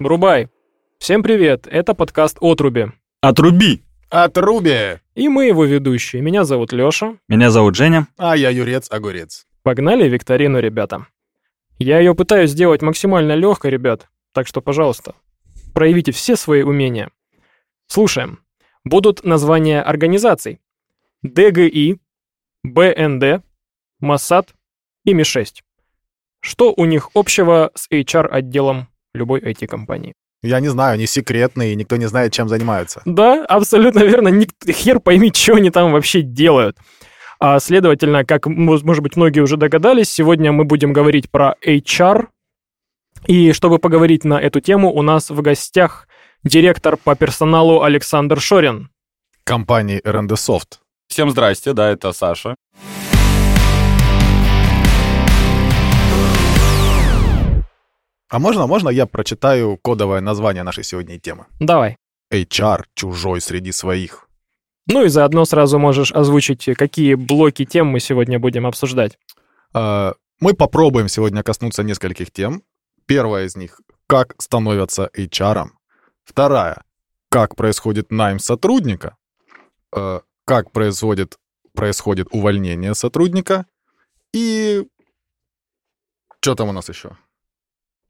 Врубай. Всем привет, это подкаст «Отруби». Отруби! Отруби! И мы его ведущие. Меня зовут Лёша. Меня зовут Женя. А я Юрец-Огурец. Погнали викторину, ребята. Я ее пытаюсь сделать максимально легкой, ребят, так что, пожалуйста, проявите все свои умения. Слушаем. Будут названия организаций. ДГИ, БНД, МОСАД и МИ-6. Что у них общего с HR-отделом любой IT-компании? Я не знаю, они секретные, и никто не знает, чем занимаются. Да, абсолютно верно. Ник- хер пойми, что они там вообще делают. А, следовательно, как, мож- может быть, многие уже догадались, сегодня мы будем говорить про HR. И чтобы поговорить на эту тему, у нас в гостях директор по персоналу Александр Шорин. Компании R&D Soft. Всем здрасте, да, это Саша. А можно, можно я прочитаю кодовое название нашей сегодняшней темы? Давай. HR чужой среди своих. Ну и заодно сразу можешь озвучить, какие блоки тем мы сегодня будем обсуждать. А, Мы попробуем сегодня коснуться нескольких тем. Первая из них — как становятся HR. Вторая — как происходит найм сотрудника. А, Как происходит, происходит увольнение сотрудника. И что там у нас еще?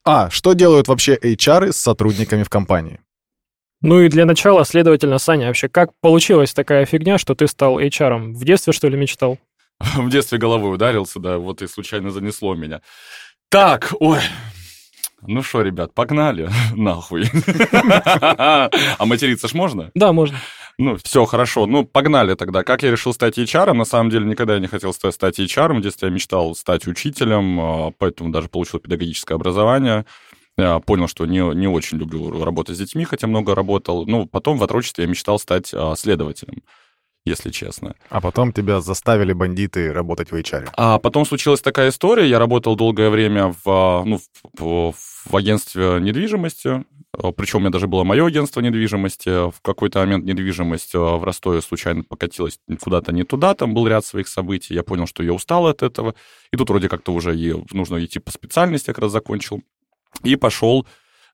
А, что делают вообще HR с сотрудниками в компании? Ну и для начала, следовательно, Саня, вообще как получилась такая фигня, что ты стал HR? В детстве, что ли, мечтал? В детстве головой ударился, да, вот и случайно занесло меня. Так, ой. Ну что, ребят, погнали, нахуй. А материться ж можно? Да, можно. Ну, все хорошо. Ну, погнали тогда. Как я решил стать HR? На самом деле, никогда я не хотел ста- стать HR. В детстве я мечтал стать учителем, а, поэтому даже получил педагогическое образование. Я понял, что не, не очень люблю работать с детьми, хотя много работал. Ну, потом в отрочестве я мечтал стать а, следователем, если честно. А потом тебя заставили бандиты работать в HR. А потом случилась такая история. Я работал долгое время в, а, ну, в, в агентстве недвижимости. Причем у меня даже было мое агентство недвижимости. В какой-то момент недвижимость а, в Ростове случайно покатилась куда-то не туда. Там был ряд своих событий. Я понял, что я устал от этого. И тут вроде как-то уже и нужно идти по специальности, как раз закончил. И пошел,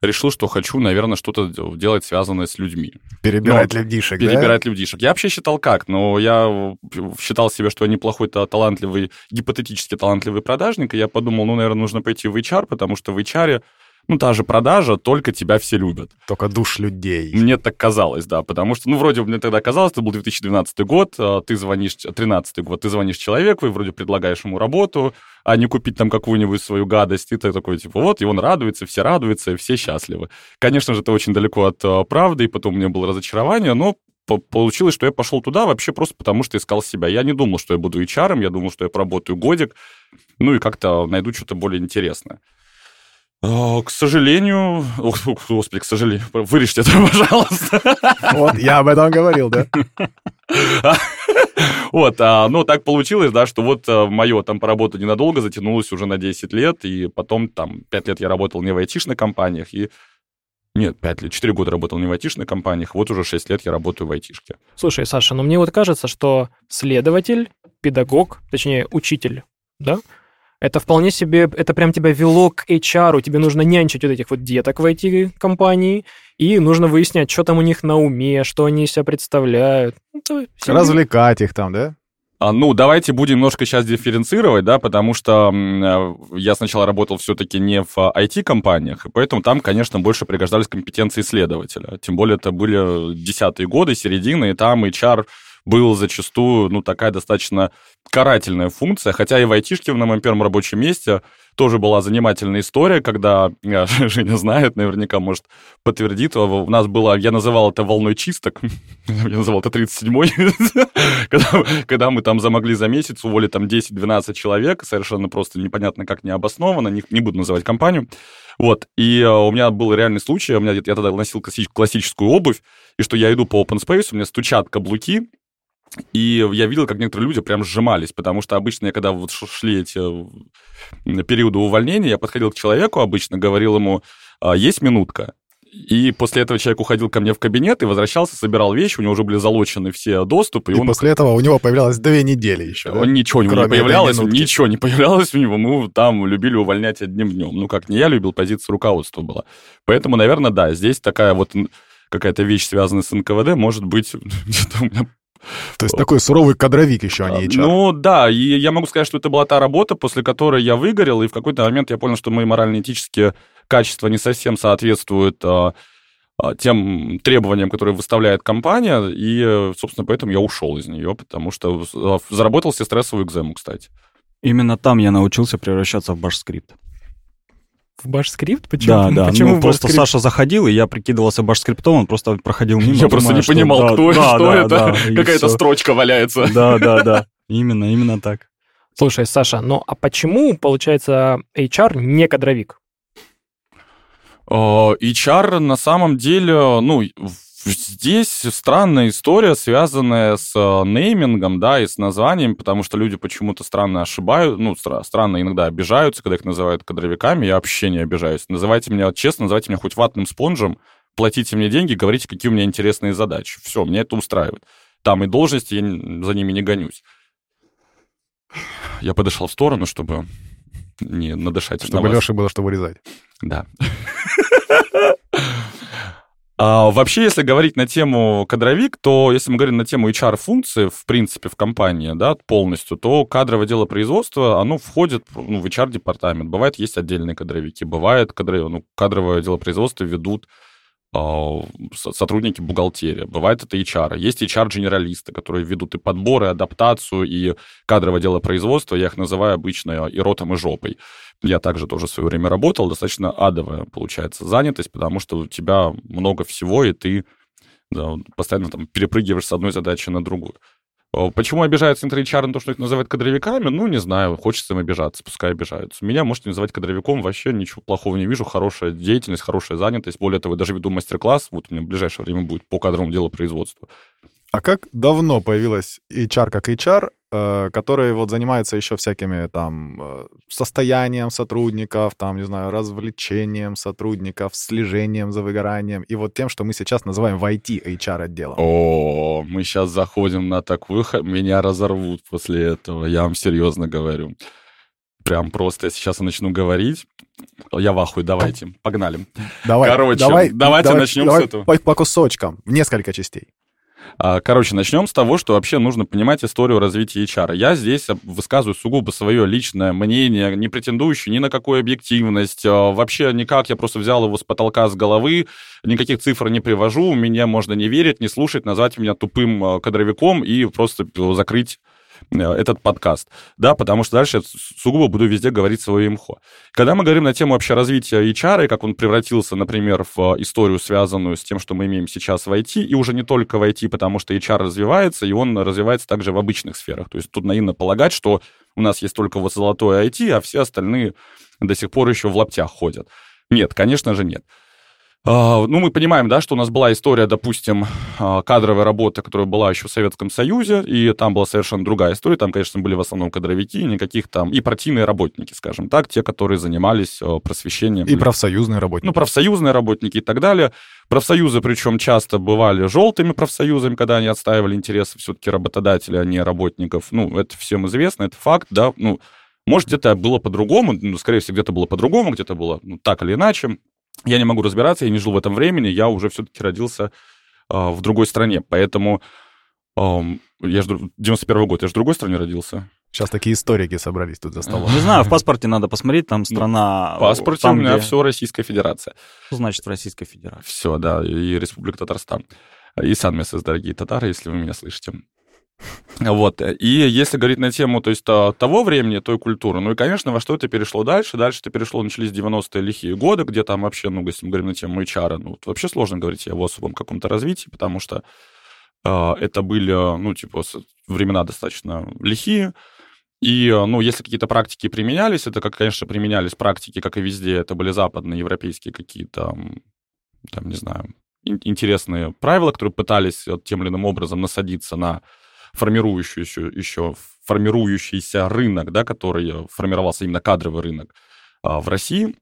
решил, что хочу, наверное, что-то делать, связанное с людьми. Перебирать Ну, людишек, да? Перебирать людишек. Я вообще считал как, но я считал себя, что я неплохой та- талантливый, гипотетически талантливый продажник, и я подумал, ну, наверное, нужно пойти в HR, потому что в HR, ну, та же продажа, только тебя все любят. Только душ людей. Мне так казалось, да, потому что, ну, вроде мне тогда казалось, это был 2012 год, а, ты звонишь, 13 год, ты звонишь человеку и вроде предлагаешь ему работу, а не купить там какую-нибудь свою гадость, и ты такой, типа, вот, и он радуется, все радуются, и все счастливы. Конечно же, это очень далеко от а, правды, и потом у меня было разочарование, но по- получилось, что я пошел туда вообще просто потому, что искал себя. Я не думал, что я буду HR, я думал, что я поработаю годик, ну и как-то найду что-то более интересное. А, К сожалению... Ох, Господи, к сожалению. Вырежьте это, пожалуйста. Вот, я об этом говорил, да? Вот, а, ну, так получилось, да, что вот мое там поработа ненадолго затянулось уже на 10 лет, и потом там 5 лет я работал не в айтишных компаниях, и нет, 5 лет, 4 года работал не в айтишных компаниях, вот уже 6 лет я работаю в айтишке. Слушай, Саша, ну мне вот кажется, что следователь, педагог, точнее, учитель, да, это вполне себе, это прям тебя вело к HR, тебе нужно нянчить вот этих вот деток в IT-компании, и нужно выяснять, что там у них на уме, что они из себя представляют. Ну, Развлекать их там, да? А, ну, давайте будем немножко сейчас дифференцировать, да, потому что э, я сначала работал все-таки не в IT-компаниях, и поэтому там, конечно, больше пригождались компетенции исследователя. Тем более это были десятые годы, середины, и там HR был зачастую, ну, такая достаточно карательная функция, хотя и в айтишке на моем первом рабочем месте тоже была занимательная история, когда, э, Женя знает, наверняка, может, подтвердит, у нас было, я называл это волной чисток, я называл это 37-й, когда, когда мы там замогли за месяц уволить там 10-12 человек, совершенно просто непонятно как необоснованно, не, не буду называть компанию, вот, и э, у меня был реальный случай, у меня, я тогда носил класси- классическую обувь, и что я иду по open space, у меня стучат каблуки, и я видел, как некоторые люди прям сжимались, потому что обычно, я, когда вот шли эти периоды увольнения, я подходил к человеку обычно, говорил ему, «А, есть минутка, И после этого человек уходил ко мне в кабинет и возвращался, собирал вещи, у него уже были залочены все доступы. И, и он... после этого у него появлялось две недели еще, да? Ничего него не появлялось, ничего не появлялось у него. Мы там любили увольнять одним днем. Ну, как не я любил, позиция руководства была. Поэтому, наверное, да, здесь такая вот какая-то вещь, связанная с НКВД, может быть, где-то у меня то есть такой суровый кадровик еще, а не HR. Ну да, и я могу сказать, что это была та работа, после которой я выгорел, и в какой-то момент я понял, что мои морально-этические качества не совсем соответствуют а, а, тем требованиям, которые выставляет компания, и, собственно, поэтому я ушел из нее, потому что а, заработал себе стрессовую экзему, кстати. Именно там я научился превращаться в баш-скрипт. В баш-скрипт? Почему? Да, да. Почему ну, просто Саша заходил, и я прикидывался баш-скриптом, он просто проходил мимо. Я просто не понимал, да, кто, да, что да, это, да, какая-то строчка валяется. Да, да, да. Именно, именно так. Слушай, Саша, ну а почему, получается, HR не кадровик? HR на самом деле, ну, Здесь странная история, связанная с э, неймингом, да, и с названием, потому что люди почему-то странно ошибают, ну, стра- странно иногда обижаются, когда их называют кадровиками, я вообще не обижаюсь. Называйте меня, честно, называйте меня хоть ватным спонжем, платите мне деньги, говорите, какие у меня интересные задачи. Все, меня это устраивает. Там и должности, я за ними не гонюсь. Я подышал в сторону, чтобы не надышать. Чтобы Леше было что вырезать. Да. А, вообще, если говорить на тему кадровик, то если мы говорим на тему HR-функции, в принципе, в компании, да, полностью, то кадровое дело производства, оно входит ну, в HR-департамент. Бывает, есть отдельные кадровики, бывает, кадровое, ну, кадровое дело производства ведут а, сотрудники бухгалтерии, бывает это HR. Есть HR-генералисты, которые ведут и подбор, и адаптацию, и кадровое дело производства. Я их называю обычно и ротом, и жопой. Я также тоже в свое время работал, достаточно адовая получается занятость, потому что у тебя много всего, и ты да, постоянно там перепрыгиваешь с одной задачи на другую. Почему обижаются интер-HR на то, что их называют кадровиками? Ну, не знаю, хочется им обижаться, пускай обижаются. Меня можете называть кадровиком, вообще ничего плохого не вижу, хорошая деятельность, хорошая занятость. Более того, я даже веду мастер-класс, вот у меня в ближайшее время будет по кадровому делу производства. А как давно появилась HR как HR, э, который вот занимается еще всякими там э, состоянием сотрудников, там, не знаю, развлечением сотрудников, слежением за выгоранием и вот тем, что мы сейчас называем в IT HR отделом? О, мы сейчас заходим на такую... Меня разорвут после этого, я вам серьезно говорю. Прям просто сейчас я начну говорить. Я в ахуе, давайте, погнали. Давай, Короче, давай, давайте давай, начнем давай с этого. По, по кусочкам, в несколько частей. А, короче, начнем с того, что вообще нужно понимать историю развития HR. Я здесь высказываю сугубо свое личное мнение, не претендующее ни на какую объективность. А, вообще никак, я просто взял его с потолка, с головы, никаких цифр не привожу, мне можно не верить, не слушать, назвать меня тупым а, кадровиком и просто закрыть этот подкаст, да, потому что дальше я сугубо буду везде говорить свое имхо. Когда мы говорим на тему вообще развития HR, и как он превратился, например, в историю, связанную с тем, что мы имеем сейчас в IT, и уже не только в IT, потому что HR развивается, и он развивается также в обычных сферах. То есть тут наивно полагать, что у нас есть только вот золотое IT, а все остальные до сих пор еще в лаптях ходят. Нет, конечно же нет. А, ну, мы понимаем, да, что у нас была история, допустим, а, кадровой работы, которая была еще в Советском Союзе, и там была совершенно другая история. Там, конечно, были в основном кадровики, никаких там... И партийные работники, скажем так, те, которые занимались а, просвещением. И профсоюзные работники. Ну, профсоюзные работники и так далее. Профсоюзы, причем, часто бывали желтыми профсоюзами, когда они отстаивали интересы все-таки работодателя, а не работников. Ну, это всем известно, это факт, да. Ну, может, где-то было по-другому, ну, скорее всего, где-то было по-другому, где-то было ну, так или иначе я не могу разбираться, я не жил в этом времени, я уже все-таки родился э, в другой стране, поэтому э, я же 91 год, я же в другой стране родился. Сейчас такие историки собрались тут за столом. Не знаю, в паспорте надде посмотреть, там страна... В паспорте там, у меня где... все Российская Федерация. Что значит в Российской Федерации? Все, да, и Республика Татарстан. И Санмесес, дорогие татары, если вы меня слышите. Вот. И если говорить на тему то есть, того времени, той культуры, ну и, конечно, во что это перешло дальше? Дальше это перешло, начались 90-е лихие годы, где там вообще, ну, если мы говорим на тему HR, ну, вообще сложно говорить о особом каком-то развитии, потому что э, это были, ну, типа, времена достаточно лихие, и, ну, если какие-то практики применялись, это, как, конечно, применялись практики, как и везде, это были западные, европейские какие-то, там, не знаю, интересные правила, которые пытались тем или иным образом насадиться на формирующийся еще формирующийся рынок, да, который формировался именно кадровый рынок а, в России.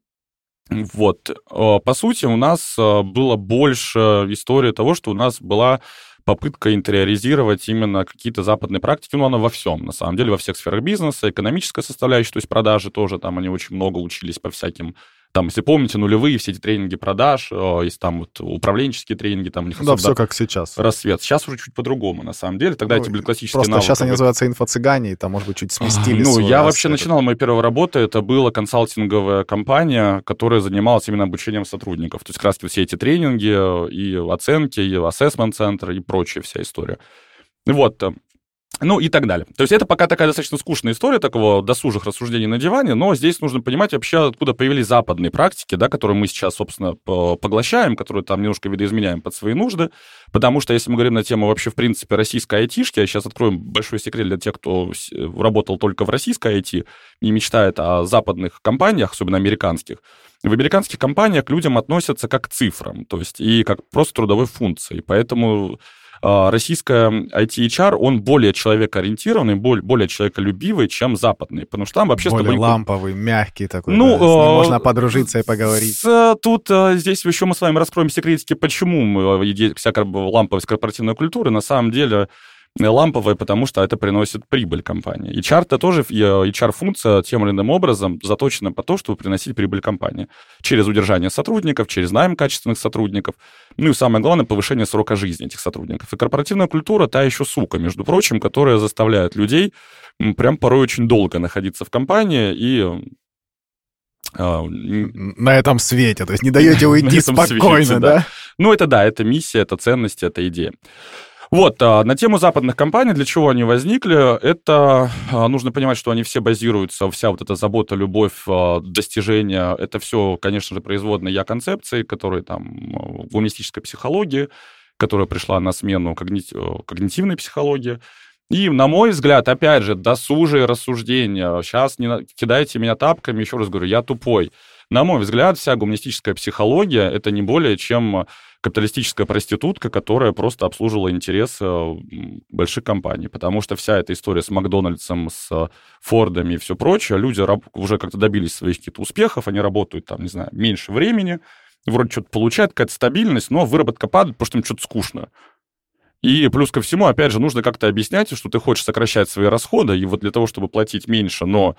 Вот. Э, по сути, у нас э, было больше истории того, что у нас была попытка интериоризировать именно какие-то западные практики, ну, она во всем, на самом деле, во всех сферах бизнеса, экономическая составляющая, то есть продажи тоже, там они очень много учились по всяким там, если помните, нулевые, все эти тренинги продаж, э, есть там вот управленческие тренинги, там у них Да, все как сейчас. Рассвет. Сейчас уже чуть по-другому, на самом деле. Тогда ну, эти были классические Просто навыки. сейчас они называются инфо-цыгане, и там, может быть, чуть сместились. Ну, я вообще начинал, моя первая работа, это была консалтинговая компания, которая занималась именно обучением сотрудников. То есть как раз все эти тренинги, э, и оценки, и ассессмент-центр, и прочая вся история. Вот. Ну и так далее. То есть это пока такая достаточно скучная история такого досужих рассуждений на диване, но здесь нужно понимать вообще, откуда появились западные практики, да, которые мы сейчас, собственно, поглощаем, которые там немножко видоизменяем под свои нужды, потому что если мы говорим на тему вообще, в принципе, российской айтишки, я сейчас открою большой секрет для тех, кто работал только в российской IT и мечтает о западных компаниях, особенно американских, в американских компаниях к людям относятся как к цифрам, то есть и как просто трудовой функции, поэтому а, российская IT-HR, он более человекоориентированный, более, более человеколюбивый, чем западный, потому что там вообще... Более тобой... ламповый, мягкий такой, ну, да, э, можно подружиться и поговорить. С, тут э, здесь еще мы с вами раскроем секретики, почему мы, э, вся ламповость корпоративной культуры на самом деле ламповая, потому что это приносит прибыль компании. И чарт тоже, HR-функция тем или иным образом заточена по то, чтобы приносить прибыль компании. Через удержание сотрудников, через найм качественных сотрудников. Ну и самое главное, повышение срока жизни этих сотрудников. И корпоративная культура та еще сука, между прочим, которая заставляет людей прям порой очень долго находиться в компании и а, на этом свете, то есть не даете уйти спокойно, да? Ну, это да, это миссия, это ценности, это идея. Вот, а, на тему западных компаний, для чего они возникли, это а, нужно понимать, что они все базируются, вся вот эта забота, любовь, а, достижения, это все, конечно же, производные я-концепции, которые там в гуманистической психологии, которая пришла на смену когнитивной психологии. И, на мой взгляд, опять же, досужие рассуждения. Сейчас не кидайте меня тапками, еще раз говорю, я тупой. На мой взгляд, вся гуманистическая психология — это не более чем капиталистическая проститутка, которая просто обслуживала интересы больших компаний. Потому что вся эта история с Макдональдсом, с Фордами и все прочее, люди уже как-то добились своих каких-то успехов, они работают там, не знаю, меньше времени, вроде что-то получают, какая-то стабильность, но выработка падает, потому что им что-то скучно. И плюс ко всему, опять же, нужно как-то объяснять, что ты хочешь сокращать свои расходы, и вот для того, чтобы платить меньше, но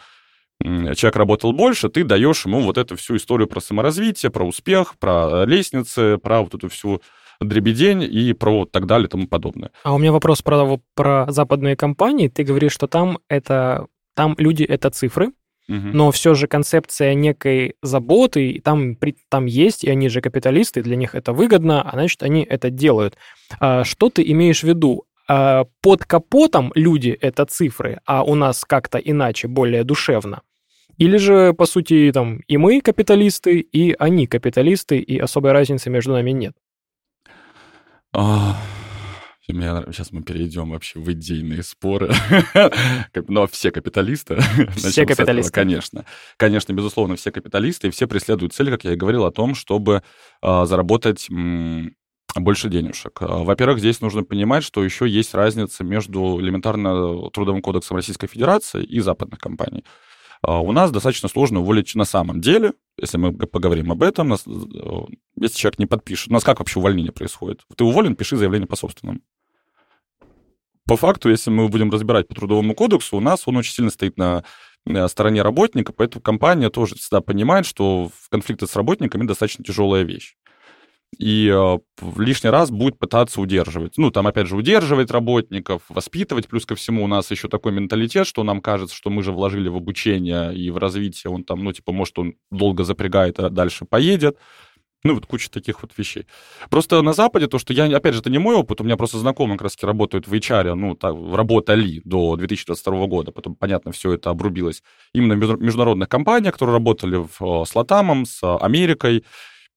человек работал больше, ты даешь ему вот эту всю историю про саморазвитие, про успех, про лестницы, про вот эту всю дребедень и про вот так далее и тому подобное. А у меня вопрос про, про западные компании. Ты говоришь, что там это там люди это цифры, угу. но все же концепция некой заботы там, там есть, и они же капиталисты, для них это выгодно, а значит, они это делают. А что ты имеешь в виду? А, под капотом люди — это цифры, а у нас как-то иначе, более душевно. Или же, по сути, там и мы капиталисты, и они капиталисты, и особой разницы между нами нет. А, сейчас мы перейдем вообще в идейные споры. Но все капиталисты. Все капиталисты. конечно. Конечно, безусловно, все капиталисты, и все преследуют цель, как я и говорил, о том, чтобы а, заработать больше денежек. А, во-первых, здесь нужно понимать, что еще есть разница между элементарно Трудовым кодексом Российской Федерации и западных компаний. А, у нас достаточно сложно уволить на самом деле, если мы поговорим об этом, э, если человек не подпишет. У нас как вообще увольнение происходит? Ты уволен, пиши заявление по собственному. По факту, если мы будем разбирать по Трудовому кодексу, у нас он очень сильно стоит на стороне работника, поэтому компания тоже всегда понимает, что в конфликте с работниками достаточно тяжелая вещь и э, лишний раз будет пытаться удерживать. Ну, там, опять же, удерживать работников, воспитывать. Плюс ко всему у нас еще такой менталитет, что нам кажется, что мы же вложили в обучение и в развитие. Он там, ну, типа, может, он долго запрягает, а дальше поедет. Ну, вот куча таких вот вещей. Просто на Западе то, что я, опять же, это не мой опыт, у меня просто знакомые как раз работают в HR, ну, так, работали до 2022 года, потом, понятно, все это обрубилось. Именно международных компаниях, которые работали в, э, с Латамом, с Америкой,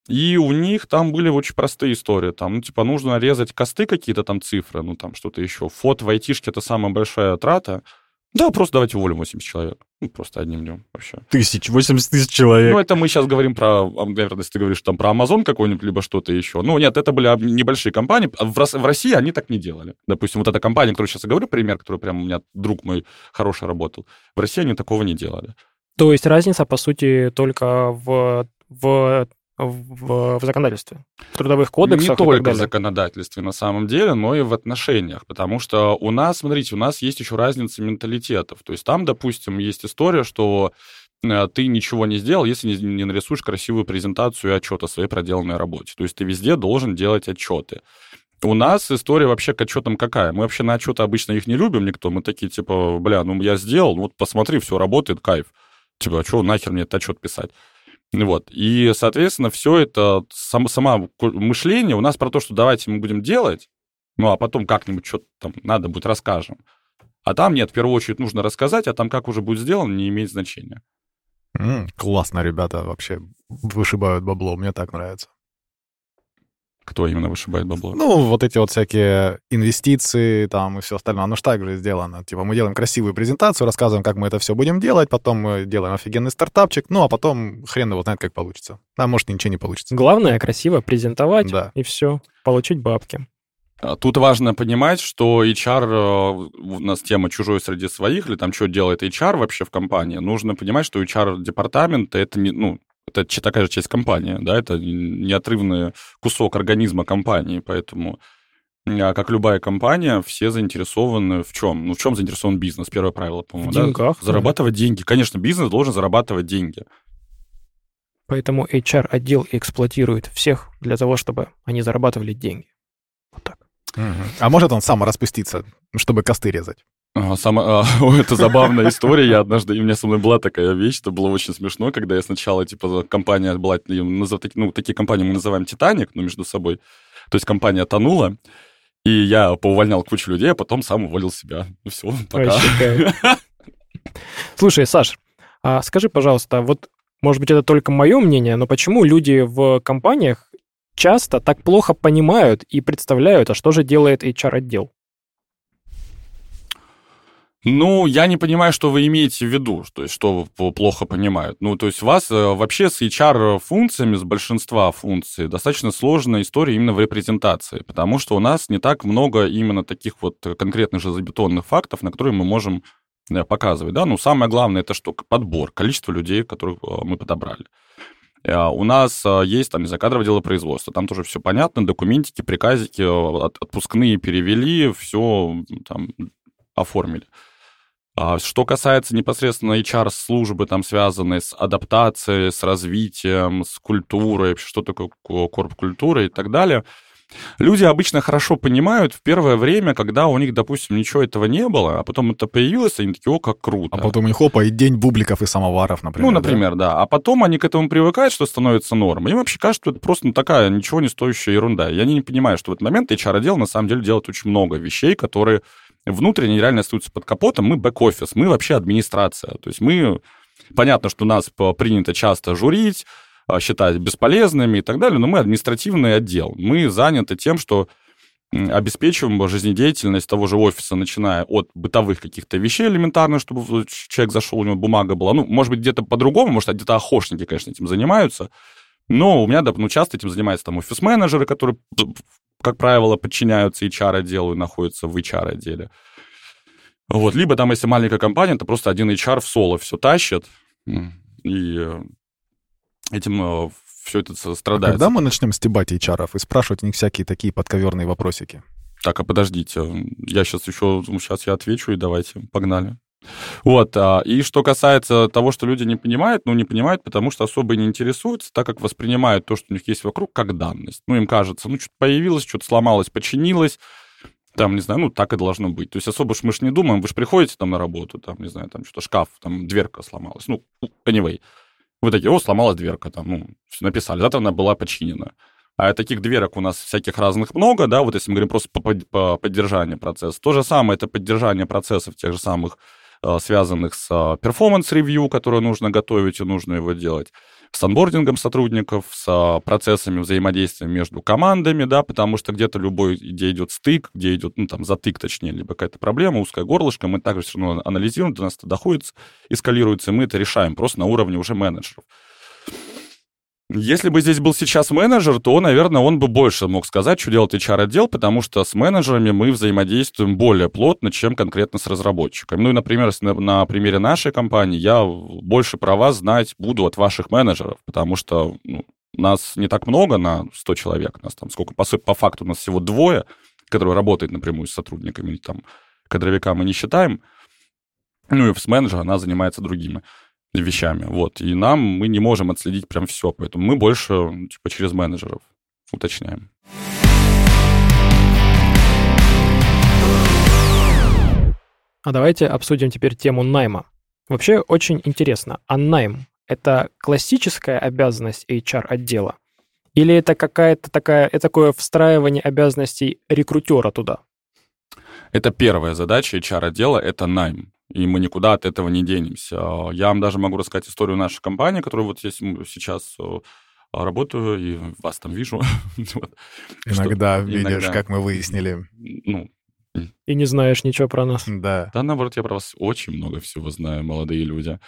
и у них там были очень простые истории. Там, ну, типа, нужно резать косты какие-то там цифры, ну, там что-то еще. Фот в айтишке — это самая большая трата. Да, просто давайте уволим 80 человек. Ну, просто одним днем вообще. Тысяч, 80 тысяч человек. Ну, это мы сейчас говорим про, а, наверное, если ты говоришь там про Amazon какой-нибудь, либо что-то еще. Ну, нет, это были небольшие компании. В, в России они так не делали. Допустим, вот эта компания, которую сейчас я говорю, пример, который прям у меня друг мой хороший работал. В России они такого не делали. То есть разница, по сути, только в в, в, в законодательстве, в трудовых кодексах Не только в законодательстве на самом деле, но и в отношениях. Потому что у нас, смотрите, у нас есть еще разница менталитетов. То есть там, допустим, есть история, что э, ты ничего не сделал, если не, нарисуешь красивую презентацию и отчет о своей проделанной работе. То есть ты везде должен делать отчеты. У нас история вообще к отчетам какая? Мы вообще на отчеты обычно их не любим никто. Мы такие, типа, бля, ну я сделал, вот посмотри, все работает, кайф. Типа, а что нахер мне этот отчет писать? Вот. И, соответственно, все это, сам, сама мышление у нас про то, что давайте мы будем делать, ну, а потом как-нибудь что-то там надо будет расскажем. А там нет, в первую очередь нужно рассказать, а там как уже будет сделано, не имеет значения. М, классно, ребята вообще вышибают бабло, мне так нравится. Кто именно вышибает бабло? Ну, вот эти вот всякие инвестиции там и все остальное, оно же так же сделано. Типа мы делаем красивую презентацию, рассказываем, как мы это все будем делать, потом мы делаем офигенный стартапчик, ну, а потом хрен его знает, как получится. А может, ничего не получится. Главное красиво презентовать Да. и все, получить бабки. А, Тут важно понимать, что HR, э, у нас тема чужой среди своих, или там что делает HR вообще в компании. Нужно понимать, что HR-департамент это не, ну, это такая же часть компании, да, это неотрывный кусок организма компании, поэтому а, как любая компания, все заинтересованы в чем? Ну, в чем заинтересован бизнес? Первое правило, по-моему, В да? деньгах. Зарабатывать деньги. Конечно, бизнес должен зарабатывать деньги. Поэтому HR-отдел эксплуатирует всех для того, чтобы они зарабатывали деньги. Вот так. А может он сам распуститься, чтобы косты резать? А, Сам, а, это забавная история. Я однажды, и у меня со мной была такая вещь, это было очень смешно, когда я сначала, типа, компания была, ну, такие компании мы называем «Титаник», ну, между собой. То есть компания тонула, и я поувольнял кучу людей, а потом сам уволил себя. Ну, все, пока. Слушай, Саш, а скажи, пожалуйста, вот, может быть, это только мое мнение, но почему люди в компаниях часто так плохо понимают и представляют, а что же делает HR-отдел? Ну, я не понимаю, что вы имеете в виду, то есть что плохо понимают. Ну, то есть вас э, вообще с HR-функциями, с большинства функций, достаточно сложная история именно в репрезентации, потому что у нас не так много именно таких вот конкретных железобетонных фактов, на которые мы можем э, показывать, да. Ну, самое главное, это что? Подбор, количество людей, которых э, мы подобрали. У нас есть там, не знаю, кадровое дело производства, там тоже все понятно, документики, приказики, от- отпускные перевели, все там оформили. А Что касается непосредственно HR-службы, там, связанной с адаптацией, с развитием, с культурой, вообще, что такое ко- корп-культура и так далее, люди обычно хорошо понимают в первое время, когда у них, допустим, ничего этого не было, а потом это появилось, они такие, о, как круто. А потом и хопа, и день бубликов и самоваров, например. Ну, да? например, да? А потом они к этому привыкают, что становится нормой. Им вообще кажется, что это просто ну, такая ничего не стоящая ерунда. И они не понимают, что в этот момент HR-отдел на самом деле делает очень много вещей, которые внутренне реально остаются под капотом. Мы бэк-офис, мы вообще администрация. То есть мы... Понятно, что нас принято часто журить, а, считать бесполезными и так далее, но мы административный отдел. Мы заняты тем, что обеспечиваем жизнедеятельность того же офиса, начиная от бытовых каких-то вещей элементарных, чтобы человек зашел, у него бумага была. Ну, может быть, где-то по-другому, может, где-то охошники, конечно, этим занимаются. Но у меня, да, ну, часто этим занимаются там офис-менеджеры, которые, как правило, подчиняются HR-отделу и находятся в HR-отделе. Вот. Либо там, если маленькая компания, то просто один HR в соло все тащит, и э, этим все это А страдает. Когда мы начнем стебать HR и спрашивать у них всякие такие подковерные вопросики? Так, а подождите, я сейчас еще, сейчас я отвечу, и давайте, погнали. Вот, а, и что касается того, что люди не понимают, ну, не понимают, потому что особо не интересуются, так как воспринимают то, что у них есть вокруг, как данность. Ну, им кажется, ну, что-то появилось, что-то сломалось, починилось, там, не знаю, ну, так и должно быть. То есть особо ж мы ж не думаем, вы же приходите там на работу, там, не знаю, там что-то шкаф, там дверка сломалась, ну, anyway. Вы такие, о, сломалась дверка, там, ну, написали, завтра она была починена. А таких дверок у нас всяких разных много, да, вот если мы говорим просто по, под- по поддержанию процесса. То же самое, это поддержание процессов тех же самых, связанных с performance review, которое нужно готовить и нужно его делать, с onboarding ом сотрудников, с э, процессами взаимодействия между командами, да, потому что где-то любой, где идет стык, где идет, ну, там, затык, точнее, либо какая-то проблема, узкое горлышко, мы также все равно анализируем, до нас это доходит, эскалируется, и мы это решаем просто на уровне уже менеджеров. Если бы здесь был сейчас менеджер, то, наверное, он бы больше мог сказать, что делать HR-отдел, потому что с менеджерами мы взаимодействуем более плотно, чем конкретно с разработчиками. Ну и, например, на, на примере нашей компании я больше про вас знать буду от ваших менеджеров, потому что ну, нас не так много на 100 человек, нас там сколько, по, по факту у нас всего двое, которые работают напрямую с сотрудниками, там кадровика мы не считаем, ну и с менеджера она занимается другими вещами. Вот. И нам мы не можем отследить прям все, поэтому мы больше типа через менеджеров уточняем. А давайте обсудим теперь тему найма. Вообще очень интересно, а найм — это классическая обязанность HR-отдела? Или это какая-то такая, это такое встраивание обязанностей рекрутера туда? Это первая задача HR-отдела — это найм и мы никуда от этого не денемся. Я вам даже могу рассказать историю нашей компании, которую вот здесь сейчас э, работаю и вас там вижу. Иногда что, видишь, иногда, как мы выяснили. Ну, и не знаешь ничего про нас. Да. Да, наоборот, я про вас очень много всего знаю, молодые люди.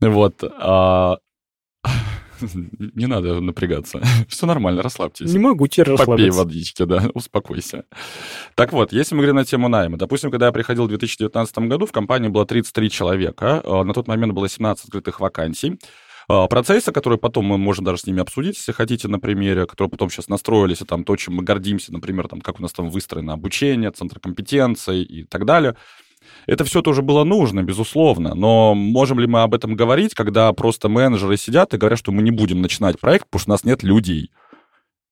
Вот. А... Не надо напрягаться. Все нормально, расслабьтесь. Не могу теперь расслабиться. Попей водички, да, успокойся. Так вот, если мы говорим на тему найма, допустим, когда я приходил в 2019 году, в компании было 33 человека, а, на тот момент было 17 открытых вакансий. А, процессы, которые потом мы можем даже с ними обсудить, если хотите, на примере, которые потом сейчас настроились, и там то, чем мы гордимся, например, там, как у нас там выстроено обучение, центр компетенций и так далее – это все тоже было нужно, безусловно, но можем ли мы об этом говорить, когда просто менеджеры сидят и говорят, что мы не будем начинать проект, потому что у нас нет людей?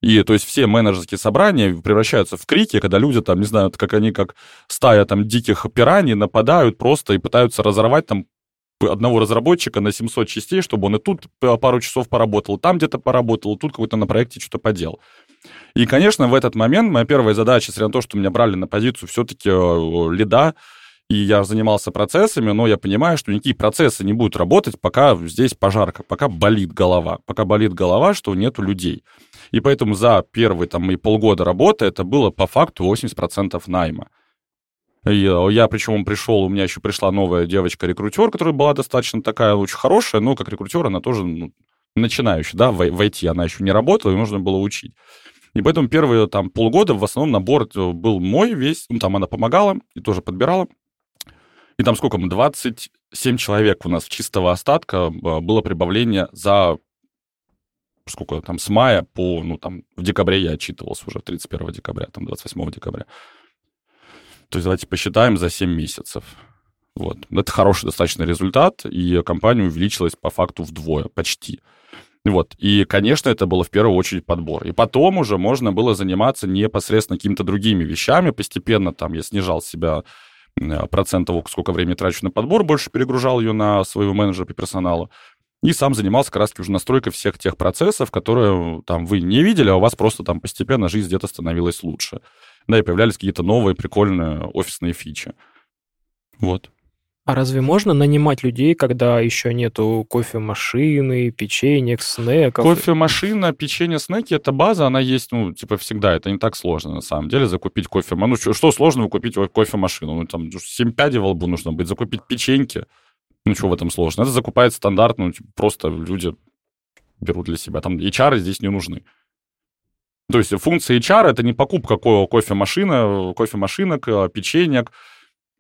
И то есть все менеджерские собрания превращаются в крики, когда люди там, не знаю, как они как стая там диких пираний нападают просто и пытаются разорвать там одного разработчика на 700 частей, чтобы он и тут пару часов поработал, там где-то поработал, тут какой-то на проекте что-то поделал. И, конечно, в этот момент моя первая задача, несмотря на то, что меня брали на позицию все-таки э, лида, и я занимался процессами, но я понимаю, что никакие процессы не будут работать, пока здесь пожарка, пока болит голова. Пока болит голова, что нету людей. И поэтому за первые там и полгода работы это было по факту 80% найма. Э, я, причем, пришел, у меня еще пришла новая девочка-рекрутер, которая была достаточно такая очень хорошая, но как рекрутер она тоже ну, начинающая, да, в, в IT она еще не работала, и нужно было учить. И поэтому первые там полгода в основном набор э, был мой весь, ну, там она помогала и тоже подбирала. И там сколько мы, 27 человек у нас чистого остатка а, было прибавление за сколько там, с мая по, ну, там, в декабре я отчитывался уже, 31 декабря, там, 28 декабря. То есть давайте посчитаем за 7 месяцев. Вот. Это хороший достаточно результат, и компания увеличилась по факту вдвое, почти. Вот. И, конечно, это было в первую очередь подбор. И потом уже можно было заниматься непосредственно какими-то другими вещами. Постепенно там я снижал себя Э, процент того, сколько времени трачу на подбор, больше перегружал ее на своего менеджера по персоналу. И сам занимался как раз уже настройкой всех тех процессов, которые там вы не видели, а у вас просто там постепенно жизнь где-то становилась лучше. Да, и появлялись какие-то новые прикольные офисные фичи. Вот. А разве можно нанимать людей, когда еще нету кофемашины, печенек, снеков? Кофемашина, печенье, снеки — это база, она есть, ну, типа, всегда. Это не так сложно, на самом деле, закупить кофе. Ну, что, сложного купить кофемашину? Ну, там, 7 пядей во лбу нужно быть. Закупить печеньки. Ну, что в этом сложно? Это закупает стандартно, ну, типа, просто люди берут для себя. Там HR здесь не нужны. То есть функция HR — это не покупка кофемашины, кофемашинок, печенек,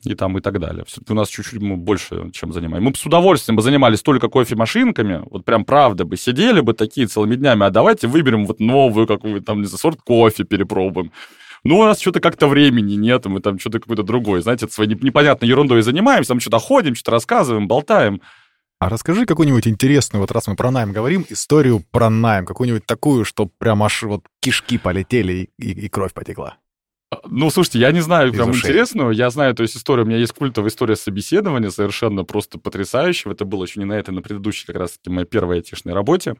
и там и так далее. Все-таки у нас чуть-чуть мы больше чем занимаем. Мы бы с удовольствием бы занимались только кофемашинками, вот прям правда бы сидели бы такие целыми днями, а давайте выберем вот новую какую-то там, не знаю, сорт кофе перепробуем. Ну, у нас что-то как-то времени нет, мы там что-то какой-то другой, знаете, своей непонятной ерундой занимаемся, там что-то ходим, что-то рассказываем, болтаем. А расскажи какую-нибудь интересную, вот раз мы про найм говорим, историю про найм, какую-нибудь такую, что прям аж вот кишки полетели и, и, и кровь потекла. Ну, слушайте, я не знаю прям интересную. Я знаю, то есть история, у меня есть культовая история собеседования, совершенно просто потрясающая. Это было еще не на этой, на предыдущей как раз-таки моей первой айтишной работе.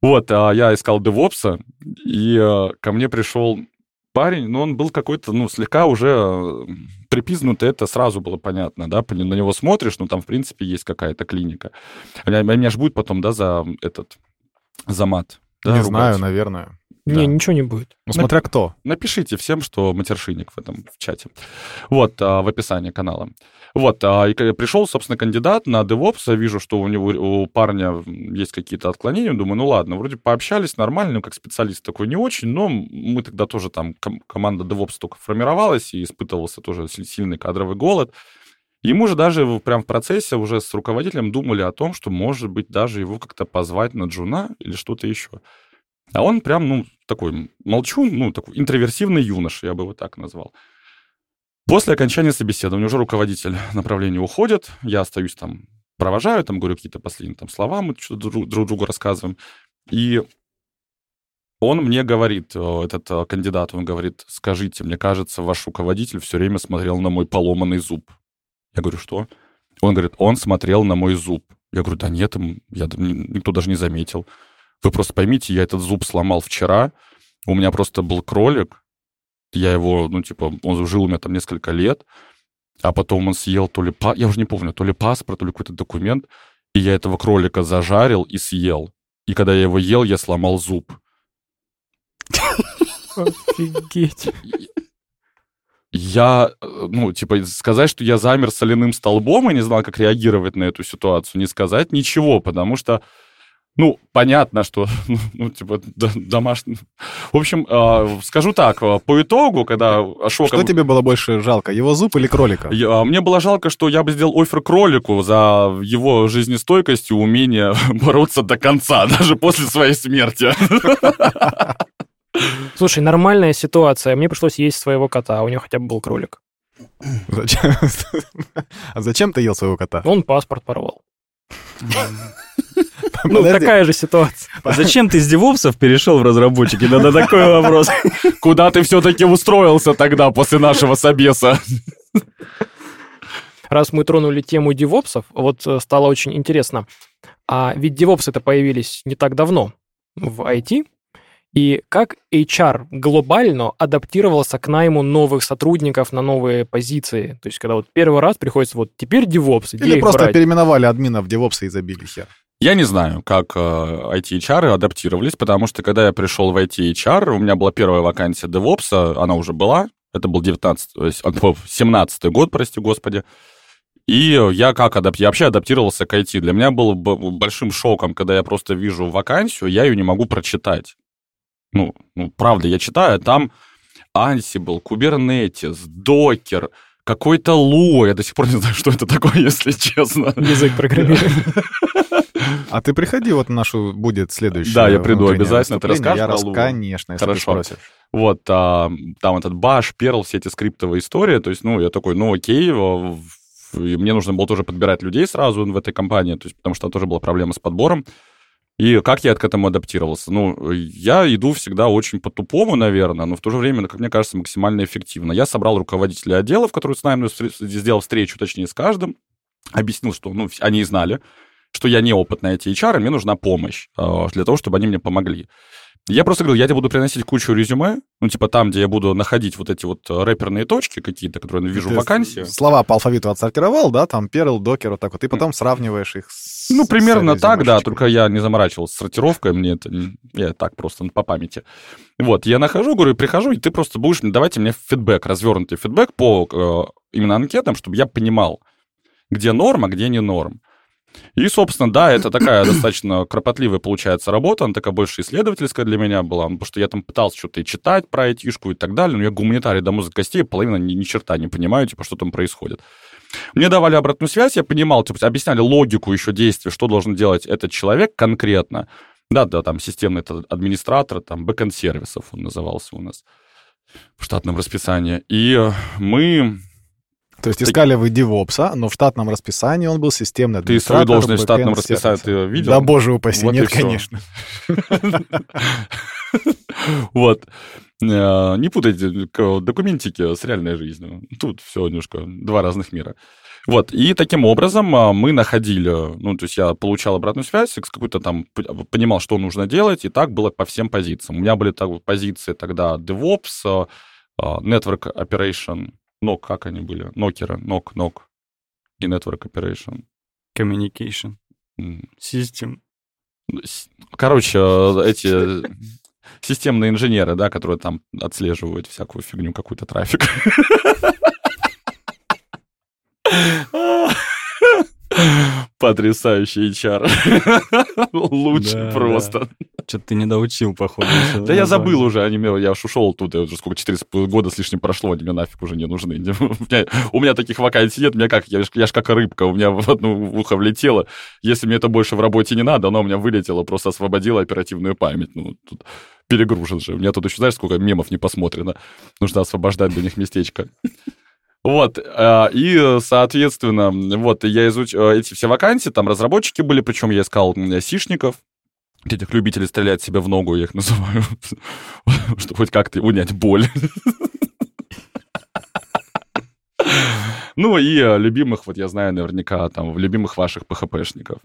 Вот, а я искал девопса, и а, ко мне пришел парень, но он был какой-то, ну, слегка уже э, припизнутый, это сразу было понятно, да, на него смотришь, ну, там, в принципе, есть какая-то клиника. Меня, меня ж будет потом, да, за этот, за мат. Да, не знаю, наверное. Не, Да. ничего не будет. Ну, смотря кто. Напишите всем, что матершинник в этом в чате. Вот, а, в описании канала. Вот, а, и когда пришел, собственно, кандидат на DevOps, я вижу, что у него, у парня есть какие-то отклонения, думаю, ну ладно, вроде пообщались нормально, как специалист такой не очень, но мы тогда тоже там, ком- команда DevOps только формировалась, и испытывался тоже си- сильный кадровый голод. Мы же даже прям в процессе уже с руководителем думали о том, что, может быть, даже его как-то позвать на джуна или что-то еще. А он прям, ну, такой молчун, ну, такой интроверсивный юноша, я бы его так назвал. После окончания собеседования уже руководитель направления уходит, я остаюсь там, провожаю, там говорю какие-то последние там слова, мы что-то друг, друг другу рассказываем. И он мне говорит, э, этот э, кандидат, он говорит, скажите, мне кажется, ваш руководитель все время смотрел на мой поломанный зуб. Я говорю, что? Он говорит, он смотрел на мой зуб. Я говорю, да нет, я, никто даже не заметил. Вы просто поймите, я этот зуб сломал вчера, у меня просто был кролик, я его, ну, типа, он жил у меня там несколько лет, а потом он съел то ли, я уже не помню, то ли паспорт, то ли какой-то документ, и я этого кролика зажарил и съел. И когда я его ел, я сломал зуб. Офигеть. Я, э, ну, типа, сказать, что я замер соляным столбом и не знал, как реагировать на эту ситуацию, не сказать ничего, потому что, ну, понятно, что, ну, типа, д- домашний... В общем, э, скажу так, э, по итогу, когда шоком... Что тебе было больше жалко, его зуб или кролика? Я- Мне было жалко, что я бы сделал офер кролику за его жизнестойкость и умение бороться до конца, даже после своей смерти. Слушай, нормальная ситуация. Мне пришлось есть своего кота, а у него хотя бы был кролик. Зачем? А зачем ты ел своего кота? Он паспорт порвал. Ну, такая же ситуация. А зачем ты с девопсов перешел в разработчики? Надо такой вопрос. Куда ты все-таки устроился тогда после нашего собеса? Раз мы тронули тему девопсов, вот э, стало очень интересно. А ведь девопсы-то появились не так давно в IT, и как HR глобально адаптировался к найму новых сотрудников на новые позиции? То есть, когда вот первый раз приходится вот теперь где Или их просто брать? переименовали админа в девопса и забили хер. Я не знаю, как э, IT-HR адаптировались, потому что когда я пришел в IT-HR, у меня была первая вакансия DevOps, она уже была, это был 19, то есть, а, фу, 17 год, прости господи. И я как адап... Я вообще адаптировался к IT. Для меня было большим шоком, когда я просто вижу вакансию, я ее не могу прочитать. Ну, ну правда, я читаю, там Ansible, Kubernetes, Docker, какой-то Lua. Я до сих пор не знаю, что это такое, если честно. Язык программирования. А ты приходи, вот нашу будет следующее. Да, я приду обязательно, ты выступление. Я расскажешь рас... Конечно, если Хорошо. ты спросишь. Вот, а, там этот баш, перл, все эти скриптовые истории. То есть, ну, я такой, ну, окей, и мне нужно было тоже подбирать людей сразу в этой компании, то есть, потому что там тоже была проблема с подбором. И как я к этому адаптировался? Ну, я иду всегда очень по-тупому, наверное, но в то же время, как мне кажется, максимально эффективно. Я собрал руководителей отделов, которые с нами сделал встречу, точнее, с каждым, объяснил, что, ну, они знали, что я неопытный IT-HR, и мне нужна помощь э, для того, чтобы они мне помогли. Я просто говорил, я тебе буду приносить кучу резюме, ну, типа там, где я буду находить вот эти вот э, рэперные точки какие-то, которые я вижу в вакансии. Слова по алфавиту отсортировал, да, там перл, докер, вот так вот, и потом сравниваешь их с... Ну, примерно с так, да, только я не заморачивался с сортировкой, мне это, я так просто по памяти. Вот, я нахожу, говорю, прихожу, и ты просто будешь, давайте мне фидбэк, развернутый фидбэк по э, именно анкетам, чтобы я понимал, где норм, а где не норм. И, собственно, да, это такая достаточно кропотливая получается работа, она такая больше исследовательская для меня была, потому что я там пытался что-то и читать про айтишку и так далее, но я гуманитарий до мозга костей, половина ни, ни черта не понимаю, типа, что там происходит. Мне давали обратную связь, я понимал, типа, объясняли логику еще действия, что должен делать этот человек конкретно. Да, да, там системный этот администратор, там бэкэнд сервисов он назывался у нас в штатном расписании. И мы... То есть искали вы девопса, но в штатном расписании он был системный Ты свою администратор, должность в штатном расписании ты видел? Да, боже упаси, Вот нет, конечно. Вот. Э, Не путайте документики с реальной жизнью. Тут все немножко два разных мира. Вот, и таким образом а, мы находили, ну, то есть я получал обратную связь, с какой-то там, понимал, что нужно делать, и так было по всем позициям. У меня были так, позиции тогда DevOps, а, а, Network Operation, NOC, как они были? Нокеры, NOC, NOC и Network Operation. Communication. М, System. с- Короче, э, эти системные инженеры, да, которые там отслеживают всякую фигню, какой-то трафик. Потрясающий HR. Лучше просто. Что-то ты не доучил, походу. Да я забыл уже, они мне, я уж ушел оттуда, уже сколько, 4 года с лишним прошло, они мне нафиг уже не нужны. У меня, таких вакансий нет, у меня как, я, ж- я ж как рыбка, у меня в одно ухо влетело. Если мне это больше в работе не надо, оно у меня вылетело, просто освободило оперативную память. Ну, тут перегружен же. У меня тут еще, знаешь, сколько мемов не посмотрено. Нужно освобождать для них местечко. Вот, э, и, соответственно, вот, я изучил эти все вакансии, там разработчики были, причем я искал сишников, этих любителей стрелять себе в ногу, я их называю, чтобы хоть как-то унять боль. Ну и э, любимых, вот я знаю наверняка, там, любимых ваших ПХПшников.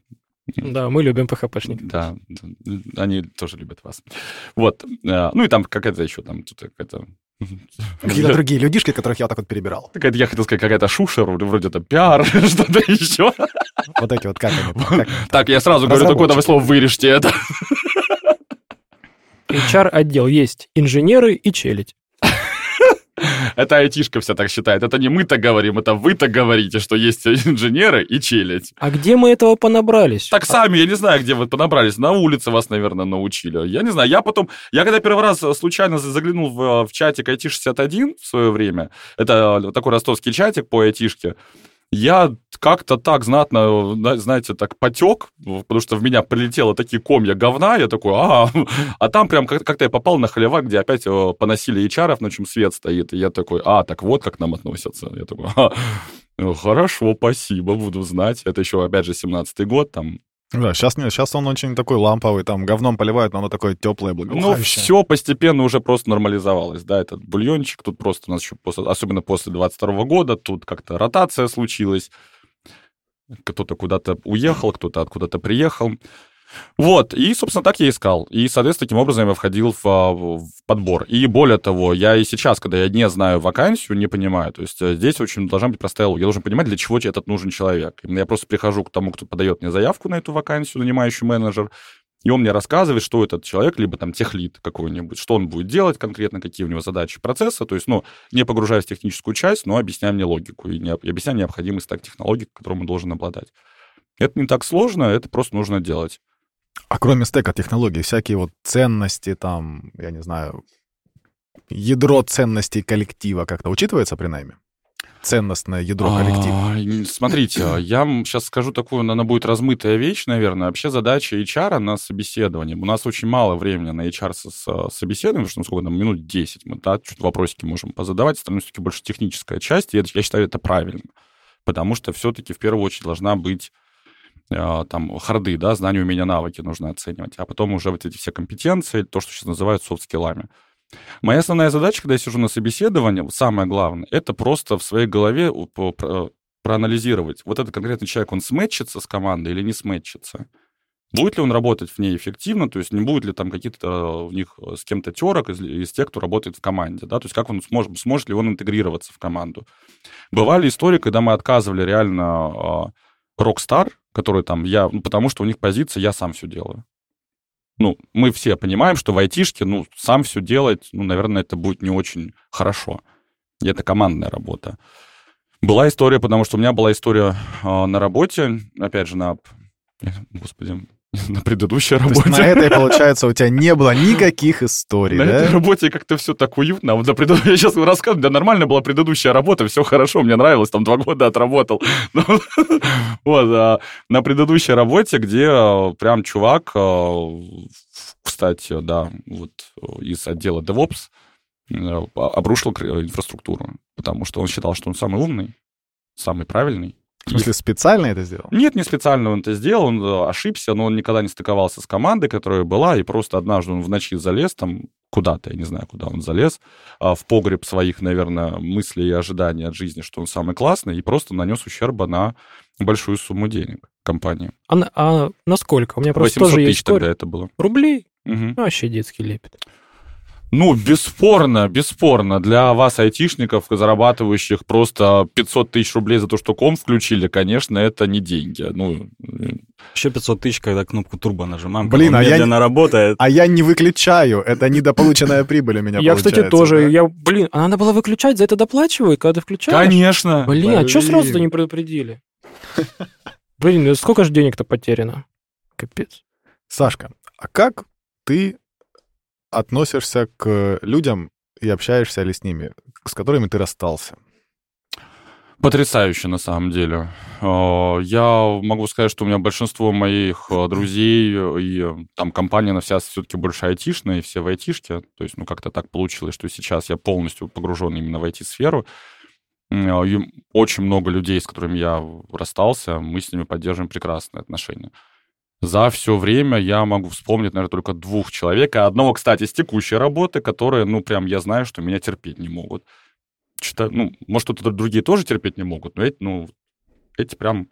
Да, мы любим ПХПшники. Да, они тоже любят вас. Вот, ну и там какая-то еще, там, какая-то... Какие-то другие людишки, которых я так вот перебирал. Какая-то, я хотел сказать, какая-то шуша, вроде это пиар, что-то еще. Вот эти вот как они? Так, я сразу говорю такое, давай слово вырежьте это. HR-отдел есть инженеры и челядь. Это айтишка вся так считает. Это не мы так говорим, это вы так говорите, что есть инженеры и челядь. А где мы этого понабрались? Так сами, я не знаю, где вы понабрались. На улице вас, наверное, научили. Я не знаю. Я потом... Я когда первый раз случайно заглянул в, в чатик IT61 в свое время, это такой ростовский чатик по айтишке, я как-то так знатно, на- знаете, так потек, потому что в меня прилетело такие комья говна, я такой, а, а там прям как- как-то я попал на халявак, где опять э, поносили HR, на чем свет стоит, и я такой, а, так вот как нам относятся. Я такой, «А, хорошо, спасибо, буду знать. Это еще, опять же, 17-й год, там Да, сейчас нет, сейчас он очень такой ламповый, там говном поливают, но оно такое теплое, Ну, благоухающее. все постепенно уже просто нормализовалось, да, этот бульончик, тут просто у нас еще, после, особенно после 22 года, тут как-то ротация случилась, кто-то куда-то уехал, кто-то откуда-то приехал. Вот, и, собственно, так я искал. И, соответственно, таким образом я входил в, а, в подбор. И более того, я и сейчас, когда я не знаю вакансию, не понимаю. То есть э, здесь очень должна быть простая логика. Я должен понимать, для чего тебе этот нужен человек. Я просто прихожу к тому, кто подает мне заявку на эту вакансию, нанимающий менеджер, и он мне рассказывает, что этот человек, либо там техлит какой-нибудь, что он будет делать конкретно, какие у него задачи процесса. То есть, ну, не погружаясь в техническую часть, но объясняя мне логику и, не, и объясняя необходимый стак технологий, которым он должен обладать. Это не так сложно, это просто нужно делать. А кроме стека технологий, всякие вот ценности там, я не знаю, ядро ценностей коллектива как-то учитывается при найме? Ценностное ядро коллектива. А, Смотрите, я сейчас скажу такую, она будет размытая вещь, наверное. Вообще задача HR на собеседование. У нас очень мало времени на HR со- со- собеседование, потому что ну, сколько там, минут 10 мы, да, чуть вопросики можем позадавать, остальное все-таки больше техническая часть, и это, я считаю, это правильно. Потому что все-таки в первую очередь должна быть там харды, да, знания, умения, навыки нужно оценивать, а потом уже вот эти все компетенции, то, что сейчас называют софт-скиллами. Моя основная задача, когда я сижу на собеседовании, самое главное, это просто в своей голове проанализировать, вот этот конкретный человек, он сметчится с командой или не сметчится. Будет ли он работать в ней эффективно, то есть не будет ли там какие-то у них э, с кем-то терок из, из тех, кто работает в команде, да, то есть как он сможет, сможет ли он интегрироваться в команду. Бывали истории, когда мы отказывали реально rockstar, который там я, ну, потому что у них позиция «я сам все делаю». Ну, мы все понимаем, что в айтишке, ну, сам все делать, ну, наверное, это будет не очень хорошо. И это командная работа. Была история, потому что у меня была история э, на работе, опять же, на, господи, на предыдущей То есть работе. на этой, получается, у тебя не было никаких историй, На этой да? работе как-то все так уютно. А вот на преду- Я сейчас рассказываю, да нормально была предыдущая работа, все хорошо, мне нравилось, там два года отработал. Ну, Вот, а на предыдущей работе, где а, прям чувак, а, кстати, да, вот э, из отдела DevOps э, обрушил инфраструктуру, потому что он считал, что он самый умный, самый правильный. В смысле, специально это сделал? Нет, не специально он это сделал, он э, ошибся, но он никогда не стыковался с командой, которая была, и просто однажды он в ночи залез там куда-то, я не знаю, куда он залез, а, в погреб своих, наверное, мыслей и ожиданий от жизни, что он самый классный, и просто нанес ущерба на большую сумму денег компании. А, на- а насколько? У меня просто 800 тоже есть тысяч тогда история. это было. Рублей? Мгм. Ну, Вообще детский лепет. Ну, бесспорно, бесспорно. Для вас, айтишников, зарабатывающих просто 500 тысяч рублей за то, что ком включили, конечно, это не деньги. Ну, Еще 500 тысяч, когда кнопку турбо нажимаем. Блин, а я медленно не- работает. А я не выключаю. Это недополученная прибыль у меня Я, кстати, тоже. да? Я, блин, а надо было выключать, за это доплачивают, когда ты включаешь? конечно. Блин, а что Блин. сразу-то не предупредили? Блин, ну сколько же денег-то потеряно? Капец. Сашка, а как ты относишься к людям и общаешься ли с ними, с которыми ты расстался? Потрясающе, на самом деле. Э, Я могу сказать, что у меня большинство моих э, друзей и там компания, она вся все-таки больше айтишная, и все в айтишке. То есть, ну, как-то так получилось, что сейчас я полностью погружен именно в IT-сферу. И Очень много людей, с которыми я расстался, мы с ними поддерживаем прекрасные отношения. За все время я могу вспомнить, наверное, только двух человек. И одного, кстати, с текущей работы, которые, ну, прям я знаю, что меня терпеть не могут. Что-то, ну, может, кто-то другие тоже терпеть не могут, но эти, ну, эти прям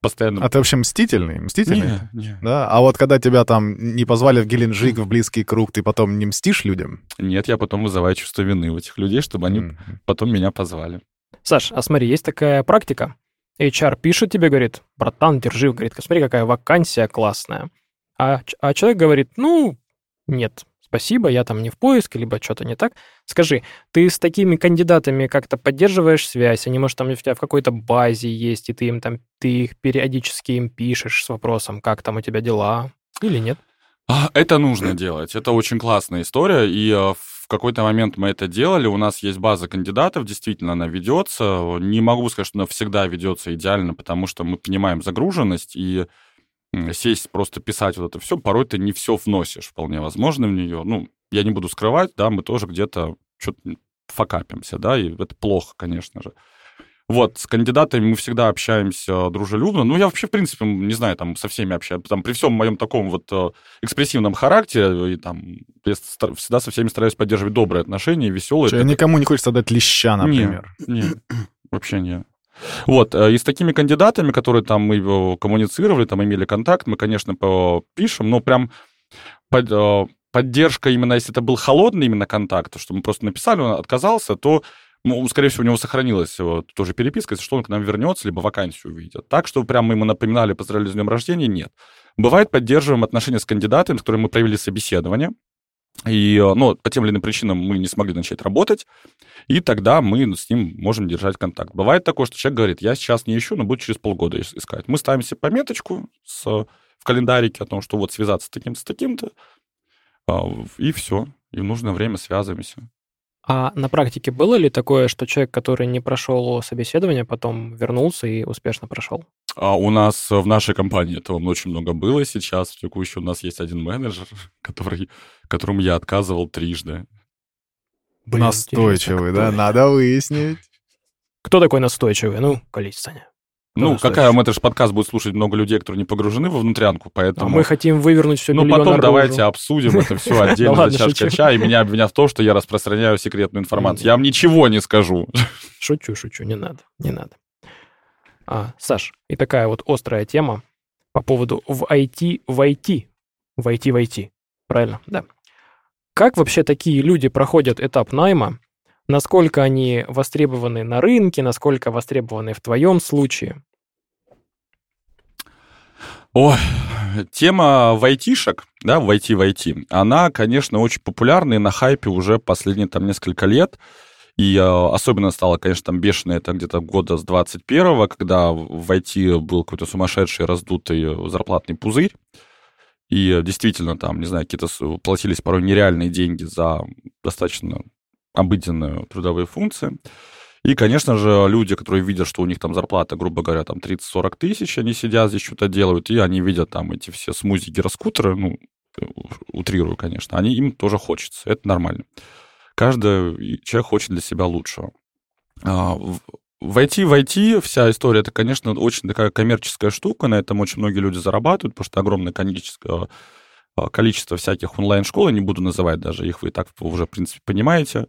постоянно... А ты вообще мстительный? Мстительный? Не, не. Да? А вот когда тебя там не позвали в Геленджик, в близкий круг, ты потом не мстишь людям? Нет, я потом вызываю чувство вины у этих людей, чтобы они М. потом меня позвали. Саш, а смотри, есть такая практика. HR пишет тебе, говорит, братан, держи, говорит, смотри, какая вакансия классная. А, а человек говорит, ну, нет, спасибо, я там не в поиске, либо что-то не так. Скажи, ты с такими кандидатами как-то поддерживаешь связь? Они, может, там у тебя в какой-то базе есть, и ты им там, ты их периодически им пишешь с вопросом, как там у тебя дела, или нет? А, Это нужно делать. Это очень классная история. И э, в какой-то момент мы это делали. У нас есть база кандидатов, действительно, она ведется. Не могу сказать, что она всегда ведется идеально, потому что мы понимаем загруженность и сесть просто писать вот это все, порой ты не все вносишь, вполне возможно, в нее. Ну, я не буду скрывать, да, мы тоже где-то что-то факапимся, да, и это плохо, конечно же. Вот, с кандидатами мы всегда общаемся дружелюбно. Ну, я вообще, в принципе, не знаю, там, со всеми общаюсь. Там, при всем моем таком вот э, экспрессивном характере, и там, я всегда со всеми стараюсь поддерживать добрые отношения, веселые. Чё, никому не хочется дать леща, например. Не, вообще не. Вот, э, и с такими кандидатами, которые там мы э, коммуницировали, там имели контакт, мы, конечно, пишем, но прям под- э, поддержка именно, если это был холодный именно контакт, что мы просто написали, он отказался, то, ну, скорее всего, у него сохранилась вот, тоже переписка, если что, он к нам вернется, либо вакансию увидит. Так, что прям мы ему напоминали, поздравляли с днем рождения, нет. Бывает, поддерживаем отношения с кандидатами, с которыми мы провели собеседование, и, ну, по тем или иным причинам мы не смогли начать работать, и тогда мы с ним можем держать контакт. Бывает такое, что человек говорит, я сейчас не ищу, но буду через полгода ис- искать. Мы ставим себе пометочку с, в календарике о том, что вот связаться с таким-то, таким-то, а, и все. И в нужное время связываемся. А на практике было ли такое, что человек, который не прошел собеседование, потом вернулся и успешно прошел? А у нас в нашей компании этого очень много было сейчас. В текущей у нас есть один менеджер, который, которому я отказывал трижды. Блин, Настойчивый, да? Надо выяснить. Кто такой настойчивый? Ну, колись, Саня. Ну, какая слышишь. это же подкаст будет слушать много людей, которые не погружены во внутрянку, А поэтому... мы хотим вывернуть все Ну, потом давайте обсудим это все отдельно за чашкой чая, и меня обвинят в том, что я распространяю секретную информацию. Я вам ничего не скажу. Шучу, шучу, не надо, не надо. А, Саш, и такая вот острая тема по поводу в IT, в IT, в IT, в IT. Правильно, да. Как вообще такие люди проходят этап найма? Насколько они востребованы на рынке, насколько востребованы в твоем случае? Ой, тема вайтишек, да, в IT она, конечно, очень популярна и на хайпе уже последние там несколько лет. И э, особенно стало, конечно, там бешено это где-то года с 21-го, когда в IT был какой-то сумасшедший раздутый зарплатный пузырь. И э, действительно там, не знаю, какие-то платились порой нереальные деньги за достаточно обыденные трудовые функции. И, конечно же, люди, которые видят, что у них там зарплата, грубо говоря, там 30-40 тысяч, они сидят здесь что-то делают, и они видят там эти все смузи гироскутеры, ну, э, утрирую, конечно, они им тоже хочется, это нормально. Каждый человек хочет для себя лучшего. А, в- В IT, в IT вся история, это, конечно, очень такая коммерческая штука, на этом очень многие люди зарабатывают, потому что огромное количество, а, количество всяких онлайн-школ, я не буду называть даже их, вы и так уже, в принципе, понимаете.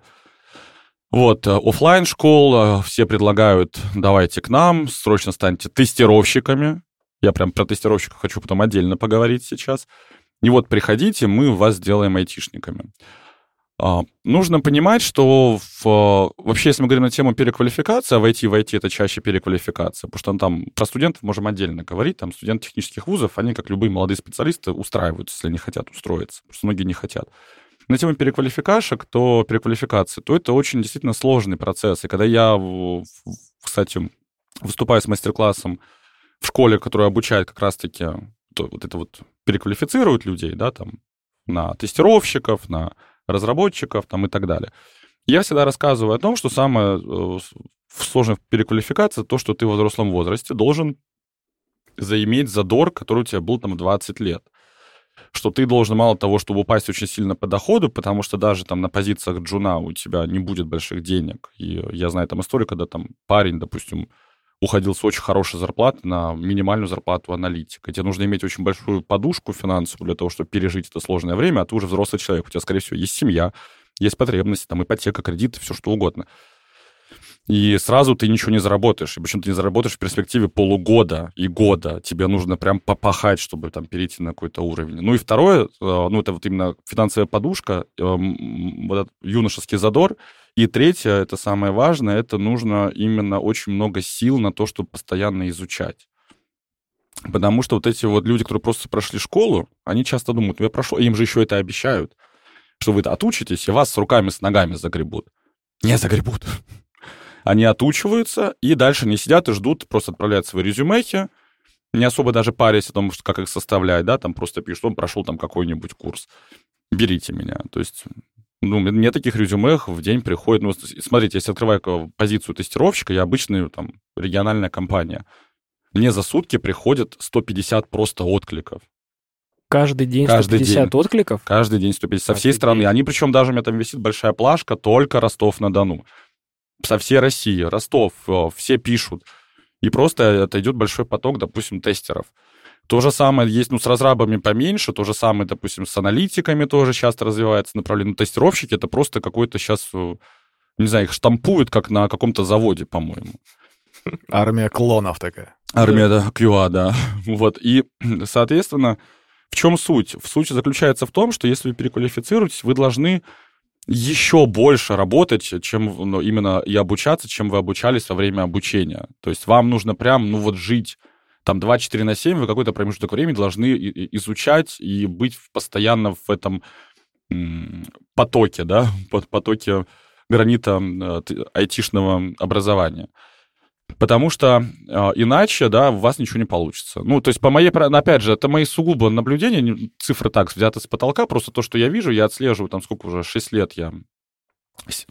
Вот, офлайн школ все предлагают, давайте к нам, срочно станьте тестировщиками. Я прям про тестировщиков хочу потом отдельно поговорить сейчас. И вот приходите, мы вас сделаем айтишниками. А, нужно понимать, что в, вообще, если мы говорим на тему переквалификации, а в IT, в IT это чаще переквалификация, потому что там про студентов можем отдельно говорить, там студенты технических вузов, они, как любые молодые специалисты, устраиваются, если они хотят устроиться, потому что многие не хотят. На тему переквалификашек, то переквалификации, то это очень действительно сложный процесс. И когда я, кстати, выступаю с мастер-классом в школе, которая обучает как раз-таки вот это вот переквалифицирует людей, да, там, на тестировщиков, на разработчиков там и так далее. Я всегда рассказываю о том, что самое э, сложное в переквалификации то, что ты в взрослом возрасте должен заиметь задор, который у тебя был там 20 лет. Что ты должен мало того, чтобы упасть очень сильно по доходу, потому что даже там на позициях джуна у тебя не будет больших денег. И я знаю там историю, когда там парень, допустим, уходил с очень хорошей зарплаты на минимальную зарплату аналитика. Тебе нужно иметь очень большую подушку финансовую для того, чтобы пережить это сложное время, а ты уже взрослый человек, у тебя, скорее всего, есть семья, есть потребности, там ипотека, кредиты, все что угодно. И сразу ты ничего не заработаешь. И почему ты не заработаешь в перспективе полугода и года. Тебе нужно прям попахать, чтобы там перейти на какой-то уровень. Ну и второе, э, ну это вот именно финансовая подушка, эм, вот этот юношеский задор. И третье, это самое важное, это нужно именно очень много сил на то, чтобы постоянно изучать. Потому что вот эти вот люди, которые просто прошли школу, они часто думают, «Ну, я прошел, им же еще это обещают, что вы отучитесь, и вас с руками, с ногами загребут. Не загребут они отучиваются и дальше не сидят и ждут, просто отправляют свои резюмехи, не особо даже парясь о том, как их составлять, да, там просто пишут, он прошел там какой-нибудь курс, берите меня. То есть ну, мне таких резюме в день приходит. Ну, смотрите, если открываю позицию тестировщика, я обычная там региональная компания. Мне за сутки приходит 150 просто откликов. Каждый день Каждый 150 день. откликов? Каждый день 150 со всей страны. Они, причем даже у меня там висит большая плашка, только Ростов-на-Дону со всей России, Ростов, э, все пишут. И просто это идет большой поток, допустим, тестеров. То же самое есть, ну, с разрабами поменьше, то же самое, допустим, с аналитиками тоже часто развивается направление. Ну, тестировщики это просто какой-то сейчас, э, не знаю, их штампуют, как на каком-то заводе, по-моему. Армия клонов такая. Армия, да, QA, да. Вот, и, соответственно, в чем суть? В суть заключается в том, что если вы переквалифицируетесь, вы должны еще больше работать, чем ну, именно и обучаться, чем вы обучались во время обучения. То есть вам нужно прям, ну вот жить там 24 на 7, вы какой-то промежуток времени должны изучать и быть постоянно в этом потоке, да, потоке гранита айтишного образования. Потому что э, иначе, да, у вас ничего не получится. Ну, то есть, по моей, опять же, это мои сугубо наблюдения, цифры так взяты с потолка, просто то, что я вижу, я отслеживаю, там, сколько уже, 6 лет я,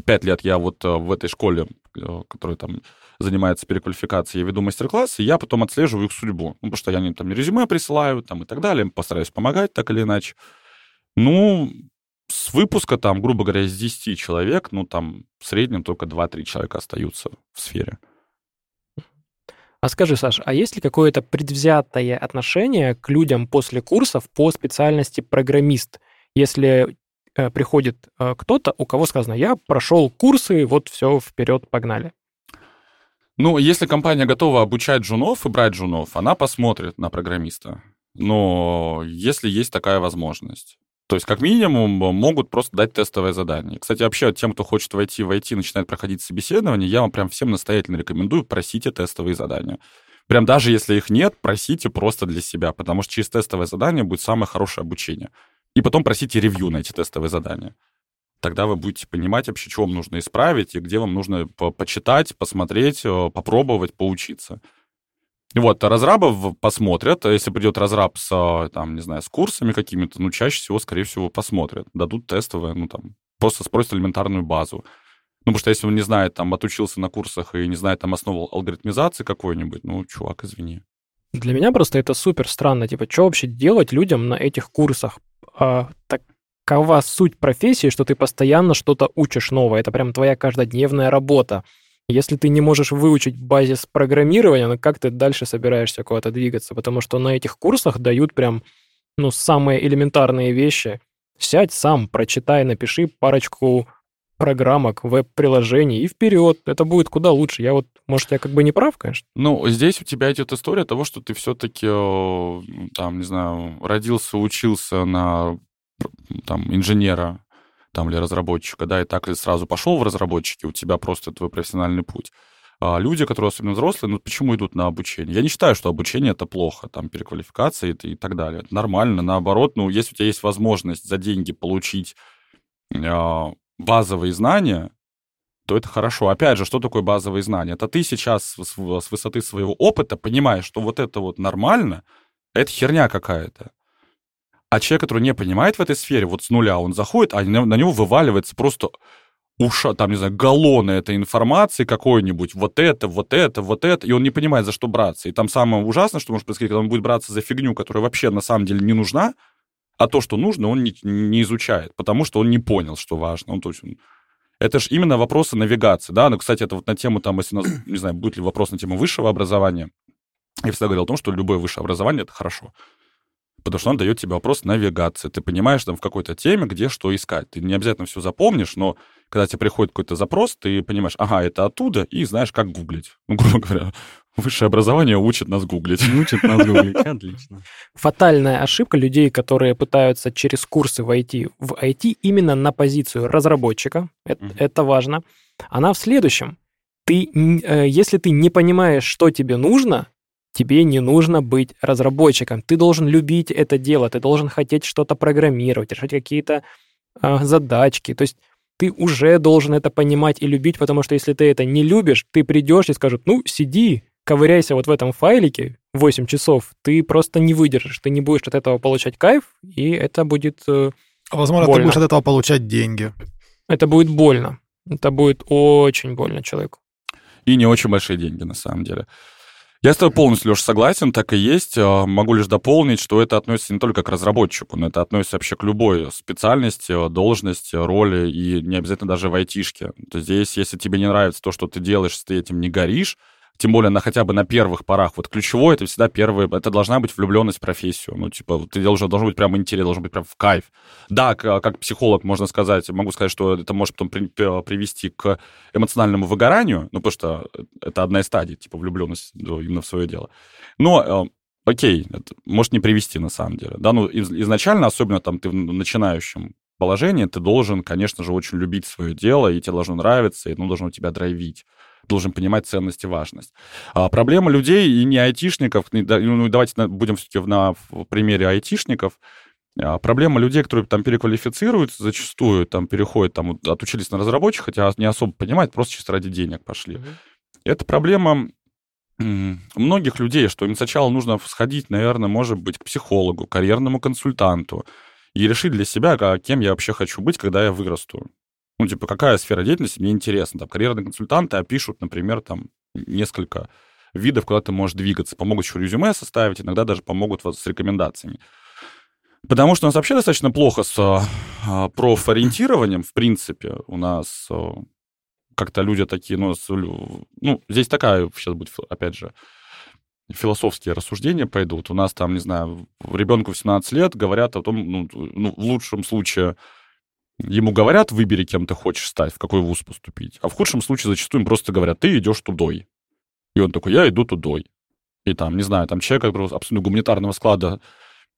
5 лет я вот э, в этой школе, э, которая там занимается переквалификацией, я веду мастер-классы, я потом отслеживаю их судьбу. Ну, потому что я им там резюме присылаю, там, и так далее, постараюсь помогать так или иначе. Ну, с выпуска там, грубо говоря, из 10 человек, ну, там, в среднем только 2-3 человека остаются в сфере. А скажи, Саш, а есть ли какое-то предвзятое отношение к людям после курсов по специальности программист? Если э, приходит э, кто-то, у кого сказано, я прошел курсы, вот все, вперед, погнали. Ну, если компания готова обучать джунов и брать джунов, она посмотрит на программиста. Но если есть такая возможность. То есть, как минимум, могут просто дать тестовое задание. Кстати, вообще, тем, кто хочет войти в IT, начинает проходить собеседование, я вам прям всем настоятельно рекомендую, просите тестовые задания. Прям даже если их нет, просите просто для себя, потому что через тестовое задание будет самое хорошее обучение. И потом просите ревью на эти тестовые задания. Тогда вы будете понимать вообще, что вам нужно исправить и где вам нужно по почитать, посмотреть, э, попробовать, поучиться. Вот, разрабов посмотрят. Если придет разраб с, а, там, не знаю, с курсами какими-то, ну, чаще всего, скорее всего, посмотрят. Дадут тестовые, ну, там, просто спросят элементарную базу. Ну, потому что если он не знает, там, отучился на курсах и не знает, там, основу алгоритмизации какой-нибудь, ну, чувак, извини. Для меня просто это супер странно. Типа, что вообще делать людям на этих курсах? А, такова суть профессии, что ты постоянно что-то учишь новое. Это прям твоя каждодневная работа. Если ты не можешь выучить базис программирования, ну как ты дальше собираешься куда-то двигаться? Потому что на этих курсах дают прям, ну, самые элементарные вещи. Сядь сам, прочитай, напиши парочку программок, веб-приложений и вперед. Это будет куда лучше. Я вот, может, я как бы не прав, конечно. Ну, здесь у тебя идет история того, что ты все-таки, там, не знаю, родился, учился на там, инженера, там, или разработчика, да, и так ли сразу пошел в разработчики, у тебя просто твой профессиональный путь. А люди, которые особенно взрослые, ну почему идут на обучение? Я не считаю, что обучение это плохо, там переквалификация и, и так далее. Нормально, наоборот, ну если у тебя есть возможность за деньги получить э, базовые знания, то это хорошо. Опять же, что такое базовые знания? Это ты сейчас с, высоты своего опыта понимаешь, что вот это вот нормально, это херня какая-то. А человек, который не понимает в этой сфере, вот с нуля он заходит, а на, него вываливается просто уша, там, не знаю, галлоны этой информации какой-нибудь, вот это, вот это, вот это, и он не понимает, за что браться. И там самое ужасное, что может происходить, когда он будет браться за фигню, которая вообще на самом деле не нужна, а то, что нужно, он не, не изучает, потому что он не понял, что важно. Он, то есть, это же именно вопросы навигации, да, ну, кстати, это вот на тему, там, если у нас, не знаю, будет ли вопрос на тему высшего образования, я всегда говорил о том, что любое высшее образование — это хорошо потому что он дает тебе вопрос навигации. Ты понимаешь там в какой-то теме, где что искать. Ты не обязательно все запомнишь, но когда тебе приходит какой-то запрос, ты понимаешь, ага, это оттуда, и знаешь, как гуглить. Ну, грубо говоря, высшее образование учит нас гуглить. Учит нас гуглить, отлично. Фатальная ошибка людей, которые пытаются через курсы войти в IT именно на позицию разработчика, это, это важно, она в следующем. Ты, э, если ты не понимаешь, что тебе нужно, тебе не нужно быть разработчиком. Ты должен любить это дело, ты должен хотеть что-то программировать, решать какие-то э, задачки. То есть ты уже должен это понимать и любить, потому что если ты это не любишь, ты придешь и скажут, ну, сиди, ковыряйся вот в этом файлике 8 часов, ты просто не выдержишь, ты не будешь от этого получать кайф, и это будет э, Возможно, больно. ты будешь от этого получать деньги. Это будет больно. Это будет очень больно человеку. И не очень большие деньги, на самом деле. Я с тобой полностью, Леша, согласен, так и есть. А, могу лишь дополнить, что это относится не только к разработчику, но это относится вообще к любой специальности, должности, роли, и не обязательно даже в айтишке. То здесь, если тебе не нравится то, что ты делаешь, если ты этим не горишь, тем более на хотя бы на первых порах. Вот ключевое это всегда первое, это должна быть влюбленность в профессию. Ну, типа, ты должен, должен быть прям интерес, должен быть прям в кайф. Да, как, как психолог можно сказать, могу сказать, что это может потом при, привести к эмоциональному выгоранию, ну, потому что это одна из стадий, типа, влюбленность именно в свое дело. Но э, окей, это может не привести на самом деле. Да, ну, из, изначально, особенно там ты в начинающем положении, ты должен, конечно же, очень любить свое дело, и тебе должно нравиться, и оно должно тебя драйвить должен понимать ценность и важность. А проблема людей и не айтишников, ну, давайте будем все-таки на в примере айтишников, а проблема людей, которые там переквалифицируются, зачастую там переходят, там отучились на разработчик, хотя не особо понимают, просто чисто ради денег пошли. Mm-hmm. Это проблема многих людей, что им сначала нужно сходить, наверное, может быть, к психологу, карьерному консультанту и решить для себя, кем я вообще хочу быть, когда я вырасту. Ну, типа, какая сфера деятельности мне интересна? Там, карьерные консультанты опишут, например, там, несколько видов, куда ты можешь двигаться. Помогут еще резюме составить, иногда даже помогут вас с рекомендациями. Потому что у нас вообще достаточно плохо с а, профориентированием, в принципе. У нас а, как-то люди такие, ну, с, ну, здесь такая сейчас будет, опять же, философские рассуждения пойдут. У нас там, не знаю, ребенку в 17 лет говорят о том, ну, ну в лучшем случае Ему говорят, выбери, кем ты хочешь стать, в какой вуз поступить. А в худшем случае зачастую им просто говорят, ты идешь тудой. И он такой, я иду тудой. И там, не знаю, там человек, который абсолютно гуманитарного склада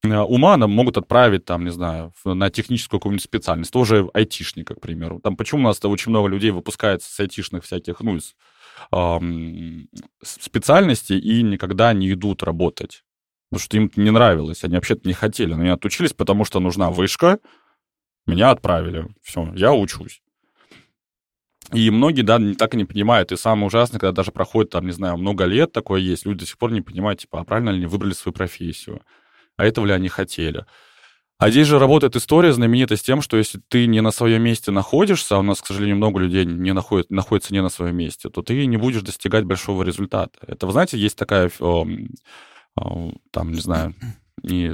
э, ума нам могут отправить, там, не знаю, на техническую какую-нибудь специальность. Тоже айтишника, к примеру. Там почему у нас очень много людей выпускается с айтишных всяких, ну, из эм, специальностей и никогда не идут работать. Потому что им не нравилось, они вообще-то не хотели. Но они отучились, потому что нужна вышка, меня отправили. Все, я учусь. И многие, да, так и не понимают. И самое ужасное, когда даже проходит, там, не знаю, много лет такое есть, люди до сих пор не понимают, типа, а правильно ли они выбрали свою профессию? А этого ли они хотели? А здесь же работает история знаменитая с тем, что если ты не на своем месте находишься, а у нас, к сожалению, много людей не находит, находится не на своем месте, то ты не будешь достигать большого результата. Это, вы знаете, есть такая, о, о, там, не знаю, не,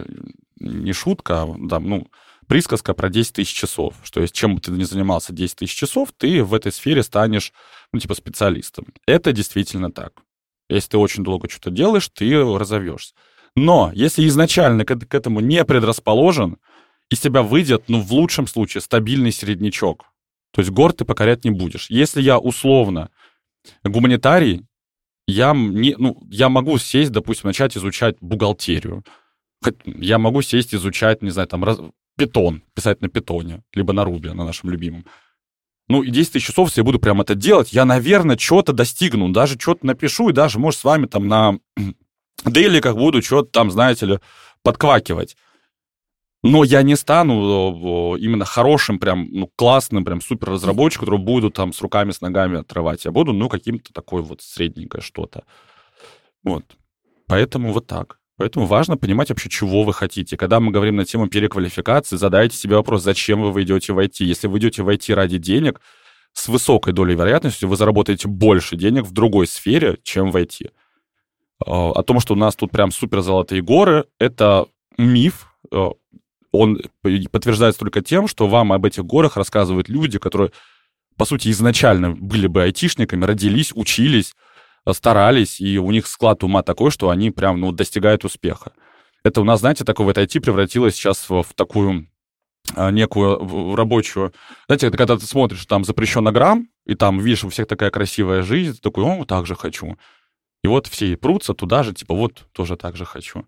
не шутка, там, ну, присказка про 10 тысяч часов, что есть чем бы ты ни занимался 10 тысяч часов, ты в этой сфере станешь, ну, типа, специалистом. Это действительно так. Если ты очень долго что-то делаешь, ты разовьешься. Но если изначально к, к этому не предрасположен, из тебя выйдет, ну, в лучшем случае, стабильный середнячок. То есть гор ты покорять не будешь. Если я условно гуманитарий, я, не, ну, я могу сесть, допустим, начать изучать бухгалтерию. Я могу сесть, изучать, не знаю, там, раз, питон, писать на питоне, либо на рубе, на нашем любимом. Ну, и 10 тысяч часов, если я буду прям это делать, я, наверное, что-то достигну, даже что-то напишу, и даже, может, с вами там на дейликах буду что-то там, знаете ли, подквакивать. Но я не стану именно хорошим, прям, ну, классным, прям супер разработчиком, который буду там с руками, с ногами отрывать. Я буду, ну, каким-то такой вот средненькое что-то. Вот. Поэтому вот так. Поэтому важно понимать вообще, чего вы хотите. Когда мы говорим на тему переквалификации, задайте себе вопрос, зачем вы идете в IT. Если вы идете в IT ради денег, с высокой долей вероятности вы заработаете больше денег в другой сфере, чем в IT. А, о том, что у нас тут прям супер золотые горы, это миф. А, он подтверждается только тем, что вам об этих горах рассказывают люди, которые, по сути, изначально были бы айтишниками, родились, учились, старались, и у них склад ума такой, что они прям, ну, достигают успеха. Это у нас, знаете, такое вот IT превратилось сейчас в, в такую а, некую рабочую... Знаете, когда ты смотришь, там запрещен грамм, и там, видишь, у всех такая красивая жизнь, ты такой, о, так же хочу. И вот все прутся туда же, типа, вот, тоже так же хочу.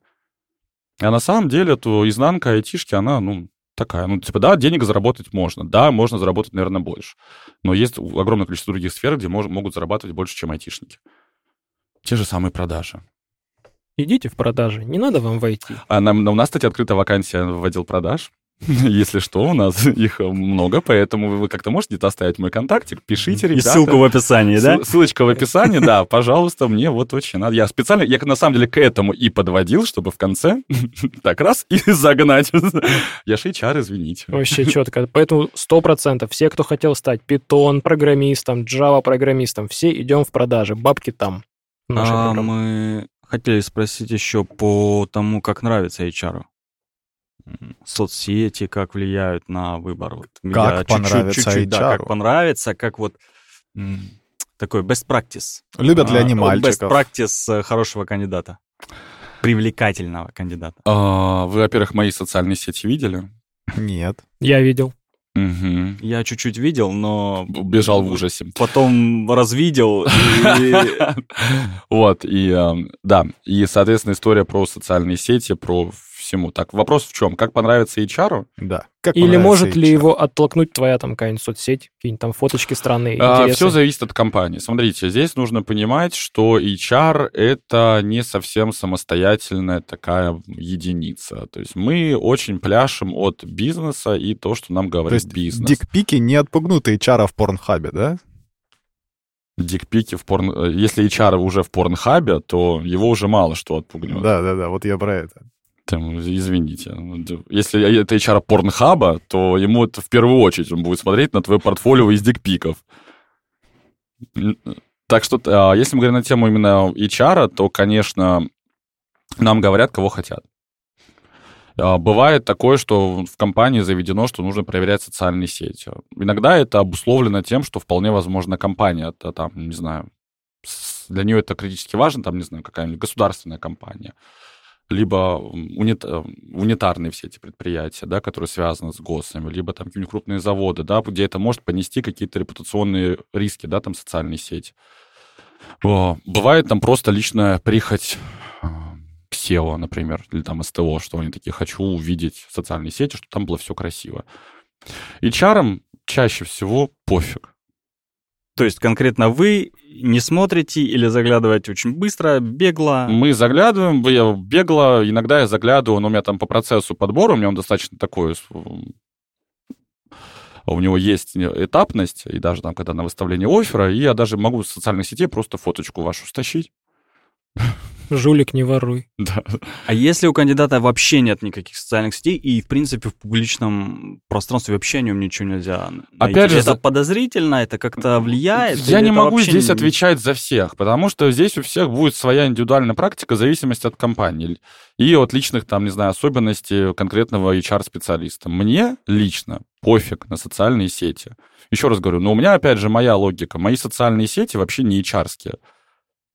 А на самом деле, то изнанка айтишки, она, ну, такая. Ну, типа, да, денег заработать можно. Да, можно заработать, наверное, больше. Но есть огромное количество других сфер, где мож, могут зарабатывать больше, чем айтишники. Те же самые продажи. Идите в продажи, не надо вам войти. А нам, у нас, кстати, открыта вакансия в отдел продаж. Если что, у нас их много, поэтому вы как-то можете оставить мой контактик, пишите, ребята. И ссылку в описании, да? Ссылочка в описании, да, пожалуйста, мне вот очень надо. Я специально, я на самом деле к этому и подводил, чтобы в конце так раз и загнать. Я же HR, извините. Вообще четко. Поэтому сто процентов все, кто хотел стать питон программистом, Java программистом, все идем в продажи, бабки там. А мы хотели спросить еще по тому, как нравится HR. Соцсети как влияют на выбор. Вот как понравится чуть-чуть, HR. Да, как понравится, как вот такой best practice. Любят ли они а, мальчиков? Best practice э, хорошего кандидата. Привлекательного кандидата. А, вы, во-первых, мои социальные сети видели? Нет. Я видел. Угу. Я чуть-чуть видел, но... Бежал в ужасе. Потом развидел. Вот, и эм, да, и, соответственно, история про социальные сети, про всему. Так, вопрос в чем? Как понравится HR? Да. Как Или может HR? ли его оттолкнуть твоя там какая-нибудь соцсеть, какие-нибудь там фоточки странные, а, Все зависит от компании. Смотрите, здесь нужно понимать, что HR — это не совсем самостоятельная такая единица. То есть мы очень пляшем от бизнеса и то, что нам говорит то есть бизнес. дикпики не отпугнут HR в порнхабе, да? дикпики в порн... Если HR уже в порнхабе, то его уже мало что отпугнет. Да, да, да, вот я про это. Там, извините. Если это HR порнхаба, то ему это в первую очередь он будет смотреть на твое портфолио из дикпиков. Так что, а, если мы говорим на тему именно HR, то, конечно, нам говорят, кого хотят. А, бывает такое, что в компании заведено, что нужно проверять социальные сети. Иногда это обусловлено тем, что вполне возможно компания, это там, не знаю, для нее это критически важно, там, не знаю, какая-нибудь государственная компания либо унит, э, унитарные все эти предприятия, да, которые связаны с ГОСами, либо там какие-нибудь крупные заводы, да, где это может понести какие-то репутационные риски, да, там социальные сети. Бывает там просто личная прихоть к SEO, например, или там СТО, что они такие, хочу увидеть социальные сети, чтобы там было все красиво. И чарам чаще всего пофиг. То есть конкретно вы не смотрите или заглядываете очень быстро, бегло? Мы заглядываем, я бегло, иногда я заглядываю, но у меня там по процессу подбора, у меня он достаточно такой, у него есть этапность, и даже там, когда на выставлении оффера, и я даже могу с социальных сетей просто фоточку вашу стащить. Жулик, не воруй. Да. А если у кандидата вообще нет никаких социальных сетей, и, в принципе, в публичном пространстве вообще о нем ничего нельзя найти? Опять же, это подозрительно, это как-то влияет? Я не могу здесь не... отвечать за всех, потому что здесь у всех будет своя индивидуальная практика в зависимости от компании и от личных, там, не знаю, особенностей конкретного HR-специалиста. Мне лично пофиг на социальные сети. Еще раз говорю, но у меня, опять же, моя логика. Мои социальные сети вообще не HR-ские.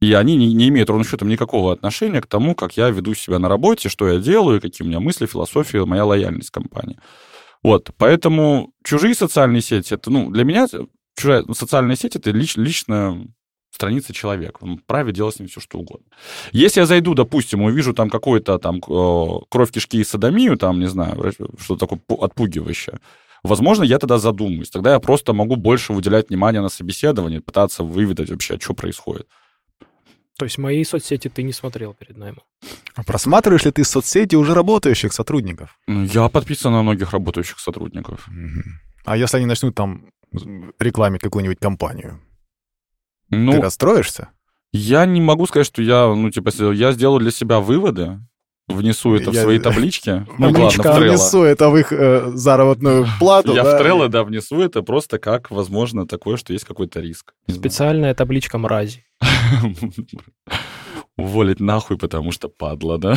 И они не, не имеют ровным счетом никакого отношения к тому, как я веду себя на работе, что я делаю, какие у меня мысли, философия, моя лояльность компании. Вот, поэтому чужие социальные сети, это, ну, для меня чужая социальная сеть, это лич, лично страница человека. Он вправе делать с ним все, что угодно. Если я зайду, допустим, увижу там какой-то там э, кровь кишки и садомию, там, не знаю, что-то такое отпугивающее, возможно, я тогда задумаюсь. Тогда я просто могу больше уделять внимание на собеседование, пытаться выведать вообще, что происходит. То есть мои соцсети ты не смотрел перед наймом? А просматриваешь ли ты соцсети уже работающих сотрудников? Я подписан на многих работающих сотрудников. А если они начнут там рекламить какую-нибудь компанию? Ну, Ты расстроишься? Я не могу сказать, что я, ну, типа, я сделал для себя выводы, внесу это Я- в свои таблички. Ну, Табличка ладно, в Trello. Внесу это в их э, заработную плату. Я да? в Trello, да, внесу это просто как, возможно, такое, что есть какой-то риск. Не знаю. Специальная табличка мрази. Уволить нахуй, потому что падла, да?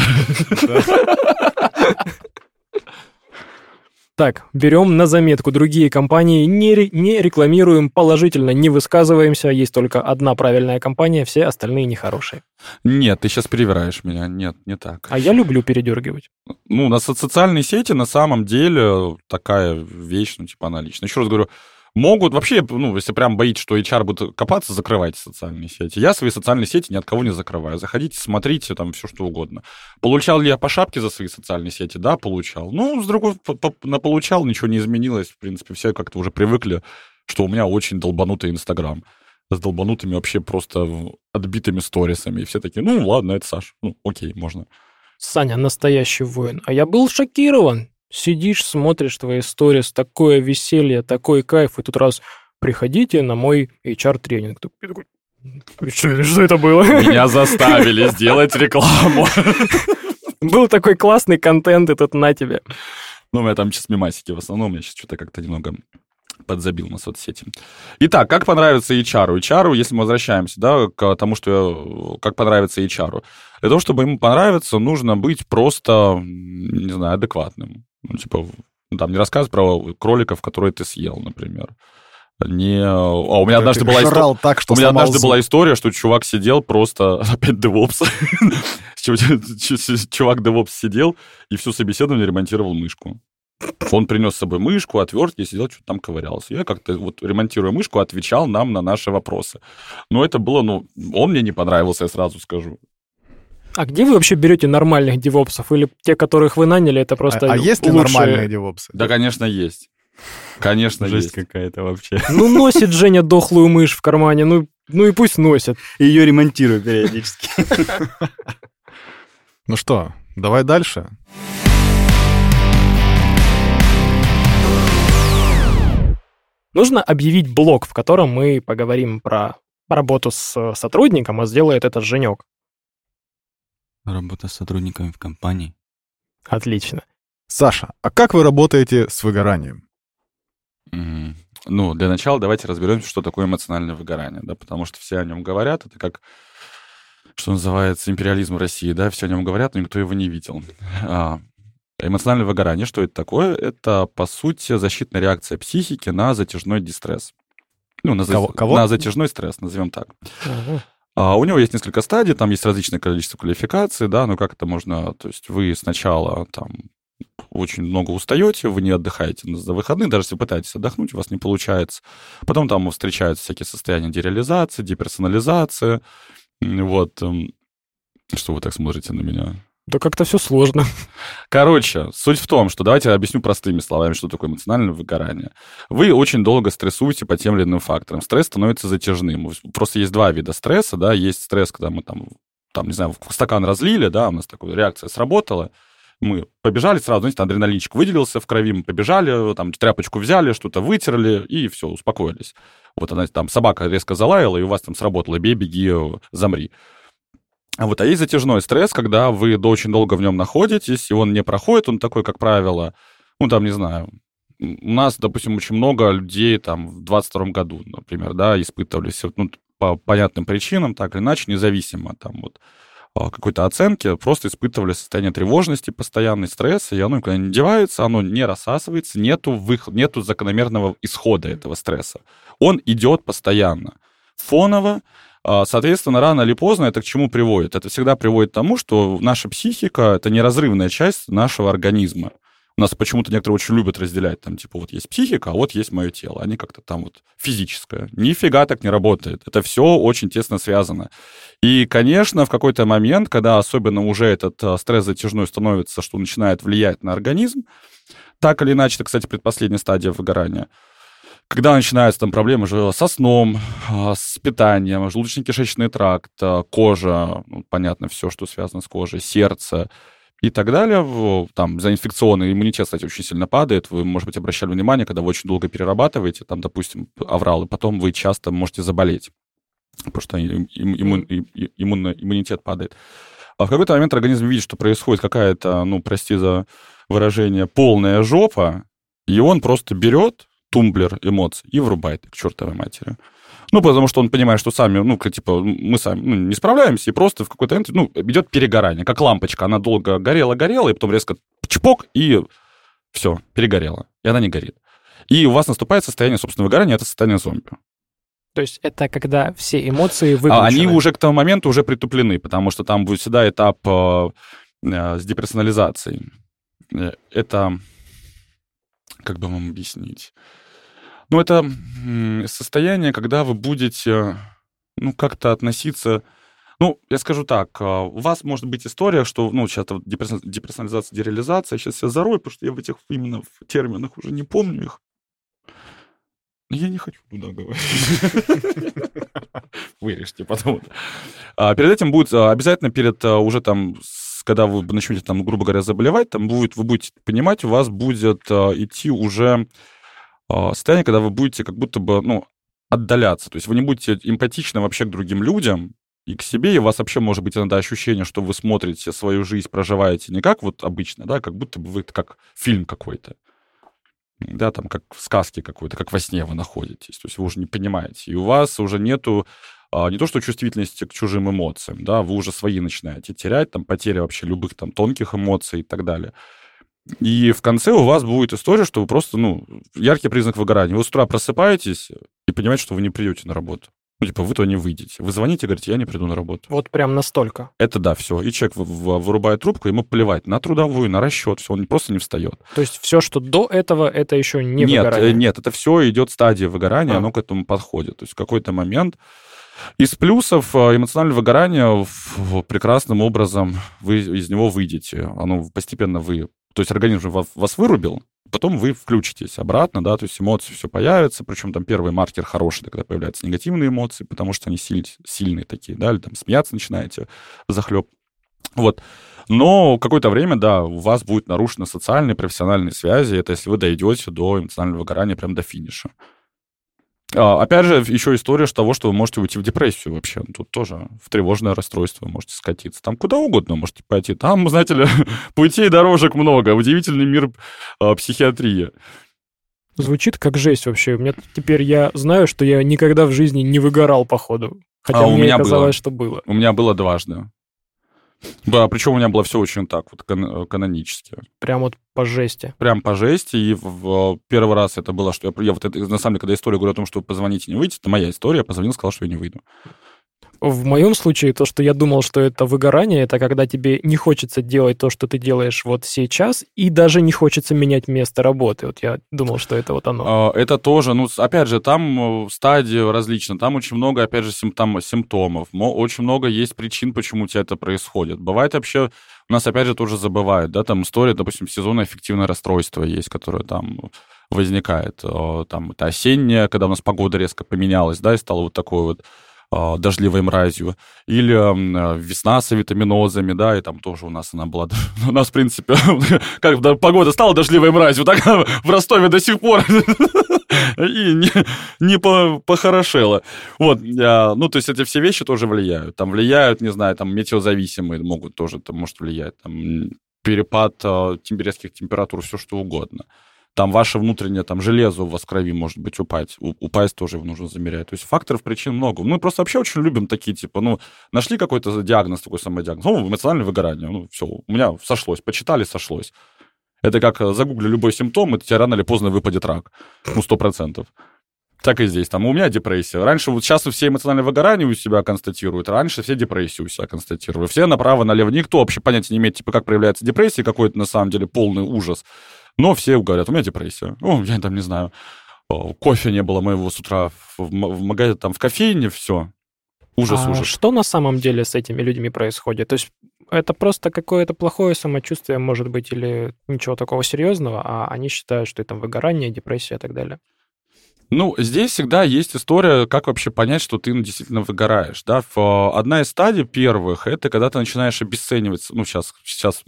Так, берем на заметку. Другие компании не, ре- не рекламируем положительно, не высказываемся. Есть только одна правильная компания, все остальные нехорошие. Нет, ты сейчас перевираешь меня. Нет, не так. А я люблю передергивать. Ну, на со- социальные сети на самом деле такая вещь, ну, типа, она лично. Еще раз говорю, могут вообще, ну, если прям боитесь, что HR будет копаться, закрывайте социальные сети. Я свои социальные сети ни от кого не закрываю. Заходите, смотрите, там, все что угодно. Получал ли я по шапке за свои социальные сети? Да, получал. Ну, с другой, на получал, ничего не изменилось. В принципе, все как-то уже привыкли, что у меня очень долбанутый Инстаграм. С долбанутыми вообще просто отбитыми сторисами. И все такие, ну, ладно, это Саш. Ну, окей, можно. Саня настоящий воин. А я был шокирован. Сидишь, смотришь твои сторис, такое веселье, такой кайф, и тут раз приходите на мой HR-тренинг. Ты такой, что, что это было? Меня заставили сделать рекламу. Был такой классный контент, и тут на тебе. Ну, меня там сейчас мемасики в основном, я сейчас что-то как-то немного подзабил на соцсети. Итак, как понравится HR? HR, если мы возвращаемся, да, к тому, что я- как понравится HR. Для того, чтобы ему понравиться, нужно быть просто, не знаю, адекватным. Ну, типа, там, не рассказывать про кроликов, которые ты съел, например. Не... А у меня однажды была история... так, что У меня однажды зуб. была история, что чувак сидел просто, опять чу- чувак DevOps сидел и всю собеседование ремонтировал мышку. Он принес с собой мышку, отвертки, сидел, что-то там ковырялся. Я как-то, вот, ремонтируя мышку, отвечал нам на наши вопросы. Но это было, ну, он мне не понравился, я сразу скажу. А где вы вообще берете нормальных девопсов? Или те, которых вы наняли, это просто А, а есть ли лучшие? нормальные девопсы? Да, конечно, есть. Конечно, Жесть есть. какая-то вообще. Ну, носит Женя дохлую мышь в кармане, ну, ну и пусть носит. Ее ремонтирую периодически. Ну что, давай дальше. Нужно объявить блог, в котором мы поговорим про работу с э, сотрудником, а сделает этот Женек. Работа с сотрудниками в компании. Отлично. Саша, а как вы работаете с выгоранием? Мгм. Ну, для начала давайте разберемся, что такое эмоциональное выгорание, да, потому что все о нем говорят, это как, что называется, империализм России, да, все о нем говорят, но никто его не видел. А, эмоциональное выгорание, что это такое? Это, по сути, защитная реакция психики на затяжной дистресс. Ну, на, за- Кого- кого? на затяжной стресс, назовем так. Ага. А у него есть несколько стадий, там есть различное количество квалификаций, да, ну как это можно, то есть вы сначала там очень много устаете, вы не отдыхаете за выходные, даже если пытаетесь отдохнуть, у вас не получается. Потом там встречаются всякие состояния дереализации, деперсонализации. Вот. эм, Что вы так смотрите на меня? Да как-то все сложно. Короче, суть в том, что давайте я объясню простыми словами, что такое эмоциональное выгорание. Вы очень долго стрессуете по тем или иным факторам. Стресс становится затяжным. Просто есть два вида стресса, да, есть стресс, когда мы там, там, не знаю, стакан разлили, да, у нас такая реакция сработала, мы побежали сразу, знаете, адреналинчик выделился в крови, мы побежали, там тряпочку взяли, что-то вытерли, и все, успокоились. Вот она там, собака резко залаяла, и у вас там сработало, бей, беги, замри. А вот, а есть затяжной стресс, когда вы очень долго в нем находитесь, и он не проходит, он такой, как правило, ну, там, не знаю, у нас, допустим, очень много людей там в 22 году, например, да, испытывали все, ну, по понятным причинам, так или иначе, независимо там вот а, какой-то оценки, просто испытывали состояние тревожности, постоянный стресс, и оно никуда не девается, оно не рассасывается, нету, выход, нету закономерного исхода этого стресса. Он идет постоянно. Фоново, Соответственно, рано или поздно это к чему приводит? Это всегда приводит к тому, что наша психика — это неразрывная часть нашего организма. У нас почему-то некоторые очень любят разделять, там, типа, вот есть психика, а вот есть мое тело. Они как-то там вот физическое. Нифига так не работает. Это все очень тесно связано. И, конечно, в какой-то момент, когда особенно уже этот э, стресс затяжной становится, что начинает влиять на организм, так или иначе, это, кстати, предпоследняя стадия выгорания, когда начинаются там проблемы же со сном, а, с питанием, желудочно-кишечный тракт, а, кожа, ну, понятно, все, что связано с кожей, сердце, и так далее. Там за инфекционный иммунитет, кстати, очень сильно падает. Вы, может быть, обращали внимание, когда вы очень долго перерабатываете, там, допустим, аврал, и потом вы часто можете заболеть, потому что иммун, иммун, иммунитет падает. А в какой-то момент организм видит, что происходит какая-то, ну, прости за выражение, полная жопа, и он просто берет тумблер эмоций и врубает к чертовой матери. Ну, потому что он понимает, что сами, ну, типа, мы сами ну, не справляемся, и просто в какой-то момент, ну, идет перегорание, как лампочка. Она долго горела-горела, и потом резко чпок, и все, перегорела. И она не горит. И у вас наступает состояние собственного выгорания, это состояние зомби. То есть это когда все эмоции выключены? А они уже к тому моменту уже притуплены, потому что там будет всегда этап э, э, с деперсонализацией. Э, это... Как бы вам объяснить? Ну, это состояние, когда вы будете, ну, как-то относиться... Ну, я скажу так, а, у вас может быть история, что, ну, сейчас деперсонализация, дереализация, сейчас я зарою, потому что я в этих именно в терминах уже не помню их. Я не хочу туда говорить. Вырежьте потом. А, перед этим будет а, обязательно перед уже там когда вы начнете там, грубо говоря, заболевать, там будет, вы будете понимать, у вас будет идти уже состояние, когда вы будете как будто бы, ну, отдаляться. То есть вы не будете эмпатичны вообще к другим людям и к себе, и у вас вообще может быть иногда ощущение, что вы смотрите свою жизнь, проживаете не как вот обычно, да, как будто бы вы как фильм какой-то. Да, там как в сказке какой-то, как во сне вы находитесь. То есть вы уже не понимаете. И у вас уже нету а, не то что чувствительности к чужим эмоциям, да, вы уже свои начинаете терять, там потеря вообще любых там тонких эмоций и так далее. И в конце у вас будет история, что вы просто, ну, яркий признак выгорания. Вы с утра просыпаетесь и понимаете, что вы не придете на работу. Ну, типа, вы то не выйдете. Вы звоните и говорите, я не приду на работу. Вот прям настолько. Это да, все. И человек вырубает трубку, ему плевать на трудовую, на расчет, все, он просто не встает. То есть все, что до этого, это еще не нет, выгорание? Нет, это все идет стадия выгорания, а. оно к этому подходит. То есть в какой-то момент из плюсов э, эмоциональное выгорание прекрасным образом вы из него выйдете. Оно постепенно вы то есть организм вас, вас вырубил, потом вы включитесь обратно, да, то есть эмоции все появятся, причем там первый маркер хороший, когда появляются негативные эмоции, потому что они силь, сильные такие, да, или там смеяться начинаете захлеб. Вот. Но какое-то время, да, у вас будет нарушены социальные, профессиональные связи, это если вы дойдете до эмоционального выгорания прям до финиша. А, опять же, еще история того, что вы можете уйти в депрессию вообще. Тут тоже в тревожное расстройство можете скатиться. Там куда угодно можете пойти. Там, знаете ли, путей дорожек много. Удивительный мир э, психиатрии. Звучит как жесть вообще. У меня теперь я знаю, что я никогда в жизни не выгорал, походу. Хотя а мне у меня казалось, было. что было. У меня было дважды. Да, причем у меня было все очень так вот кан- канонически. Прям вот по жести. Прям по жести. И в, в первый раз это было, что я, я вот это, на самом деле, когда история говорю о том, что позвоните, не выйдете, это моя история. Я позвонил, сказал, что я не выйду. В моем случае то, что я думал, что это выгорание, это когда тебе не хочется делать то, что ты делаешь вот сейчас, и даже не хочется менять место работы. Вот я думал, что это вот оно. А, это тоже, ну, опять же, там э, стадии различны, там очень много, опять же, симптом, симптомов, очень много есть причин, почему у тебя это происходит. Бывает вообще, у нас, опять же, тоже забывают, да, там история, допустим, сезонное эффективное расстройство есть, которое там возникает. Там это осеннее, когда у нас погода резко поменялась, да, и стало вот такое вот дождливой мразью, или а, весна с витаминозами, да, и там тоже у нас она была... У нас, в принципе, как погода стала дождливой мразью, так в Ростове до сих пор и не, не по, похорошело. Вот, а, ну, то есть эти все вещи тоже влияют. Там влияют, не знаю, там метеозависимые могут тоже, там может влиять, там перепад э, резких температур, все что угодно там ваше внутреннее там железо у вас в крови может быть упасть, упасть тоже его нужно замерять. То есть факторов причин много. Мы просто вообще очень любим такие, типа, ну, нашли какой-то диагноз, такой самый диагноз, ну, эмоциональное выгорание, ну, все, у меня сошлось, почитали, сошлось. Это как э, загугли любой симптом, и тебе рано или поздно выпадет рак. Ну, сто процентов. Так и здесь. Там у меня депрессия. Раньше, вот сейчас все эмоциональное выгорание у себя констатируют, раньше все депрессию у себя констатировали. Все направо-налево. Никто вообще понятия не имеет, типа, как проявляется депрессия, какой это на самом деле полный ужас. Но все говорят, у меня депрессия. О, я там не знаю, о, кофе не было моего с утра в, в магазине, там в кофейне, все. Ужас, а ужас. что на самом деле с этими людьми происходит? То есть это просто какое-то плохое самочувствие, может быть, или ничего такого серьезного, а они считают, что это выгорание, депрессия и так далее. Ну, здесь всегда есть история, как вообще понять, что ты ну, действительно выгораешь, да. В- Одна из стадий первых, это когда ты начинаешь обесценивать, ну, сейчас, сейчас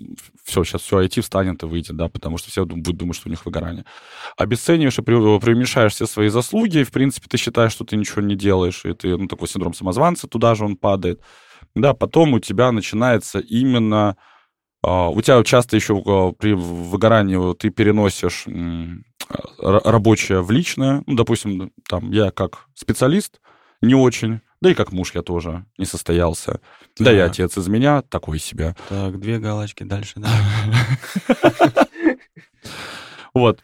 все, сейчас все IT встанет и выйдет, да, потому что все будут думать, что у них выгорание. Обесцениваешь и пре- преуменьшаешь все свои заслуги, и, в принципе, ты считаешь, что ты ничего не делаешь, и ты, ну, такой синдром самозванца, туда же он падает. Да, потом у тебя начинается именно... а, У тебя часто еще а, при выгорании ты переносишь р- рабочее в личное. Ну, допустим, там я как специалист не очень, да и как муж я тоже не состоялся. Да и Так. отец из меня такой себе. Так, две галочки дальше, да. Вот.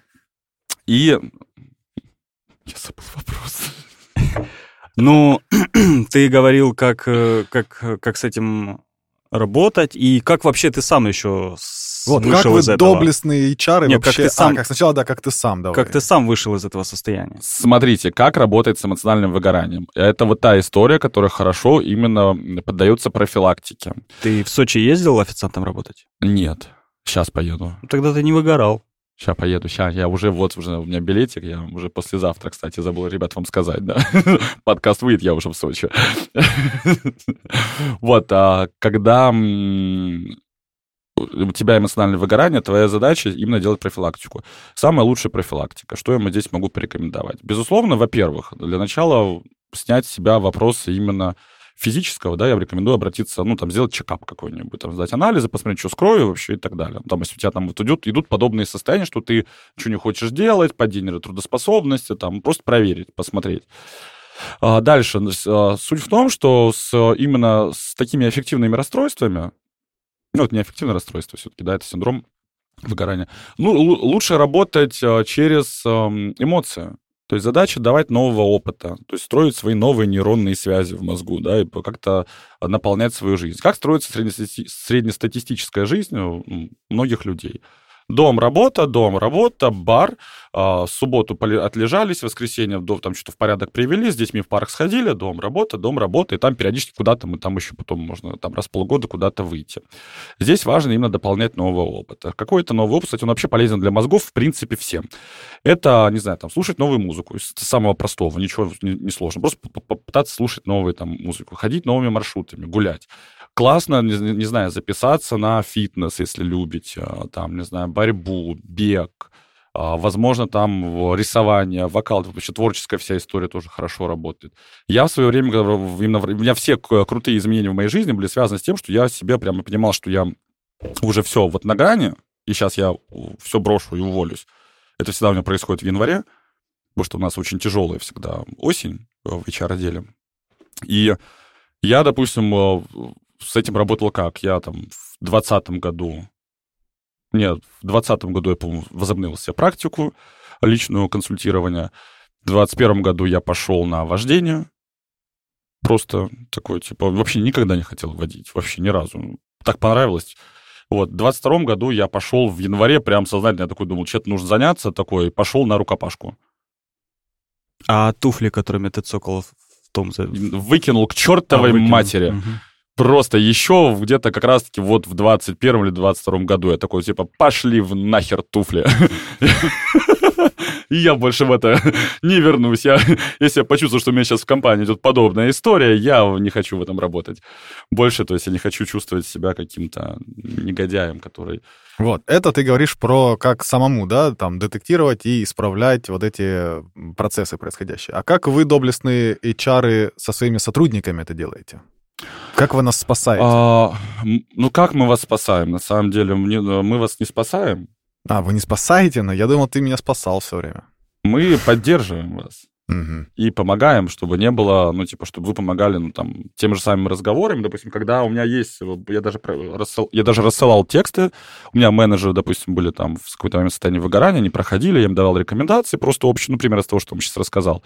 И... Я забыл вопрос. Ну, ты говорил, как, э, как, как с этим работать, и как вообще ты сам еще Вот, как вышел вы из этого? доблестные HR Нет, как вообще... ты сам- А, как сначала, да, как ты сам, давай. Как ты сам вышел из этого состояния? Смотрите, как работает с эмоциональным выгоранием. Это вот та история, которая хорошо именно поддается профилактике. Ты в Сочи ездил официантом работать? Нет. Сейчас поеду. Тогда ты не выгорал. Сейчас поеду, сейчас я уже, вот уже у меня билетик, я уже послезавтра, кстати, забыл, ребят, вам сказать, да. Подкаст выйдет, я уже в Сочи. Вот, а когда у тебя эмоциональное выгорание, твоя задача именно делать профилактику. Самая лучшая профилактика. Что я здесь могу порекомендовать? Безусловно, во-первых, для начала снять с себя вопросы именно физического, да, я рекомендую обратиться, ну, там, сделать чекап какой-нибудь, там, сдать анализы, посмотреть, что с кровью вообще и так далее. Там, если у тебя там вот идут, идут подобные состояния, что ты ничего не хочешь делать, падение трудоспособности, там, просто проверить, посмотреть. А, Дальше. а, Суть в том, что с, именно с такими эффективными расстройствами, ну, это не эффективное расстройство все-таки, да, это синдром выгорания, ну, лу- лучше работать а, через эмоции. То есть задача давать нового опыта, то есть строить свои новые нейронные связи в мозгу, да, и как-то наполнять свою жизнь. Как строится среднестати- среднестатистическая жизнь у многих людей? Дом, работа, дом, работа, бар. А, субботу отлежались, воскресенье дом там что-то в порядок привели, с детьми в парк сходили, дом, работа, дом, работа, и там периодически куда-то мы там еще потом можно там раз в полгода куда-то выйти. Здесь важно именно дополнять нового опыта. Какой-то новый опыт, кстати, он вообще полезен для мозгов, в принципе, всем. Это, не знаю, там, слушать новую музыку, из самого простого, ничего не, не сложно. Просто попытаться слушать новую там музыку, ходить новыми маршрутами, гулять. Классно, не, не знаю, записаться на фитнес, если любите, а, там, не знаю, борьбу, бег, а, возможно, там рисование, вокал, вообще творческая вся история тоже хорошо работает. Я в свое время, именно, у меня все крутые изменения в моей жизни были связаны с тем, что я себе прямо понимал, что я уже все вот на грани, и сейчас я все брошу и уволюсь. Это всегда у меня происходит в январе, потому что у нас очень тяжелая всегда осень в HR-отделе. И я, допустим, э, с этим работал как? Я там в двадцатом году, нет, в двадцатом году я, по-моему, возобновил себе практику личного консультирования. В двадцать первом году я пошел на вождение. Просто такой, типа, вообще никогда не хотел водить, вообще ни разу. Так понравилось. Вот, в 22 году я пошел в январе, прям сознательно я такой думал, что-то нужно заняться, такой, пошел на рукопашку. А туфли, которыми ты цокал в том... Выкинул к чертовой А, выкинул. матери. Мгм. Просто еще где-то как раз-таки вот в 21 или 22 году я такой, типа, пошли в нахер туфли. И я больше в это не вернусь. Я, если я почувствую, что у меня сейчас в компании идет подобная история, я не хочу в этом работать. Больше, то есть я не хочу чувствовать себя каким-то негодяем, который... Вот, это ты говоришь про как самому, да, там, детектировать и исправлять вот эти процессы происходящие. А как вы, доблестные HR, со своими сотрудниками это делаете? Как вы нас спасаете? А, ну, как мы вас спасаем? На самом деле, мне- мы вас не спасаем. А, вы не спасаете, но я думал, ты меня спасал все время. Мы поддерживаем вас. И помогаем, чтобы не было, ну, типа, чтобы вы помогали, ну, там, тем же самым разговорами. Допустим, когда у меня есть, я даже, рассыл- я даже рассылал тексты, у меня менеджеры, допустим, были там в какой-то момент состоянии выгорания, они проходили, я им давал рекомендации, просто общие, ну, пример из того, что он сейчас рассказал.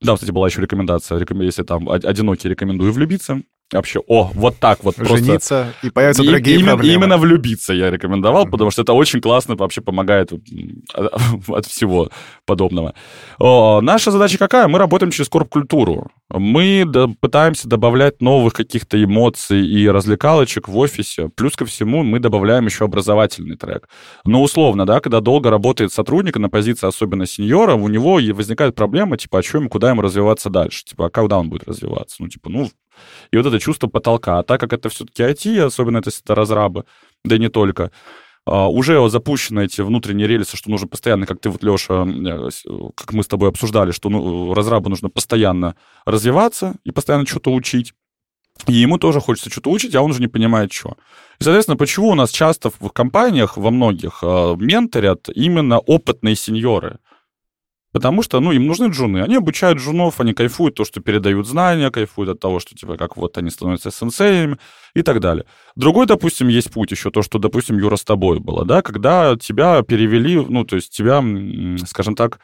Да, кстати, была еще рекомендация, рекомен- если там од- одинокий, рекомендую влюбиться. Вообще, о, вот так вот просто. Жениться, и появятся И- другие именно, проблемы. именно влюбиться я рекомендовал, Мгм. потому что это очень классно вообще помогает от, от всего подобного. О, наша задача какая? Мы работаем через корп-культуру. Мы да- пытаемся добавлять новых каких-то эмоций и развлекалочек в офисе. Плюс ко всему мы добавляем еще образовательный трек. Но условно, да, когда долго работает сотрудник на позиции, особенно сеньора, у него возникает проблема, типа, а что ему, куда ему развиваться дальше? Типа, а когда он будет развиваться? Ну, типа, ну, и вот это чувство потолка. А так как это все-таки IT, особенно это, это разрабы, да и не только, а, уже запущены эти внутренние рельсы, что нужно постоянно, как ты вот, Леша, как мы с тобой обсуждали, что ну, разрабу нужно постоянно развиваться и постоянно что-то учить. И ему тоже хочется что-то учить, а он уже не понимает, что. И, соответственно, почему у нас часто в компаниях, во многих, э, менторят именно опытные сеньоры? Потому что, ну, им нужны джуны. Они обучают джунов, они кайфуют то, что передают знания, кайфуют от того, что, типа, как вот они становятся сенсеями и так далее. Другой, допустим, есть путь еще, то, что, допустим, Юра с тобой было, да, когда тебя перевели, ну, то есть тебя, скажем так,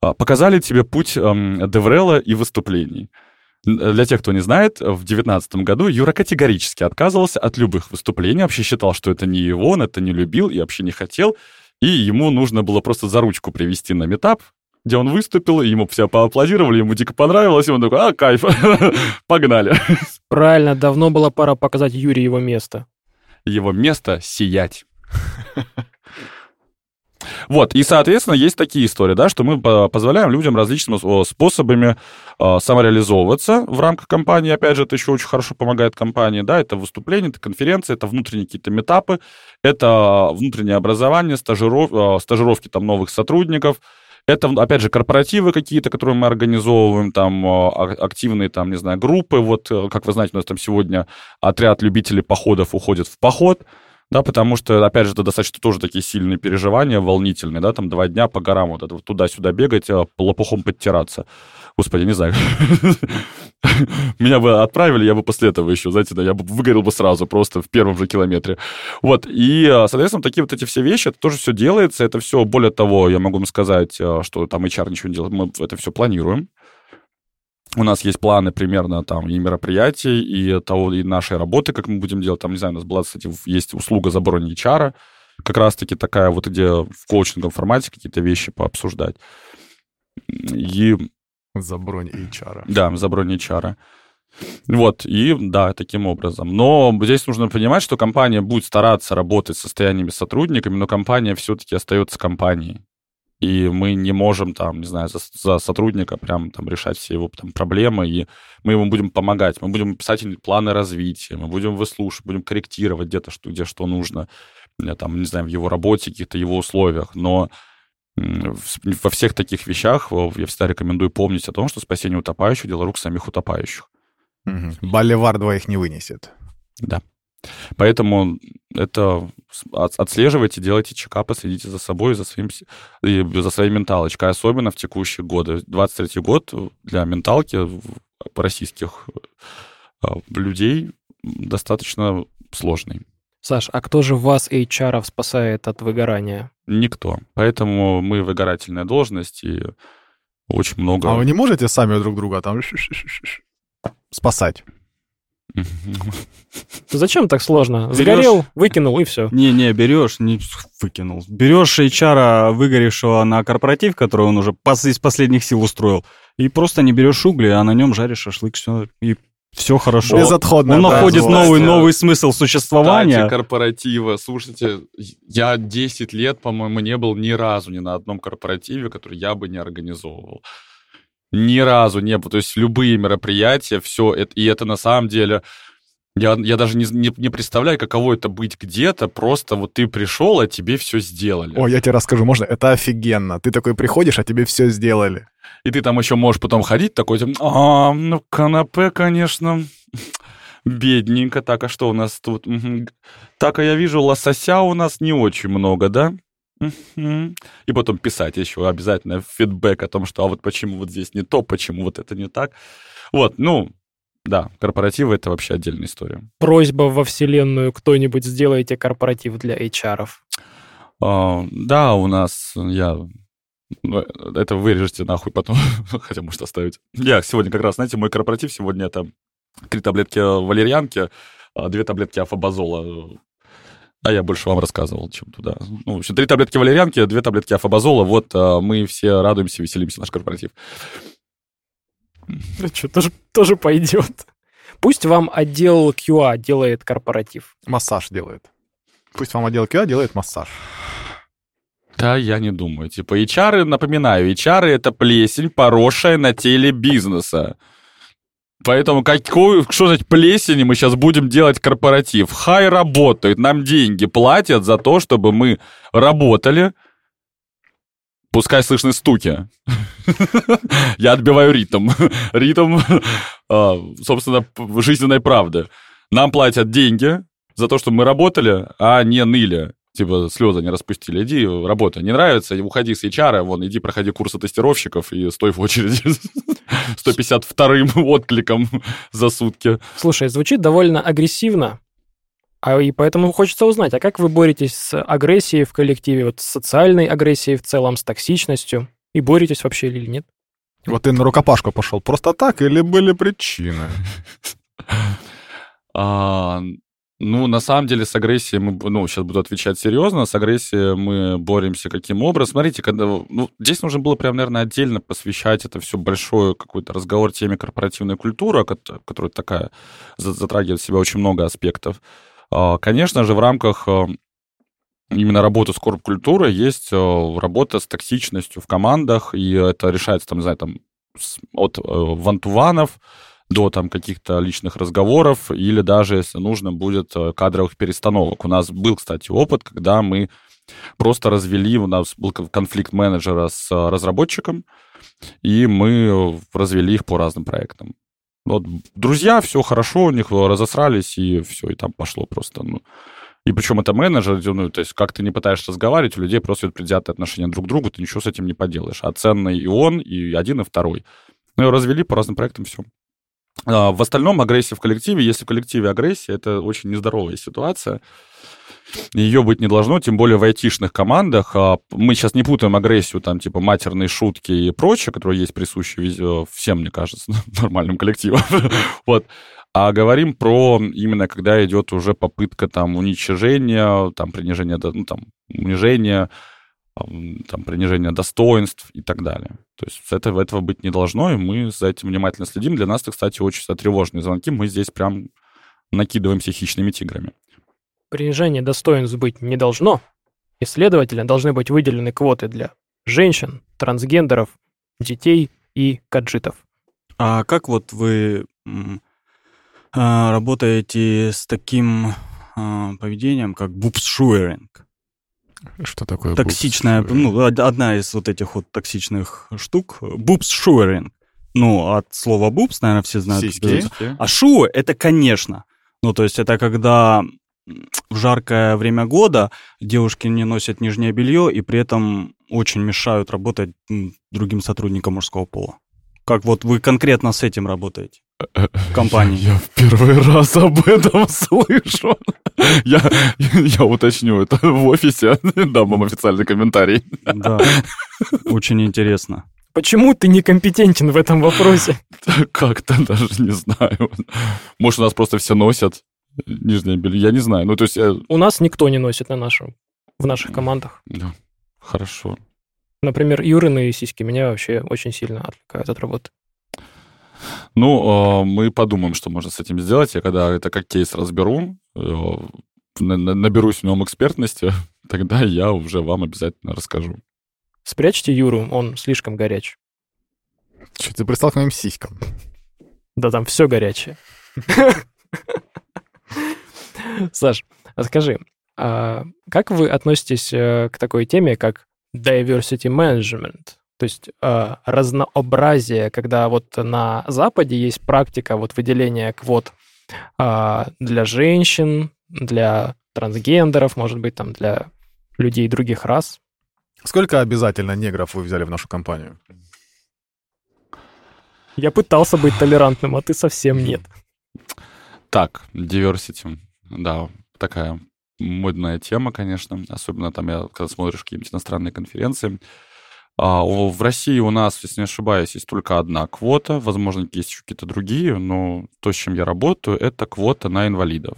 а, показали тебе путь эм, Деврела и выступлений. Для тех, кто не знает, в 2019 году Юра категорически отказывался от любых выступлений, вообще считал, что это не его, он это не любил и вообще не хотел, и ему нужно было просто за ручку привести на метап, где он выступил, ему все поаплодировали, ему дико понравилось, и он такой, а, кайф, погнали. Правильно, давно была пора показать Юре его место. Его место — сиять. Вот, и, соответственно, есть такие истории, да, что мы по- позволяем людям различными способами э, самореализовываться в рамках компании. Опять же, это еще очень хорошо помогает компании, да, это выступления, это конференции, это внутренние какие-то метапы, это внутреннее образование, стажиров, э, стажировки там новых сотрудников, это, опять же, корпоративы какие-то, которые мы организовываем, там, э, а- активные, там, не знаю, группы. Вот, э, как вы знаете, у нас там сегодня отряд любителей походов уходит в поход, да, потому что, опять же, это достаточно тоже такие сильные переживания, волнительные, да, там два дня по горам вот это вот туда-сюда бегать, а, лопухом подтираться. Господи, не знаю. Меня бы отправили, я бы после этого еще, знаете, да, я бы выгорел бы сразу, просто в первом же километре. Вот, и, а, соответственно, такие вот эти все вещи, это тоже все делается, это все, более того, я могу вам сказать, а, что там HR ничего не делает, мы это все планируем. У нас есть планы примерно там и мероприятий, и того, и нашей работы, как мы будем делать. Там, не знаю, у нас была, кстати, есть услуга заброни HR, как раз-таки такая вот, где в коучинговом формате какие-то вещи пообсуждать. И, За бронь HR. да, заброни HR. Вот, и да, таким образом. Но здесь нужно понимать, что компания будет стараться работать с состояниями сотрудниками, но компания все-таки остается компанией. И мы не можем там, не знаю, за, за сотрудника прям там решать все его там проблемы, и мы ему будем помогать, мы будем писать планы развития, мы будем выслушивать, будем корректировать где-то, что, где что нужно, э, там, не знаю, в его работе, каких-то его условиях, но во всех таких вещах я всегда рекомендую помнить о том, что спасение утопающих — дело рук самих утопающих. Мгм. Боливар двоих не вынесет. Да. Поэтому это отслеживайте, делайте чекапы, следите за собой, за, своим, и за своей менталочкой, особенно в текущие годы. 23 год для менталки в- российских э, людей достаточно сложный. Саш, а кто же вас, HR, спасает от выгорания? Никто. Поэтому мы выгорательная должность, и очень много... А вы не можете сами друг друга там спасать? Зачем так сложно? Сгорел, выкинул и все. Не-не, берешь, не выкинул. Берешь HR, выгоревшего на корпоратив, который он уже пос- из последних сил устроил, и просто не берешь угли, а на нем жаришь шашлык, все, и все хорошо. Безотходное Он находит новый, новый смысл существования. корпоратива. Слушайте, я 10 лет, по-моему, не был ни разу ни на одном корпоративе, который я бы не организовывал. Ни разу не было. То есть любые мероприятия, все это, и это на самом деле... Я, я даже не, не, не представляю, каково это быть где-то, просто вот ты пришел, а тебе все сделали. О, я тебе расскажу, можно? Это офигенно. Ты такой приходишь, а тебе все сделали. И ты там еще можешь потом ходить такой, типа, а, ну, канапе, конечно, бедненько. Так, а что у нас тут? Так, а я вижу, лосося у нас не очень много, да? И потом писать еще обязательно фидбэк о том, что а вот почему вот здесь не то, почему вот это не так. Вот, ну, да, корпоративы — это вообще отдельная история. Просьба во вселенную, кто-нибудь сделайте корпоратив для HR. А, да, у нас я... ну, Это вырежете нахуй потом, хотя может оставить. Я сегодня как раз, знаете, мой корпоратив сегодня это три таблетки валерьянки, а, две таблетки афобазола. А я больше вам рассказывал, чем туда. Ну, в общем, три таблетки валерьянки, две таблетки афобазола. Вот а, мы все радуемся, веселимся, наш корпоратив. Ну что, тоже, тоже пойдет. Пусть вам отдел QA делает корпоратив. Массаж делает. Пусть вам отдел QA делает массаж. Да, я не думаю. Типа, HR, напоминаю, HR это плесень, поросшая на теле бизнеса. Поэтому какой, что значит плесень, мы сейчас будем делать корпоратив? Хай работает, нам деньги платят за то, чтобы мы работали. Пускай слышны стуки. Я отбиваю ритм. Ритм, а, собственно, жизненной правды. Нам платят деньги за то, чтобы мы работали, а не ныли типа слезы не распустили. Иди, работай. Не нравится, уходи с HR, вон, иди проходи курсы тестировщиков и стой в очереди 152-м откликом за сутки. Слушай, звучит довольно агрессивно, а и поэтому хочется узнать, а как вы боретесь с агрессией в коллективе, вот с социальной агрессией в целом, с токсичностью? И боретесь вообще или нет? Вот ты на рукопашку пошел просто так или были причины? А, ну, на самом деле, с агрессией мы, ну, сейчас буду отвечать серьезно, с агрессией мы боремся каким образом. Смотрите, когда, ну, здесь нужно было прям, наверное, отдельно посвящать это все большой какой-то разговор теме корпоративной культуры, которая такая, затрагивает в себя очень много аспектов. А, конечно же, в рамках э, именно работы с корп-культурой есть э, работа с токсичностью в командах, и это решается, там, не знаю, там, от э, вантуванов, до там каких-то личных разговоров или даже, если нужно, будет э, кадровых перестановок. У нас был, кстати, опыт, когда мы просто развели, у нас был конфликт менеджера с э, разработчиком, и мы развели их по разным проектам. Вот друзья, все хорошо, у них разосрались, и все, и там пошло просто, ну, и причем это менеджер, ну, то есть как ты не пытаешься разговаривать, у людей просто предвзятые отношения друг к другу, ты ничего с этим не поделаешь. А ценный и он, и один, и второй. Ну, и развели по разным проектам, все. А, в остальном агрессия в коллективе, если в коллективе агрессия, это очень нездоровая ситуация. Ее быть не должно, тем более в айтишных командах. А, мы сейчас не путаем агрессию, там, типа, матерные шутки и прочее, которые есть присущи всем, мне кажется, нормальным коллективам. вот. А говорим про именно, когда идет уже попытка там уничижения, там, принижения, ну, там, унижения, там, принижение достоинств и так далее. То есть этого, этого быть не должно, и мы за этим внимательно следим. Для нас это, кстати, очень тревожные звонки. Мы здесь прям накидываемся хищными тиграми. Принижение достоинств быть не должно. Исследователи должны быть выделены квоты для женщин, трансгендеров, детей и каджитов. А как вот вы а, работаете с таким а, поведением, как бубсшуеринг? Что такое Токсичная, ну, одна из вот этих вот токсичных штук. Бубс шуеринг. Ну, от слова бубс, наверное, все знают. Сиськи. А шу — это, конечно. Ну, то есть это когда в жаркое время года девушки не носят нижнее белье и при этом очень мешают работать другим сотрудникам мужского пола. Как вот вы конкретно с этим работаете? В компании. Я в первый раз об этом слышу. Я, я уточню это в офисе, дам вам официальный комментарий. Да, очень интересно. Почему ты некомпетентен в этом вопросе? Как-то даже не знаю. Может, у нас просто все носят нижнее белье, я не знаю. Ну, то есть... У нас никто не носит на нашем, в наших командах. Да, хорошо. Например, Юрины сиськи меня вообще очень сильно отвлекают от работы. Ну, а, мы подумаем, что можно с этим сделать. Я когда это как кейс разберу, э, наберусь в нем экспертности, тогда я уже вам обязательно расскажу. Спрячьте Юру, он слишком горяч. Что ты пристал к моим сиськам? Да там все горячее. Саш, а скажи, а как вы относитесь э, к такой теме, как diversity management? То есть э, разнообразие, когда вот на Западе есть практика вот выделения квот э, для женщин, для трансгендеров, может быть, там для людей других рас. Сколько обязательно негров вы взяли в нашу компанию? Я пытался быть толерантным, а ты совсем нет. Так, diversity, да, такая модная тема, конечно. Особенно там, я, когда смотришь какие-нибудь иностранные конференции, В России у нас, если не ошибаюсь, есть только одна квота. Возможно, есть еще какие-то другие, но то, с чем я работаю, это квота на инвалидов.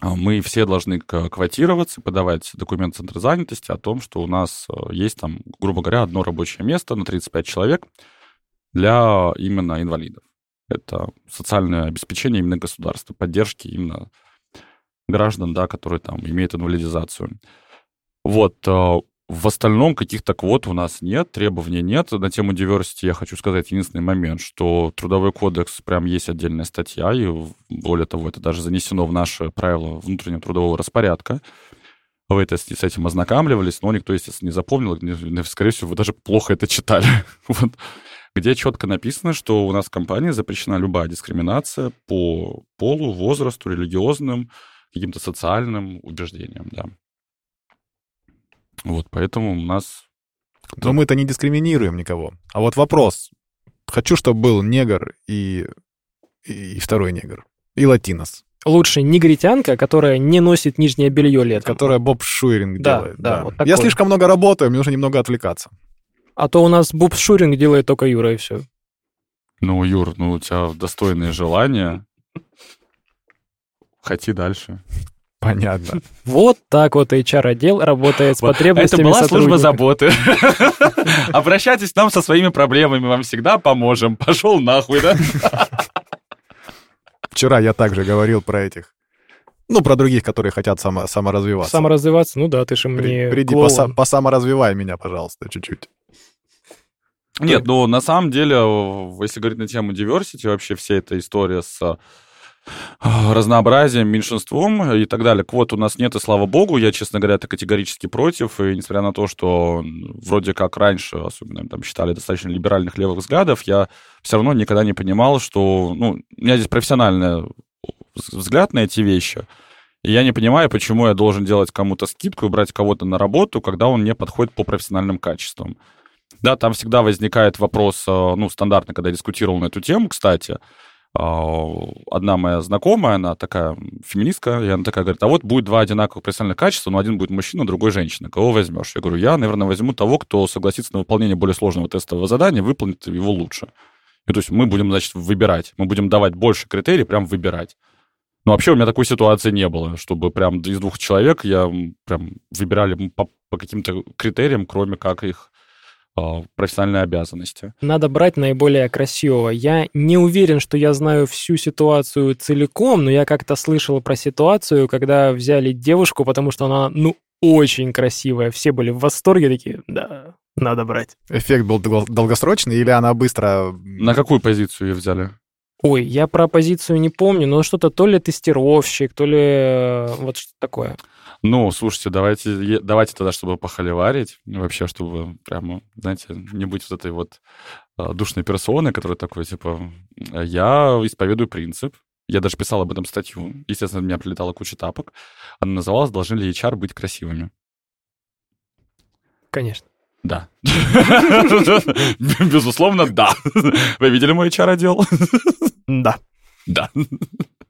А, Мы все должны квотироваться, подавать документ в центр занятости о том, что у нас э, есть там, грубо говоря, одно рабочее место на 35 человек для именно инвалидов. Это социальное обеспечение именно государства, поддержки именно граждан, да, которые там имеют инвалидизацию. Вот. В остальном каких-то квот у нас нет, требований нет. На тему diversity я хочу сказать единственный момент, что Трудовой кодекс прям есть отдельная статья, и более того, это даже занесено в наши правила внутреннего трудового распорядка. Вы это, с этим ознакомливались, но никто, естественно, не запомнил. Не- Скорее всего, вы даже плохо это читали. Вот. Где четко написано, что у нас в компании запрещена любая дискриминация по полу, возрасту, религиозным, каким-то социальным убеждениям, да. Вот, поэтому у нас... Но мы-то не дискриминируем никого. А вот вопрос. Хочу, чтобы был негр и, и второй негр. И латинос. Лучше негритянка, которая не носит нижнее белье летом. Которая Боб Шуеринг Да, делает. да, вот такое. Я слишком много работаю, мне нужно немного отвлекаться. А то у нас Буб Шуринг делает только Юра, и все. Ну, Юр, ну у тебя достойные желания. Хоти дальше. Понятно. Вот так вот HR-отдел работает с потребностями Это была служба заботы. Обращайтесь к нам со своими проблемами, вам всегда поможем. Пошел нахуй, да? Вчера я также говорил про этих. Ну, про других, которые хотят само, саморазвиваться. Саморазвиваться, ну да, ты же При- мне Приди, клоун. поса- посаморазвивай меня, пожалуйста, чуть-чуть. Нет, ну на самом деле, если говорить на тему diversity, вообще вся эта история с разнообразием, меньшинством и так далее. Квот у нас нет, и слава богу. Я, честно говоря, это категорически против. И несмотря на то, что вроде как раньше, особенно там считали достаточно либеральных левых взглядов, я все равно никогда не понимал, что... Ну, у меня здесь профессиональный взгляд на эти вещи. И я не понимаю, почему я должен делать кому-то скидку и брать кого-то на работу, когда он не подходит по профессиональным качествам. Да, там всегда возникает вопрос, э, ну, стандартно, когда я дискутировал на эту тему, кстати, одна моя знакомая, она такая феминистка, и она такая говорит, а вот будет два одинаковых профессиональных качества, но один будет мужчина, другой женщина. Кого возьмешь? Я говорю, я, наверное, возьму того, кто согласится на выполнение более сложного тестового задания, выполнит его лучше. И то есть мы будем, значит, выбирать. Мы будем давать больше критерий, прям выбирать. Но вообще у меня такой ситуации не было, чтобы прям из двух человек я прям выбирали по, по каким-то критериям, кроме как их а, профессиональные обязанности. Надо брать наиболее красивого. Я не уверен, что я знаю всю ситуацию целиком, но я как-то слышал про ситуацию, когда взяли девушку, потому что она, ну, очень красивая. Все были в восторге, такие, да, надо брать. Эффект был дол- долгосрочный или она быстро... На какую позицию ее взяли? Ой, я про позицию не помню, но что-то то ли тестировщик, то ли э, вот что такое. Ну, слушайте, давайте, давайте тогда, чтобы похоливарить, вообще, чтобы прямо, знаете, не быть вот этой вот а, душной персоной, которая такой, типа, я исповедую принцип, я даже писал об этом статью, естественно, у меня прилетала куча тапок, она называлась «Должны ли HR быть красивыми?» Конечно. Да. Безусловно, да. Вы видели мой HR-отдел? Да. Да.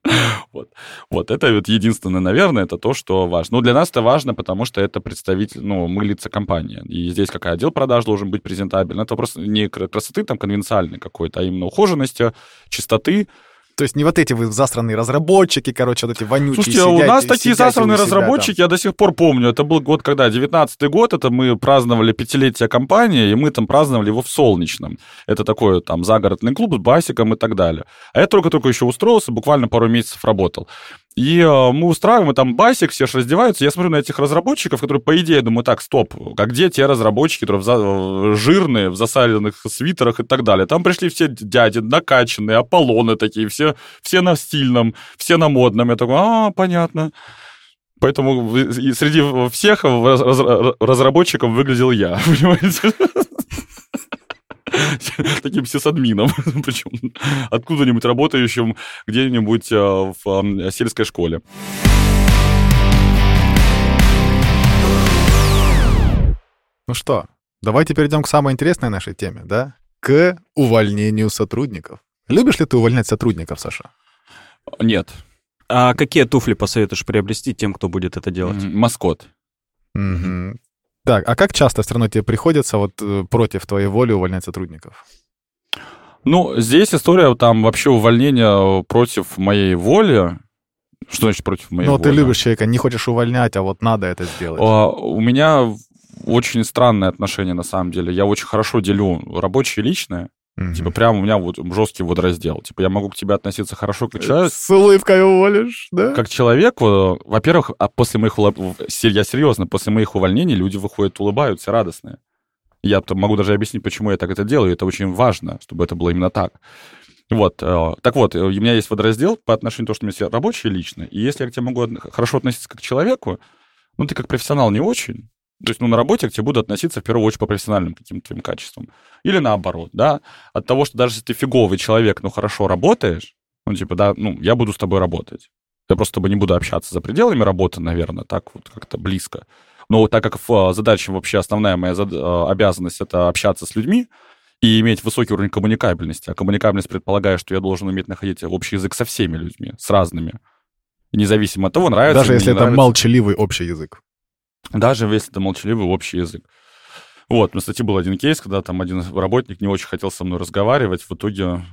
Вот. вот это вот единственное, наверное, это то, что важно. Ну, для нас это важно, потому что это представитель, ну, мы лица компании. И здесь какой отдел продаж должен быть презентабельный. Это просто не кра- красоты там конвенциальной какой-то, а именно ухоженности, чистоты. То есть не вот эти вы засранные разработчики, короче, вот эти вонючие Слушайте, у сидят- нас такие у засранные себя там. разработчики, я до сих пор помню. Это был год, когда, 19-й год, это мы праздновали пятилетие компании, и мы там праздновали его в Солнечном. Это такой там загородный клуб с басиком и так далее. А я только-только еще устроился, буквально пару месяцев работал. И э, мы устраиваем, и там басик, все же раздеваются. Я смотрю на этих разработчиков, которые, по идее, думаю, так, стоп, а где те разработчики, которые в за- э, жирные, в засаленных свитерах и так далее? Там пришли все дяди, накачанные, Аполлоны такие, все, все на стильном, все на модном. Я такой, а, понятно. Поэтому среди всех раз- раз- разработчиков выглядел я, понимаете? Таким сисадмином, причем откуда-нибудь работающим где-нибудь э, в э, сельской школе. Ну что, давайте перейдем к самой интересной нашей теме, да? К увольнению сотрудников. Любишь ли ты увольнять сотрудников, Саша? Нет, А какие туфли посоветуешь приобрести тем, кто будет это делать? м, маскот. Мгм. Так, а как часто все равно тебе приходится вот э, против твоей воли увольнять сотрудников? Ну, здесь история там вообще увольнения против моей воли. Что значит против моей Ну, воли? ты любишь человека, не хочешь увольнять, а вот надо это сделать. А, У меня очень странное отношение, на самом деле. Я очень хорошо делю рабочее и личное. Мгм. Типа, прям у меня вот жесткий водораздел. Типа, я могу к тебе относиться хорошо как человек, С улыбкой уволишь, да? как человек, э, во-первых, а после моих улыб... се- я серьезно, после моих увольнений люди выходят, улыбаются, радостные. Я могу даже объяснить, почему я так это делаю. Это очень важно, чтобы это было именно так. Вот. э, Так вот, э, у меня есть водораздел по отношению к тому, что у меня рабочее и личное. И если я к тебе могу хорошо относиться как к человеку, ну, ты как профессионал не очень. То есть, ну, на работе к тебе буду относиться в первую очередь по профессиональным каким-то твоим качествам. Или наоборот, да. От того, что даже если ты фиговый человек, но хорошо работаешь, ну, типа, да, ну, я буду с тобой работать. Я просто с тобой не буду общаться за пределами работы, наверное, так вот как-то близко. Но так как в э, задаче вообще основная моя э, обязанность это общаться с людьми и иметь высокий уровень коммуникабельности, а коммуникабельность предполагает, что я должен уметь находить общий язык со всеми людьми, с разными. Независимо от того, нравится Даже если это нравится. молчаливый общий язык. Даже если это молчаливый общий язык. Вот, на статье был один кейс, когда там один работник не очень хотел со мной разговаривать, в итоге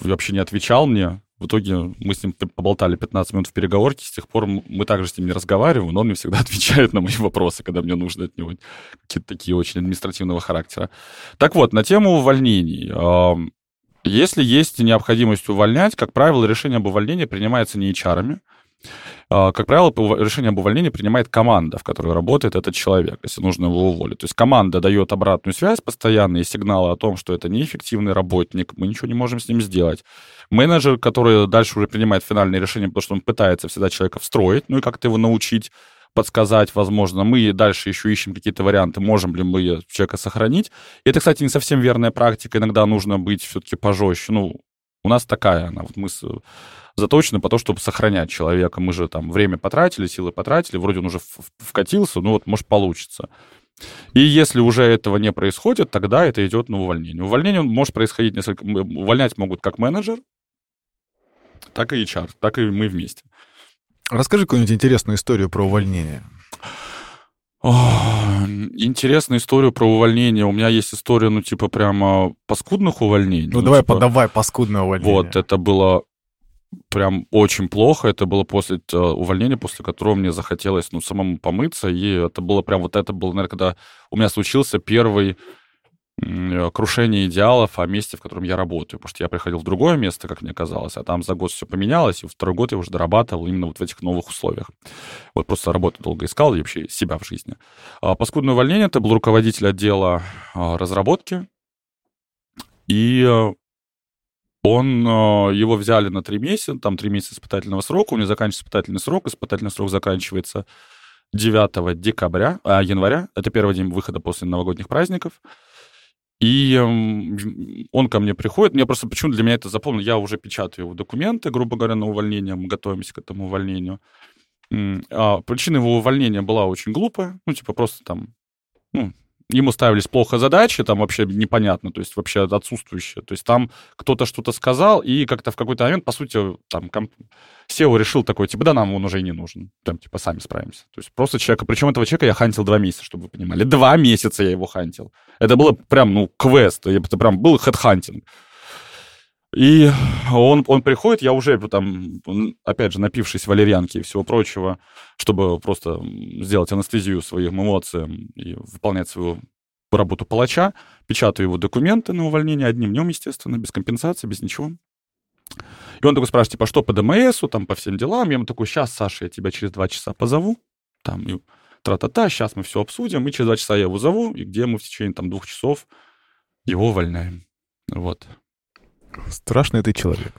вообще не отвечал мне. В итоге мы с ним поболтали 15 минут в переговорке, с тех пор мы также с ним не разговариваем, но он мне всегда отвечает на мои вопросы, когда мне нужно от него какие-то такие очень административного характера. Так вот, на тему увольнений. Если есть необходимость увольнять, как правило, решение об увольнении принимается не HR, как правило, решение об увольнении принимает команда, в которой работает этот человек, если нужно его уволить. То есть команда дает обратную связь, постоянные сигналы о том, что это неэффективный работник, мы ничего не можем с ним сделать. Менеджер, который дальше уже принимает финальное решение, потому что он пытается всегда человека встроить, ну и как-то его научить, подсказать, возможно. Мы дальше еще ищем какие-то варианты, можем ли мы человека сохранить. И это, кстати, не совсем верная практика. Иногда нужно быть все-таки пожестче. Ну, у нас такая она. Вот мы заточены по то, чтобы сохранять человека. Мы же там время потратили, силы потратили, вроде он уже вкатился, ну вот, может, получится. И если уже этого не происходит, тогда это идет на увольнение. Увольнение может происходить несколько... Увольнять могут как менеджер, так и HR, так и мы вместе. Расскажи какую-нибудь интересную историю про увольнение. О, Интересную историю про увольнение. У меня есть история, ну, типа, прямо паскудных увольнений. Ну, давай, типа, подавай паскудное увольнение. Вот, это было прям очень плохо. Это было после э, увольнения, после которого мне захотелось, ну, самому помыться. И это было прям вот это было, наверное, когда у меня случился первый крушение идеалов о месте, в котором я работаю. Потому что я приходил в другое место, как мне казалось, а там за год все поменялось, и второй год я уже дорабатывал именно вот в этих новых условиях. Вот просто работу долго искал и вообще себя в жизни. А, Паскудное увольнение, это был руководитель отдела а, разработки, и э, он, э, его взяли на три месяца, там три месяца испытательного срока, у него заканчивается испытательный срок, испытательный срок заканчивается 9 декабря, а, января, это первый день выхода после новогодних праздников. И эм, он ко мне приходит, мне просто почему для меня это запомнил, я уже печатаю его документы, грубо говоря, на увольнение, мы готовимся к этому увольнению. А причина его увольнения была очень глупая, ну, типа просто там, ну, ему ставились плохо задачи, там вообще непонятно, то есть вообще отсутствующие. То есть там кто-то что-то сказал, и как-то в какой-то момент, по сути, там комп- SEO решил такой, типа, да, нам он уже и не нужен. Там, типа, сами справимся. То есть просто человека, причем этого человека я хантил два месяца, чтобы вы понимали. Два месяца я его хантил. Это было прям, ну, квест, это прям был хедхантинг. И он, он приходит, я уже там, опять же, напившись валерьянки и всего прочего, чтобы просто сделать анестезию своим эмоциям и выполнять свою работу палача, печатаю его документы на увольнение одним днем, естественно, без компенсации, без ничего. И он такой спрашивает, типа, что по ДМСу, там, по всем делам. Я ему такой, сейчас, Саша, я тебя через два часа позову. Там, и тра-та-та, сейчас мы все обсудим. И через два часа я его зову, и где мы в течение, там, двух часов его увольняем. Вот. Страшный ты человек.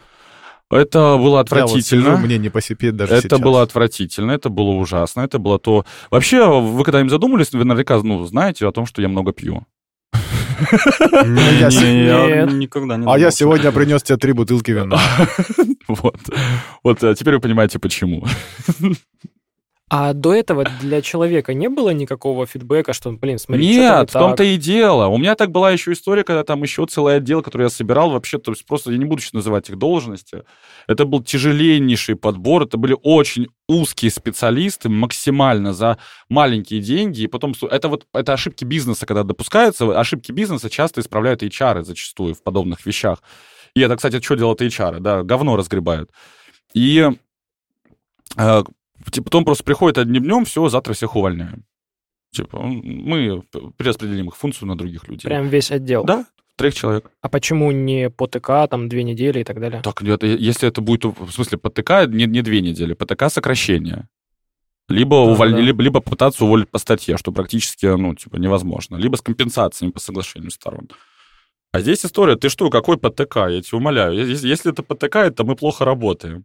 Это было Я вот отвратительно. сижу, мне не по себе даже это сейчас. было отвратительно, это было ужасно, это было то... Вообще, вы когда-нибудь задумались, вы наверняка, ну, знаете о том, что я много пью. Не, я никогда не А я сегодня принес тебе три бутылки вина. Вот. Вот, а теперь вы понимаете, почему. А до этого для человека не было никакого фидбэка, что, блин, смотри, Нет, что-то не в том-то и дело. У меня так была еще история, когда там еще целый отдел, который я собирал вообще, то есть просто я не буду сейчас называть их должности. Это был тяжеленнейший подбор, это были очень узкие специалисты, максимально за маленькие деньги, и потом это вот это ошибки бизнеса, когда допускаются, ошибки бизнеса часто исправляют HR зачастую в подобных вещах. И это, кстати, что делают HR? Да, говно разгребают. И э, типа, потом просто приходит одним днем, все, завтра всех увольняем. Типа, мы перераспределим их функцию на других людей. Прям весь отдел. Да, троих человек. А почему не по ТК, там, две недели и так далее? Так, это, если это будет, в смысле, ПТК, не, не две недели, ПТК сокращение. Либо, Да, уволь- да. Либо, либо пытаться уволить по статье, что практически, ну, типа, невозможно. Либо с компенсациями по соглашению сторон. А здесь история, ты что, какой ПТК? Я тебя умоляю. Если, если это ПТК, то мы плохо работаем.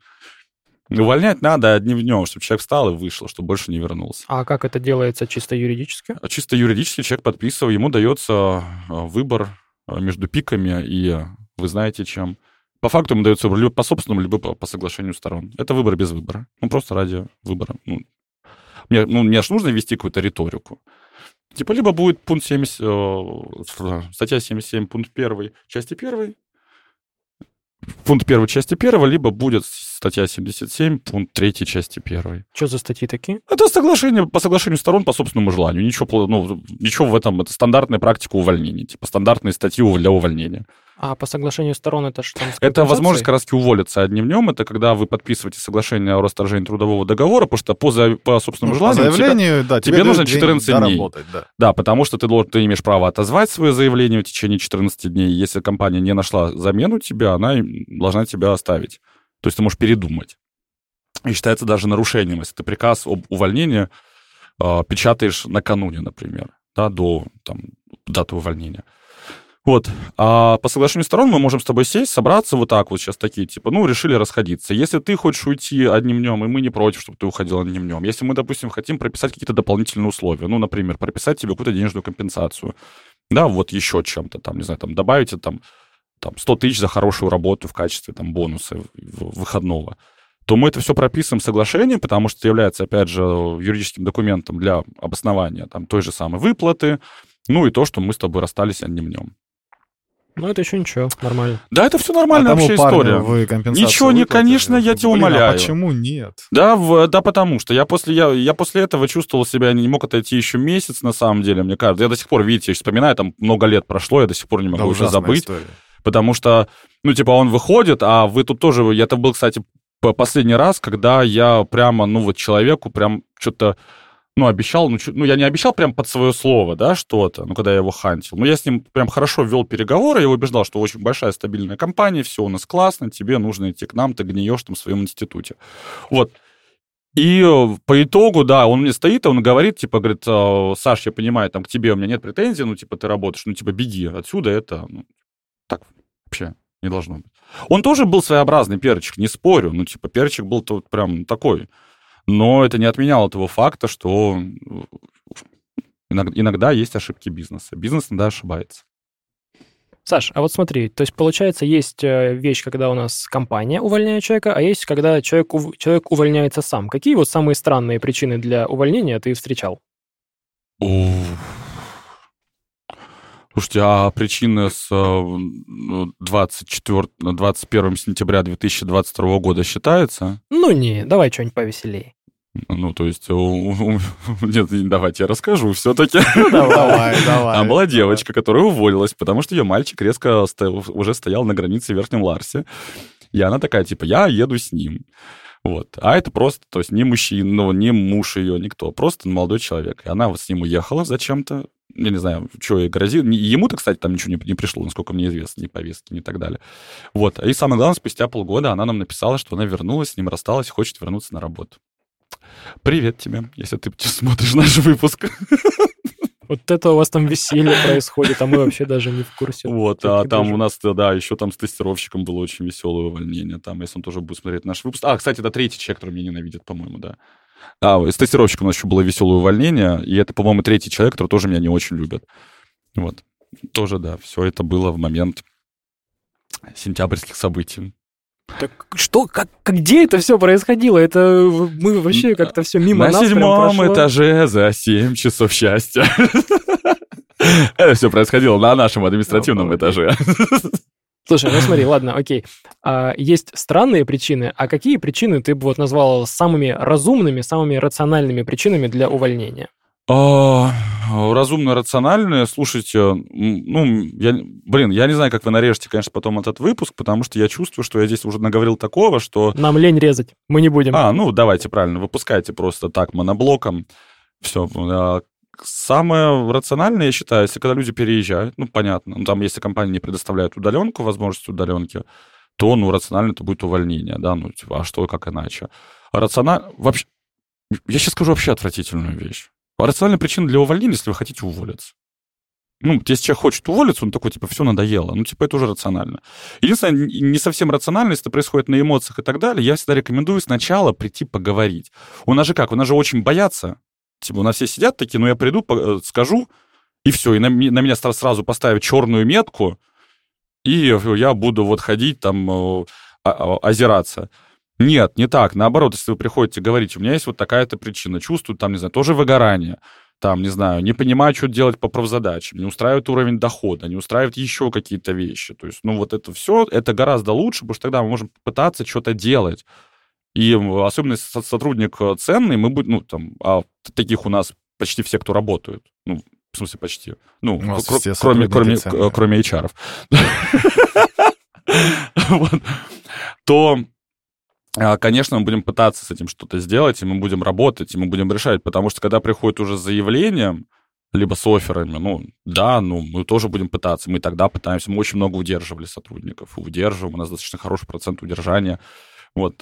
Увольнять надо одним днем, чтобы человек встал и вышел, чтобы больше не вернулся. А как это делается чисто юридически? А чисто юридически человек подписывает, ему дается э, выбор э, между пиками и вы знаете чем. По факту ему дается выбор либо по собственному, либо по, соглашению сторон. Это выбор без выбора. Ну, просто ради выбора. Ну, мне, ну, мне же нужно вести какую-то риторику. Типа, либо будет пункт 70, э, статья 77, пункт 1, части 1, пункт 1, части 1, либо будет статья 77, пункт 3, части 1. Что за статьи такие? Это соглашение по соглашению сторон по собственному желанию. Ничего, ну, ничего в этом. Это стандартная практика увольнения. Типа стандартные статьи для увольнения. А по соглашению сторон это что? Это возможность как раз уволиться одним днем. Это когда вы подписываете соглашение о расторжении трудового договора, потому что по, за- по собственному Ну, по желанию... тебя- заявлению, да, тебе дают нужно день 14 дней. доработать, да. да, потому что ты, должен, ты имеешь право отозвать свое заявление в течение 14 дней. Если компания не нашла замену тебе, она должна тебя оставить. То есть ты можешь передумать. И считается даже нарушением, если ты приказ об увольнении э, печатаешь накануне, например, да, до там, даты увольнения. Вот. А по соглашению сторон мы можем с тобой сесть, собраться вот так вот сейчас такие, типа, ну, решили расходиться. Если ты хочешь уйти одним днем, и мы не против, чтобы ты уходил одним днем. Если мы, допустим, хотим прописать какие-то дополнительные условия, ну, например, прописать тебе какую-то денежную компенсацию, да, вот еще чем-то, там, не знаю, там, добавить там, там 100 тысяч за хорошую работу в качестве там бонуса выходного, то мы это все прописываем в соглашении, потому что это является, опять же, юридическим документом для обоснования там, той же самой выплаты, ну и то, что мы с тобой расстались одним днем. Ну, это еще ничего, нормально. Да, это все нормальная А вообще история. вы Ничего не, конечно, я тебя Блин, а умоляю. почему нет? Да, в- да, потому что я после, я, я после этого чувствовал себя, не мог отойти еще месяц, на самом деле, мне кажется. Я до сих пор, видите, вспоминаю, там много лет прошло, я до сих пор не могу Да, уже забыть. история. Потому что, ну, типа, он выходит, а вы тут тоже... я Это был, кстати, последний раз, когда я прямо, ну, вот человеку прям что-то, ну, обещал, ну, ну, я не обещал прям под свое слово, да, что-то, ну, когда я его хантил. Но я с ним прям хорошо вел переговоры, я его убеждал, что очень большая стабильная компания, все у нас классно, тебе нужно идти к нам, ты гниешь там в своем институте. Вот. И э, по итогу, да, он мне стоит, и он говорит, типа, говорит, «Э, Саш, я понимаю, там к тебе у меня нет претензий, ну, типа, ты работаешь, ну, типа, беги отсюда, это, ну, так вообще не должно быть. Он тоже был своеобразный перчик, не спорю, ну, типа, перчик был тут прям такой. Но это не отменяло того факта, что иногда, иногда есть ошибки бизнеса. Бизнес иногда ошибается. Саш, а вот смотри, то есть получается, есть э, вещь, когда у нас компания увольняет человека, а есть, когда человек, ув- человек увольняется сам. Какие вот самые странные причины для увольнения ты встречал? Слушайте, а причина с э, ну, 24, 21 сентября 2022 года считается? Ну не, давай что-нибудь повеселее. Ну, то есть, нет, давайте я расскажу все-таки. Ну давай. Давай. А была девочка, которая уволилась, потому что ее мальчик резко уже стоял на границе в Верхнем Ларсе. И она такая, типа, я еду с ним. Вот. А это просто, то есть, не мужчина, ну, не муж ее, никто, просто молодой человек. И она вот с ним уехала зачем-то. Я не знаю, что ей грозит. Ему-то, кстати, там ничего не, не пришло, насколько мне известно, ни повестки, ни так далее. Вот. И самое главное, спустя полгода она нам написала, что она вернулась, с ним рассталась хочет вернуться на работу. Привет тебе, если ты смотришь наш выпуск. Вот это у вас там веселье происходит, а мы вообще даже не в курсе. Вот, а там даже. у нас, да, еще там с тестировщиком было очень веселое увольнение. Там, если он тоже будет смотреть наш выпуск. А, кстати, это третий человек, который меня ненавидит, по-моему, да. А, с тестировщиком у нас еще было веселое увольнение, и это, по-моему, третий человек, который тоже меня не очень любит. Вот. Тоже, да, все это было в момент сентябрьских событий. Так что, как, где это все происходило? Это мы вообще как-то все мимо На нас седьмом прошло. этаже за 7 часов счастья. Это все происходило на нашем административном этаже. Слушай, ну смотри, ладно, окей. А, есть странные причины, а какие причины ты бы вот назвал самыми разумными, самыми рациональными причинами для увольнения? А, Разумно, рациональные. Слушайте, ну, я, блин, я не знаю, как вы нарежете, конечно, потом этот выпуск, потому что я чувствую, что я здесь уже наговорил такого, что... Нам лень резать, мы не будем. А, ну, давайте, правильно, выпускайте просто так, моноблоком. Все. Самое рациональное, я считаю, если когда люди переезжают, ну, понятно, ну, там, если компания не предоставляет удаленку, возможность удаленки, то, ну, рационально это будет увольнение, да, ну, типа, а что, как иначе? А рационально... Вообще, я сейчас скажу вообще отвратительную вещь. А рациональная причина для увольнения, если вы хотите уволиться. Ну, если человек хочет уволиться, он такой, типа, все надоело. Ну, типа, это уже рационально. Единственное, не совсем рационально, если это происходит на эмоциях и так далее, я всегда рекомендую сначала прийти поговорить. У нас же как? У нас же очень боятся. Типа, у нас все сидят такие, ну, я приду, э, скажу, и все, и на, на меня сразу поставят черную метку, и я буду вот ходить там, э, а- а- озираться. Нет, не так. Наоборот, если вы приходите говорить, у меня есть вот такая-то причина, чувствую там, не знаю, тоже выгорание, там, не знаю, не понимаю, что делать по профзадачам, не устраивает уровень дохода, не устраивает еще какие-то вещи. То есть, ну, вот это все, это гораздо лучше, потому что тогда мы можем попытаться что-то делать. И особенно если со- сотрудник э, ценный, мы будем, ну, там, а таких у нас почти все, кто работают. Ну, в смысле, почти. Ну, все кроме, кроме, ценные. к- кроме HR. То Конечно, мы будем пытаться с этим что-то сделать, и мы будем работать, и мы будем решать, потому что когда приходит уже с либо с офферами, ну, да, ну, мы тоже будем пытаться, мы тогда пытаемся, мы очень много удерживали сотрудников, удерживаем, у нас достаточно хороший процент удержания, вот,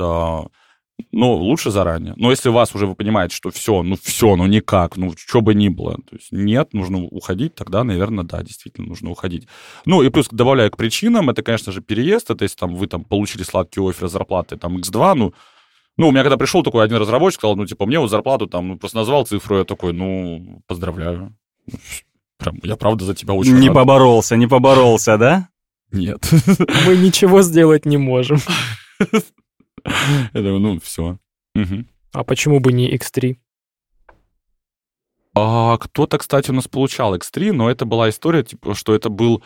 а, ну, лучше заранее. Но если у вас уже вы понимаете, что все, ну все, ну никак, ну что бы ни было, то есть нет, нужно уходить, тогда, наверное, да, действительно нужно уходить. Ну и плюс добавляя к причинам, это, конечно же, переезд, это если там вы там получили сладкий офер зарплаты, там X2, ну, ну, у меня когда пришел такой один разработчик, сказал, ну, типа, мне вот зарплату там, ну, просто назвал цифру, я такой, ну, поздравляю. Прям, я правда за тебя очень Не рад. поборолся, не поборолся, да? Нет. Мы ничего сделать не можем. Я думаю, ну, все. А почему бы не X3? А кто-то, кстати, у нас получал X3, но это была история, типа, что это был...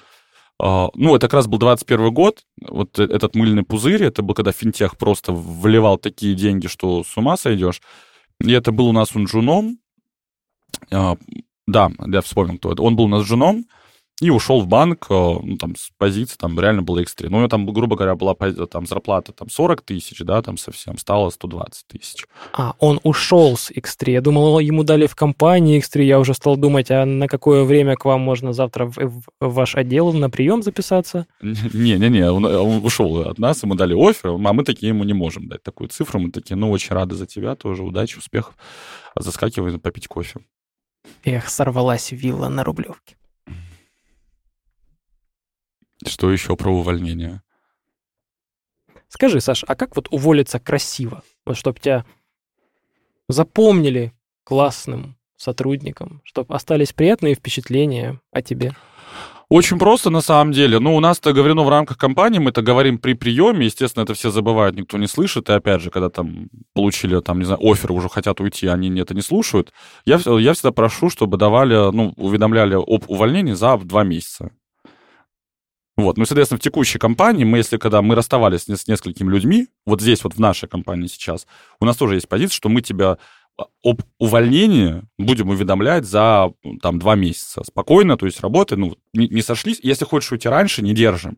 а, ну, это как раз был 21 год, вот э- этот мыльный пузырь, это был, когда финтех просто вливал такие деньги, что с ума сойдешь. И это был у нас он джуном. А, да, я вспомнил, кто это. Он был у нас джуном и ушел в банк, а, ну, там, с позиции, там, реально было X3. Ну, у него там, грубо говоря, была там зарплата там 40 тысяч, да, там совсем, стало 120 тысяч. А, он ушел с X3. Я думал, ему дали в компании X3. Я уже стал думать, а на какое время к вам можно завтра в, в- ваш отдел на прием записаться? Не-не-не, он, он ушел от нас, ему дали офер, а мы такие ему не можем дать такую цифру. Мы такие, ну, очень рады за тебя тоже, удачи, успехов. Заскакиваем попить кофе. Эх, сорвалась вилла на Рублевке. Что еще про увольнение? Скажи, Саш, а как вот уволиться красиво? Вот чтобы тебя запомнили классным сотрудником, чтобы остались приятные впечатления о тебе. Очень просто на самом деле. Ну, у нас-то говорено в рамках компании, мы это говорим при приеме, естественно, это все забывают, никто не слышит, и опять же, когда там получили, там, не знаю, офер, уже хотят уйти, они это не слушают, я, я всегда прошу, чтобы давали, ну, уведомляли об увольнении за два месяца. Вот, ну, соответственно, в текущей компании мы, если когда мы расставались с, не- с несколькими людьми, вот здесь вот в нашей компании сейчас, у нас тоже есть позиция, что мы тебя а, об увольнении будем уведомлять за там два месяца. Спокойно, то есть работы, ну, не сошлись. Если хочешь уйти раньше, не держим.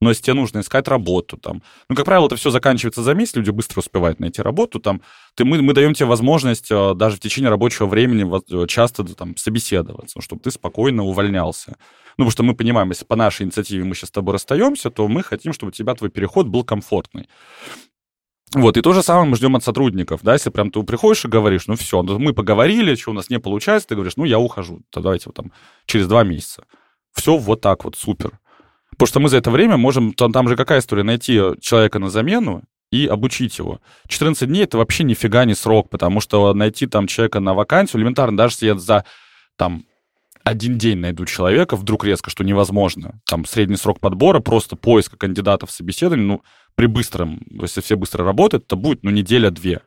Но если тебе нужно искать работу, там, ну, как правило, это все заканчивается за месяц, люди быстро успевают найти работу, там, ты, мы, мы даем тебе возможность э, даже в течение рабочего времени э, часто там собеседоваться, ну, чтобы ты спокойно увольнялся. Ну, потому что мы понимаем, если по нашей инициативе мы сейчас с тобой расстаемся, то мы хотим, чтобы у тебя твой переход был комфортный. Вот, и то же самое мы ждем от сотрудников, да, если прям ты приходишь и говоришь, ну все, ну, мы поговорили, что у нас не получается, ты говоришь, ну я ухожу, то давайте вот там через два месяца. Все вот так вот, супер. Потому что мы за это время можем, там, там же какая история, найти человека на замену и обучить его. 14 дней это вообще нифига не срок, потому что найти там человека на вакансию элементарно, даже если я за там один день найду человека, вдруг резко, что невозможно. Там средний срок подбора, просто поиска кандидатов, собеседований, ну, при быстром, если все быстро работают, то будет, ну, неделя-две.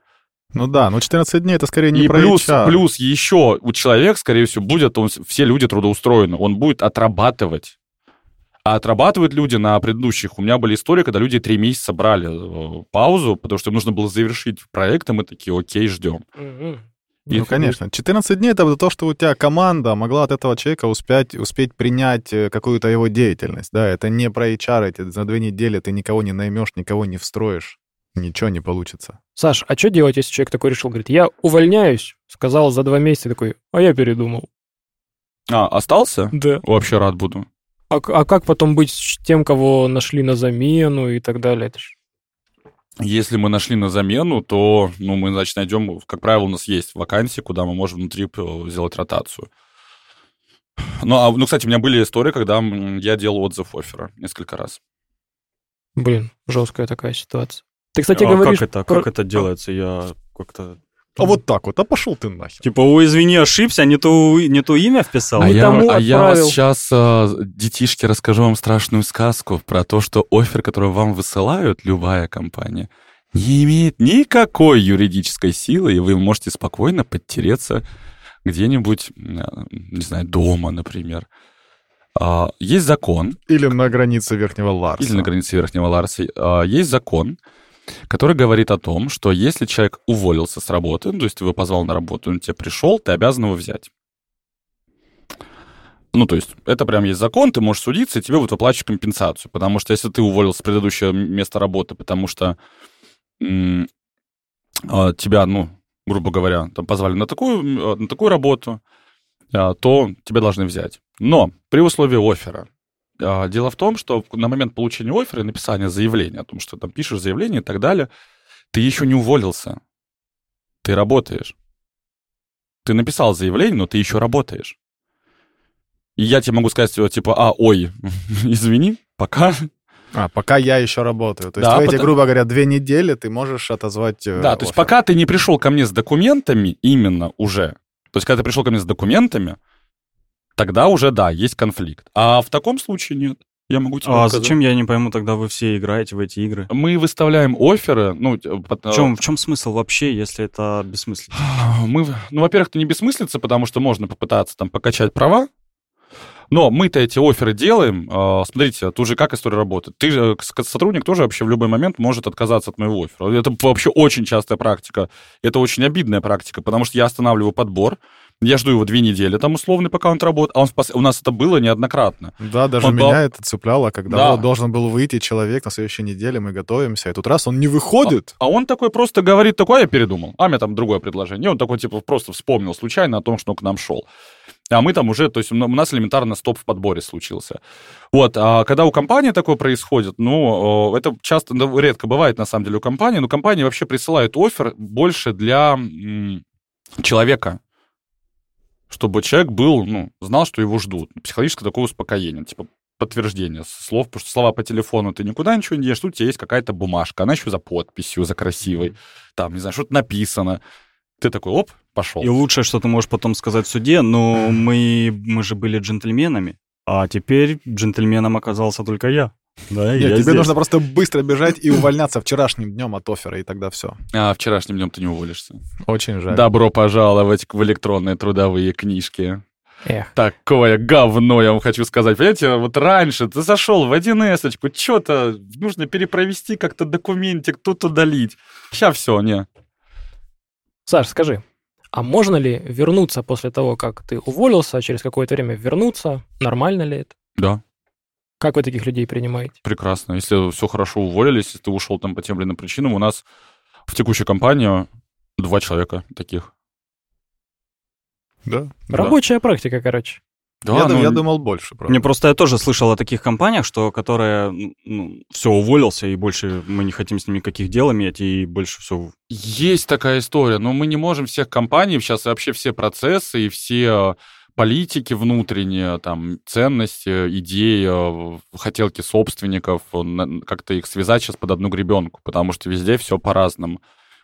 Ну да, но 14 дней это скорее не И про плюс, HR. плюс еще у человека, скорее всего, будет, он, все люди трудоустроены, он будет отрабатывать. А отрабатывают люди на предыдущих. У меня были истории, когда люди три месяца брали э, паузу, потому что им нужно было завершить проект, и мы такие, окей, ждем. Мгм. Ну, конечно. 14 дней — это то, что у тебя команда могла от этого человека успеть, успеть принять э, какую-то его деятельность. Да, это не про HR, эти за две недели ты никого не наймешь, никого не встроишь. Ничего не получится. Саш, а что делать, если человек такой решил, говорит, я увольняюсь, сказал за два месяца такой, а я передумал. А, остался? Да. Вообще рад буду. А, а как потом быть с тем, кого нашли на замену и так далее? Это ж- Если мы нашли на замену, то, ну, мы, значит, найдем, как правило, у нас есть вакансии, куда мы можем внутри э, сделать ротацию. Ну, а, ну, кстати, у меня были истории, когда я делал отзыв оффера несколько раз. Блин, жесткая такая ситуация. Ты, кстати, а говоришь... как это, про- как это делается? Я как-то... А вот так вот, а пошел ты нахер. Типа, ой, извини, ошибся, не то, не то имя вписал. А я- тому а я вас сейчас, детишки, расскажу вам страшную сказку про то, что офер, который вам высылают, любая компания, не имеет никакой юридической силы, и вы можете спокойно подтереться где-нибудь, не знаю, дома, например. А, Есть закон, Или на границе Верхнего Ларса. или на границе Верхнего Ларса, а, есть закон, который говорит о том, что если человек уволился с работы, то есть ты его позвал на работу, он тебе пришел, ты обязан его взять. Ну, то есть это прям есть закон, ты можешь судиться, и тебе будут выплачивать компенсацию. Потому что если ты уволился с предыдущего места работы, потому что м, а, тебя, ну, грубо говоря, там позвали на такую, на такую работу, а, то тебя должны взять. Но при условии оффера. А, Дело в том, что на момент получения оффера и написания заявления о том, что там пишешь заявление и так далее, ты еще не уволился. Ты работаешь. Ты написал заявление, но ты еще работаешь. И я тебе могу сказать, э, типа, а, ой, извини, пока. А, пока я еще работаю. То есть Да, в эти, потому- грубо говоря, две недели ты можешь отозвать э, Да, то есть пока ты не пришел ко мне с документами именно уже, то есть когда ты пришел ко мне с документами, тогда уже, да, есть конфликт. А в таком случае нет. Я могу тебе А сказать. зачем, я не пойму, тогда вы все играете в эти игры? Мы выставляем оферы, ну, пот- В чем, в чем смысл вообще, если это бессмысленно? Мы, ну, во-первых, это не бессмыслица, потому что можно попытаться там покачать права, но мы-то эти оферы делаем. А, Смотрите, тут же как история работает. Ты же, к- сотрудник тоже вообще в любой момент может отказаться от моего оффера. Это вообще очень частая практика. Это очень обидная практика, потому что я останавливаю подбор, я жду его две недели, там условный, пока он работает, а он в пос- у нас это было неоднократно. Да, даже Он меня был- это цепляло, когда Да. вот должен был выйти человек на следующей неделе, мы готовимся, и тут раз он не выходит. А он такой просто говорит, такой, а я передумал. А меня там другое предложение. И он такой, типа, просто вспомнил случайно о том, что он к нам шел. А мы там уже, то есть у нас элементарно стоп в подборе случился. Вот, а когда у компании такое происходит, ну, это часто, ну, редко бывает, на самом деле, у компании, но компания вообще присылает офер больше для человека, чтобы человек был, ну, знал, что его ждут. Психологическое такое успокоение, типа, подтверждение слов, потому что слова по телефону ты никуда ничего не денешь, тут у тебя есть какая-то бумажка, она еще за подписью, за красивой, там, не знаю, что-то написано. Ты такой, оп, пошел. И лучшее, что ты можешь потом сказать в суде, но мы, мы же были джентльменами, а теперь джентльменом оказался только я. Да, Нет, я тебе здесь. нужно просто быстро бежать и увольняться вчерашним днем от оффера, и тогда все. А вчерашним днем ты не уволишься. Очень жаль. Добро пожаловать в электронные трудовые книжки. Эх. Такое говно, я вам хочу сказать. Понимаете, вот раньше ты зашел в 1С, что-то нужно перепровести как-то документик, тут удалить. Сейчас все, не. Саш, скажи, а можно ли вернуться после того, как ты уволился, а через какое-то время вернуться? Нормально ли это? Да, Как вы таких людей принимаете? прекрасно. Если все хорошо уволились, если ты ушел там по тем или иным причинам, у нас в текущей компании два человека таких. Да. Да. Рабочая практика, короче. Да, я, ну, я думал больше, правда. Мне просто я тоже слышал о таких компаниях, что которые ну, все уволился и больше мы не хотим с ними никаких дел иметь и больше все. Есть такая история, но мы не можем всех компаний, сейчас вообще все процессы и все политики внутренние, там, ценности, идеи, э, хотелки собственников, на- как-то их связать сейчас под одну гребенку, потому что везде все по-разному.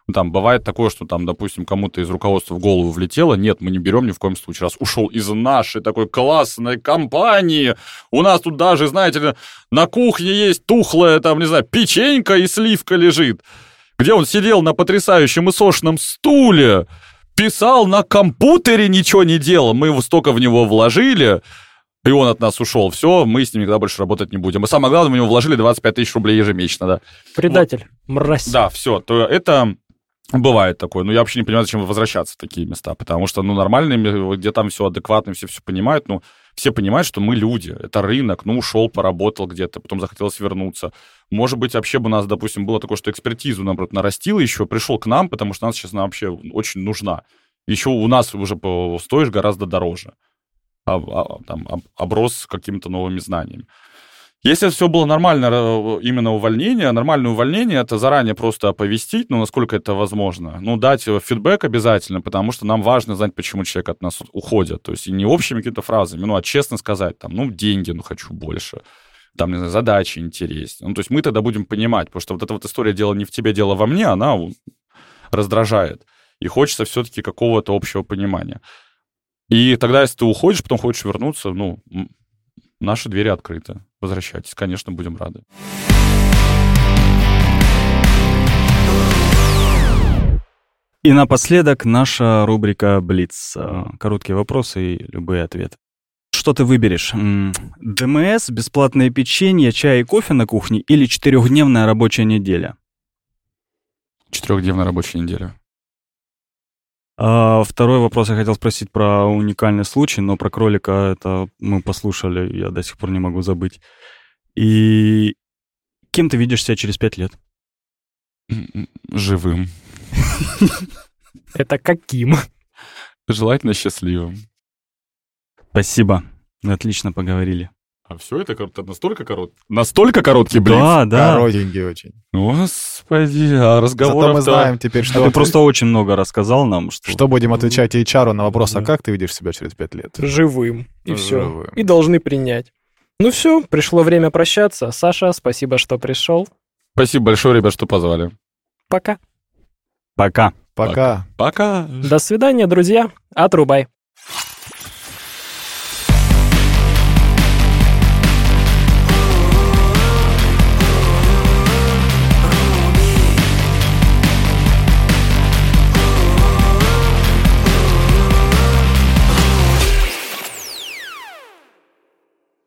Ну, Там бывает такое, что там, допустим, кому-то из руководства в голову влетело. Нет, мы не берем ни в коем случае. Раз ушел из нашей такой классной компании, у нас тут даже, знаете на кухне есть тухлая, там, не знаю, печенька и сливка лежит, где он сидел на потрясающем и сошном стуле, писал на компьютере, ничего не делал. Мы его столько в него вложили, и он от нас ушел. Все, мы с ним никогда больше работать не будем. И самое главное, мы в него вложили 25 тысяч рублей ежемесячно, да. Предатель, мразь. Да, все, то это бывает такое. Но я вообще не понимаю, зачем возвращаться в такие места, потому что, ну, нормальные, где там все адекватно, все все понимают, ну, все понимают, что мы люди, это рынок, ну, ушел, поработал где-то, потом захотелось вернуться. Может быть, вообще бы у нас, допустим, было такое, что экспертизу, наоборот, нарастил еще, пришел к нам, потому что нас сейчас она вообще очень нужна. Еще у нас уже стоишь гораздо дороже. А- а- там, об- оброс какими-то новыми знаниями. Если все было нормально, э, именно увольнение, нормальное увольнение, это заранее просто оповестить, ну, насколько это возможно. Ну, дать фидбэк обязательно, потому что нам важно знать, почему человек от нас уходит. То есть и не общими какими-то фразами, ну, а честно сказать, там, ну, деньги, ну, хочу больше. Там, не знаю, задачи интереснее. Ну, то есть мы тогда будем понимать, потому что вот эта вот история «дело не в тебе, дело во мне», она раздражает. И хочется все-таки какого-то общего понимания. И тогда, если ты уходишь, потом хочешь вернуться, ну, наши двери открыты. Возвращайтесь, конечно, будем рады. И напоследок наша рубрика «Блиц». Э, Короткие вопросы и любые ответы. Что ты выберешь? ДМС, бесплатное печенье, чай и кофе на кухне или четырехдневная рабочая неделя? Четырехдневная рабочая неделя. А, второй вопрос я хотел спросить про уникальный случай, но про кролика это мы послушали, я до сих пор не могу забыть. И кем ты видишь себя через пять лет? Живым. Это каким? Желательно счастливым. Спасибо. Отлично поговорили. А все это кор- настолько короткий? Настолько короткий блиц? Да, да. Коротенький очень. Господи, а Зато разговор мы знаем теперь, А что, ты просто очень много рассказал нам, что... что будем отвечать HR на вопрос, а как ты видишь себя через пять лет? Живым. И все. Живым. И должны принять. Ну все, пришло время прощаться. Саша, спасибо, что пришел. Спасибо большое, ребят, что позвали. Пока. Пока. Пока. Пока. До свидания, друзья. Отрубай.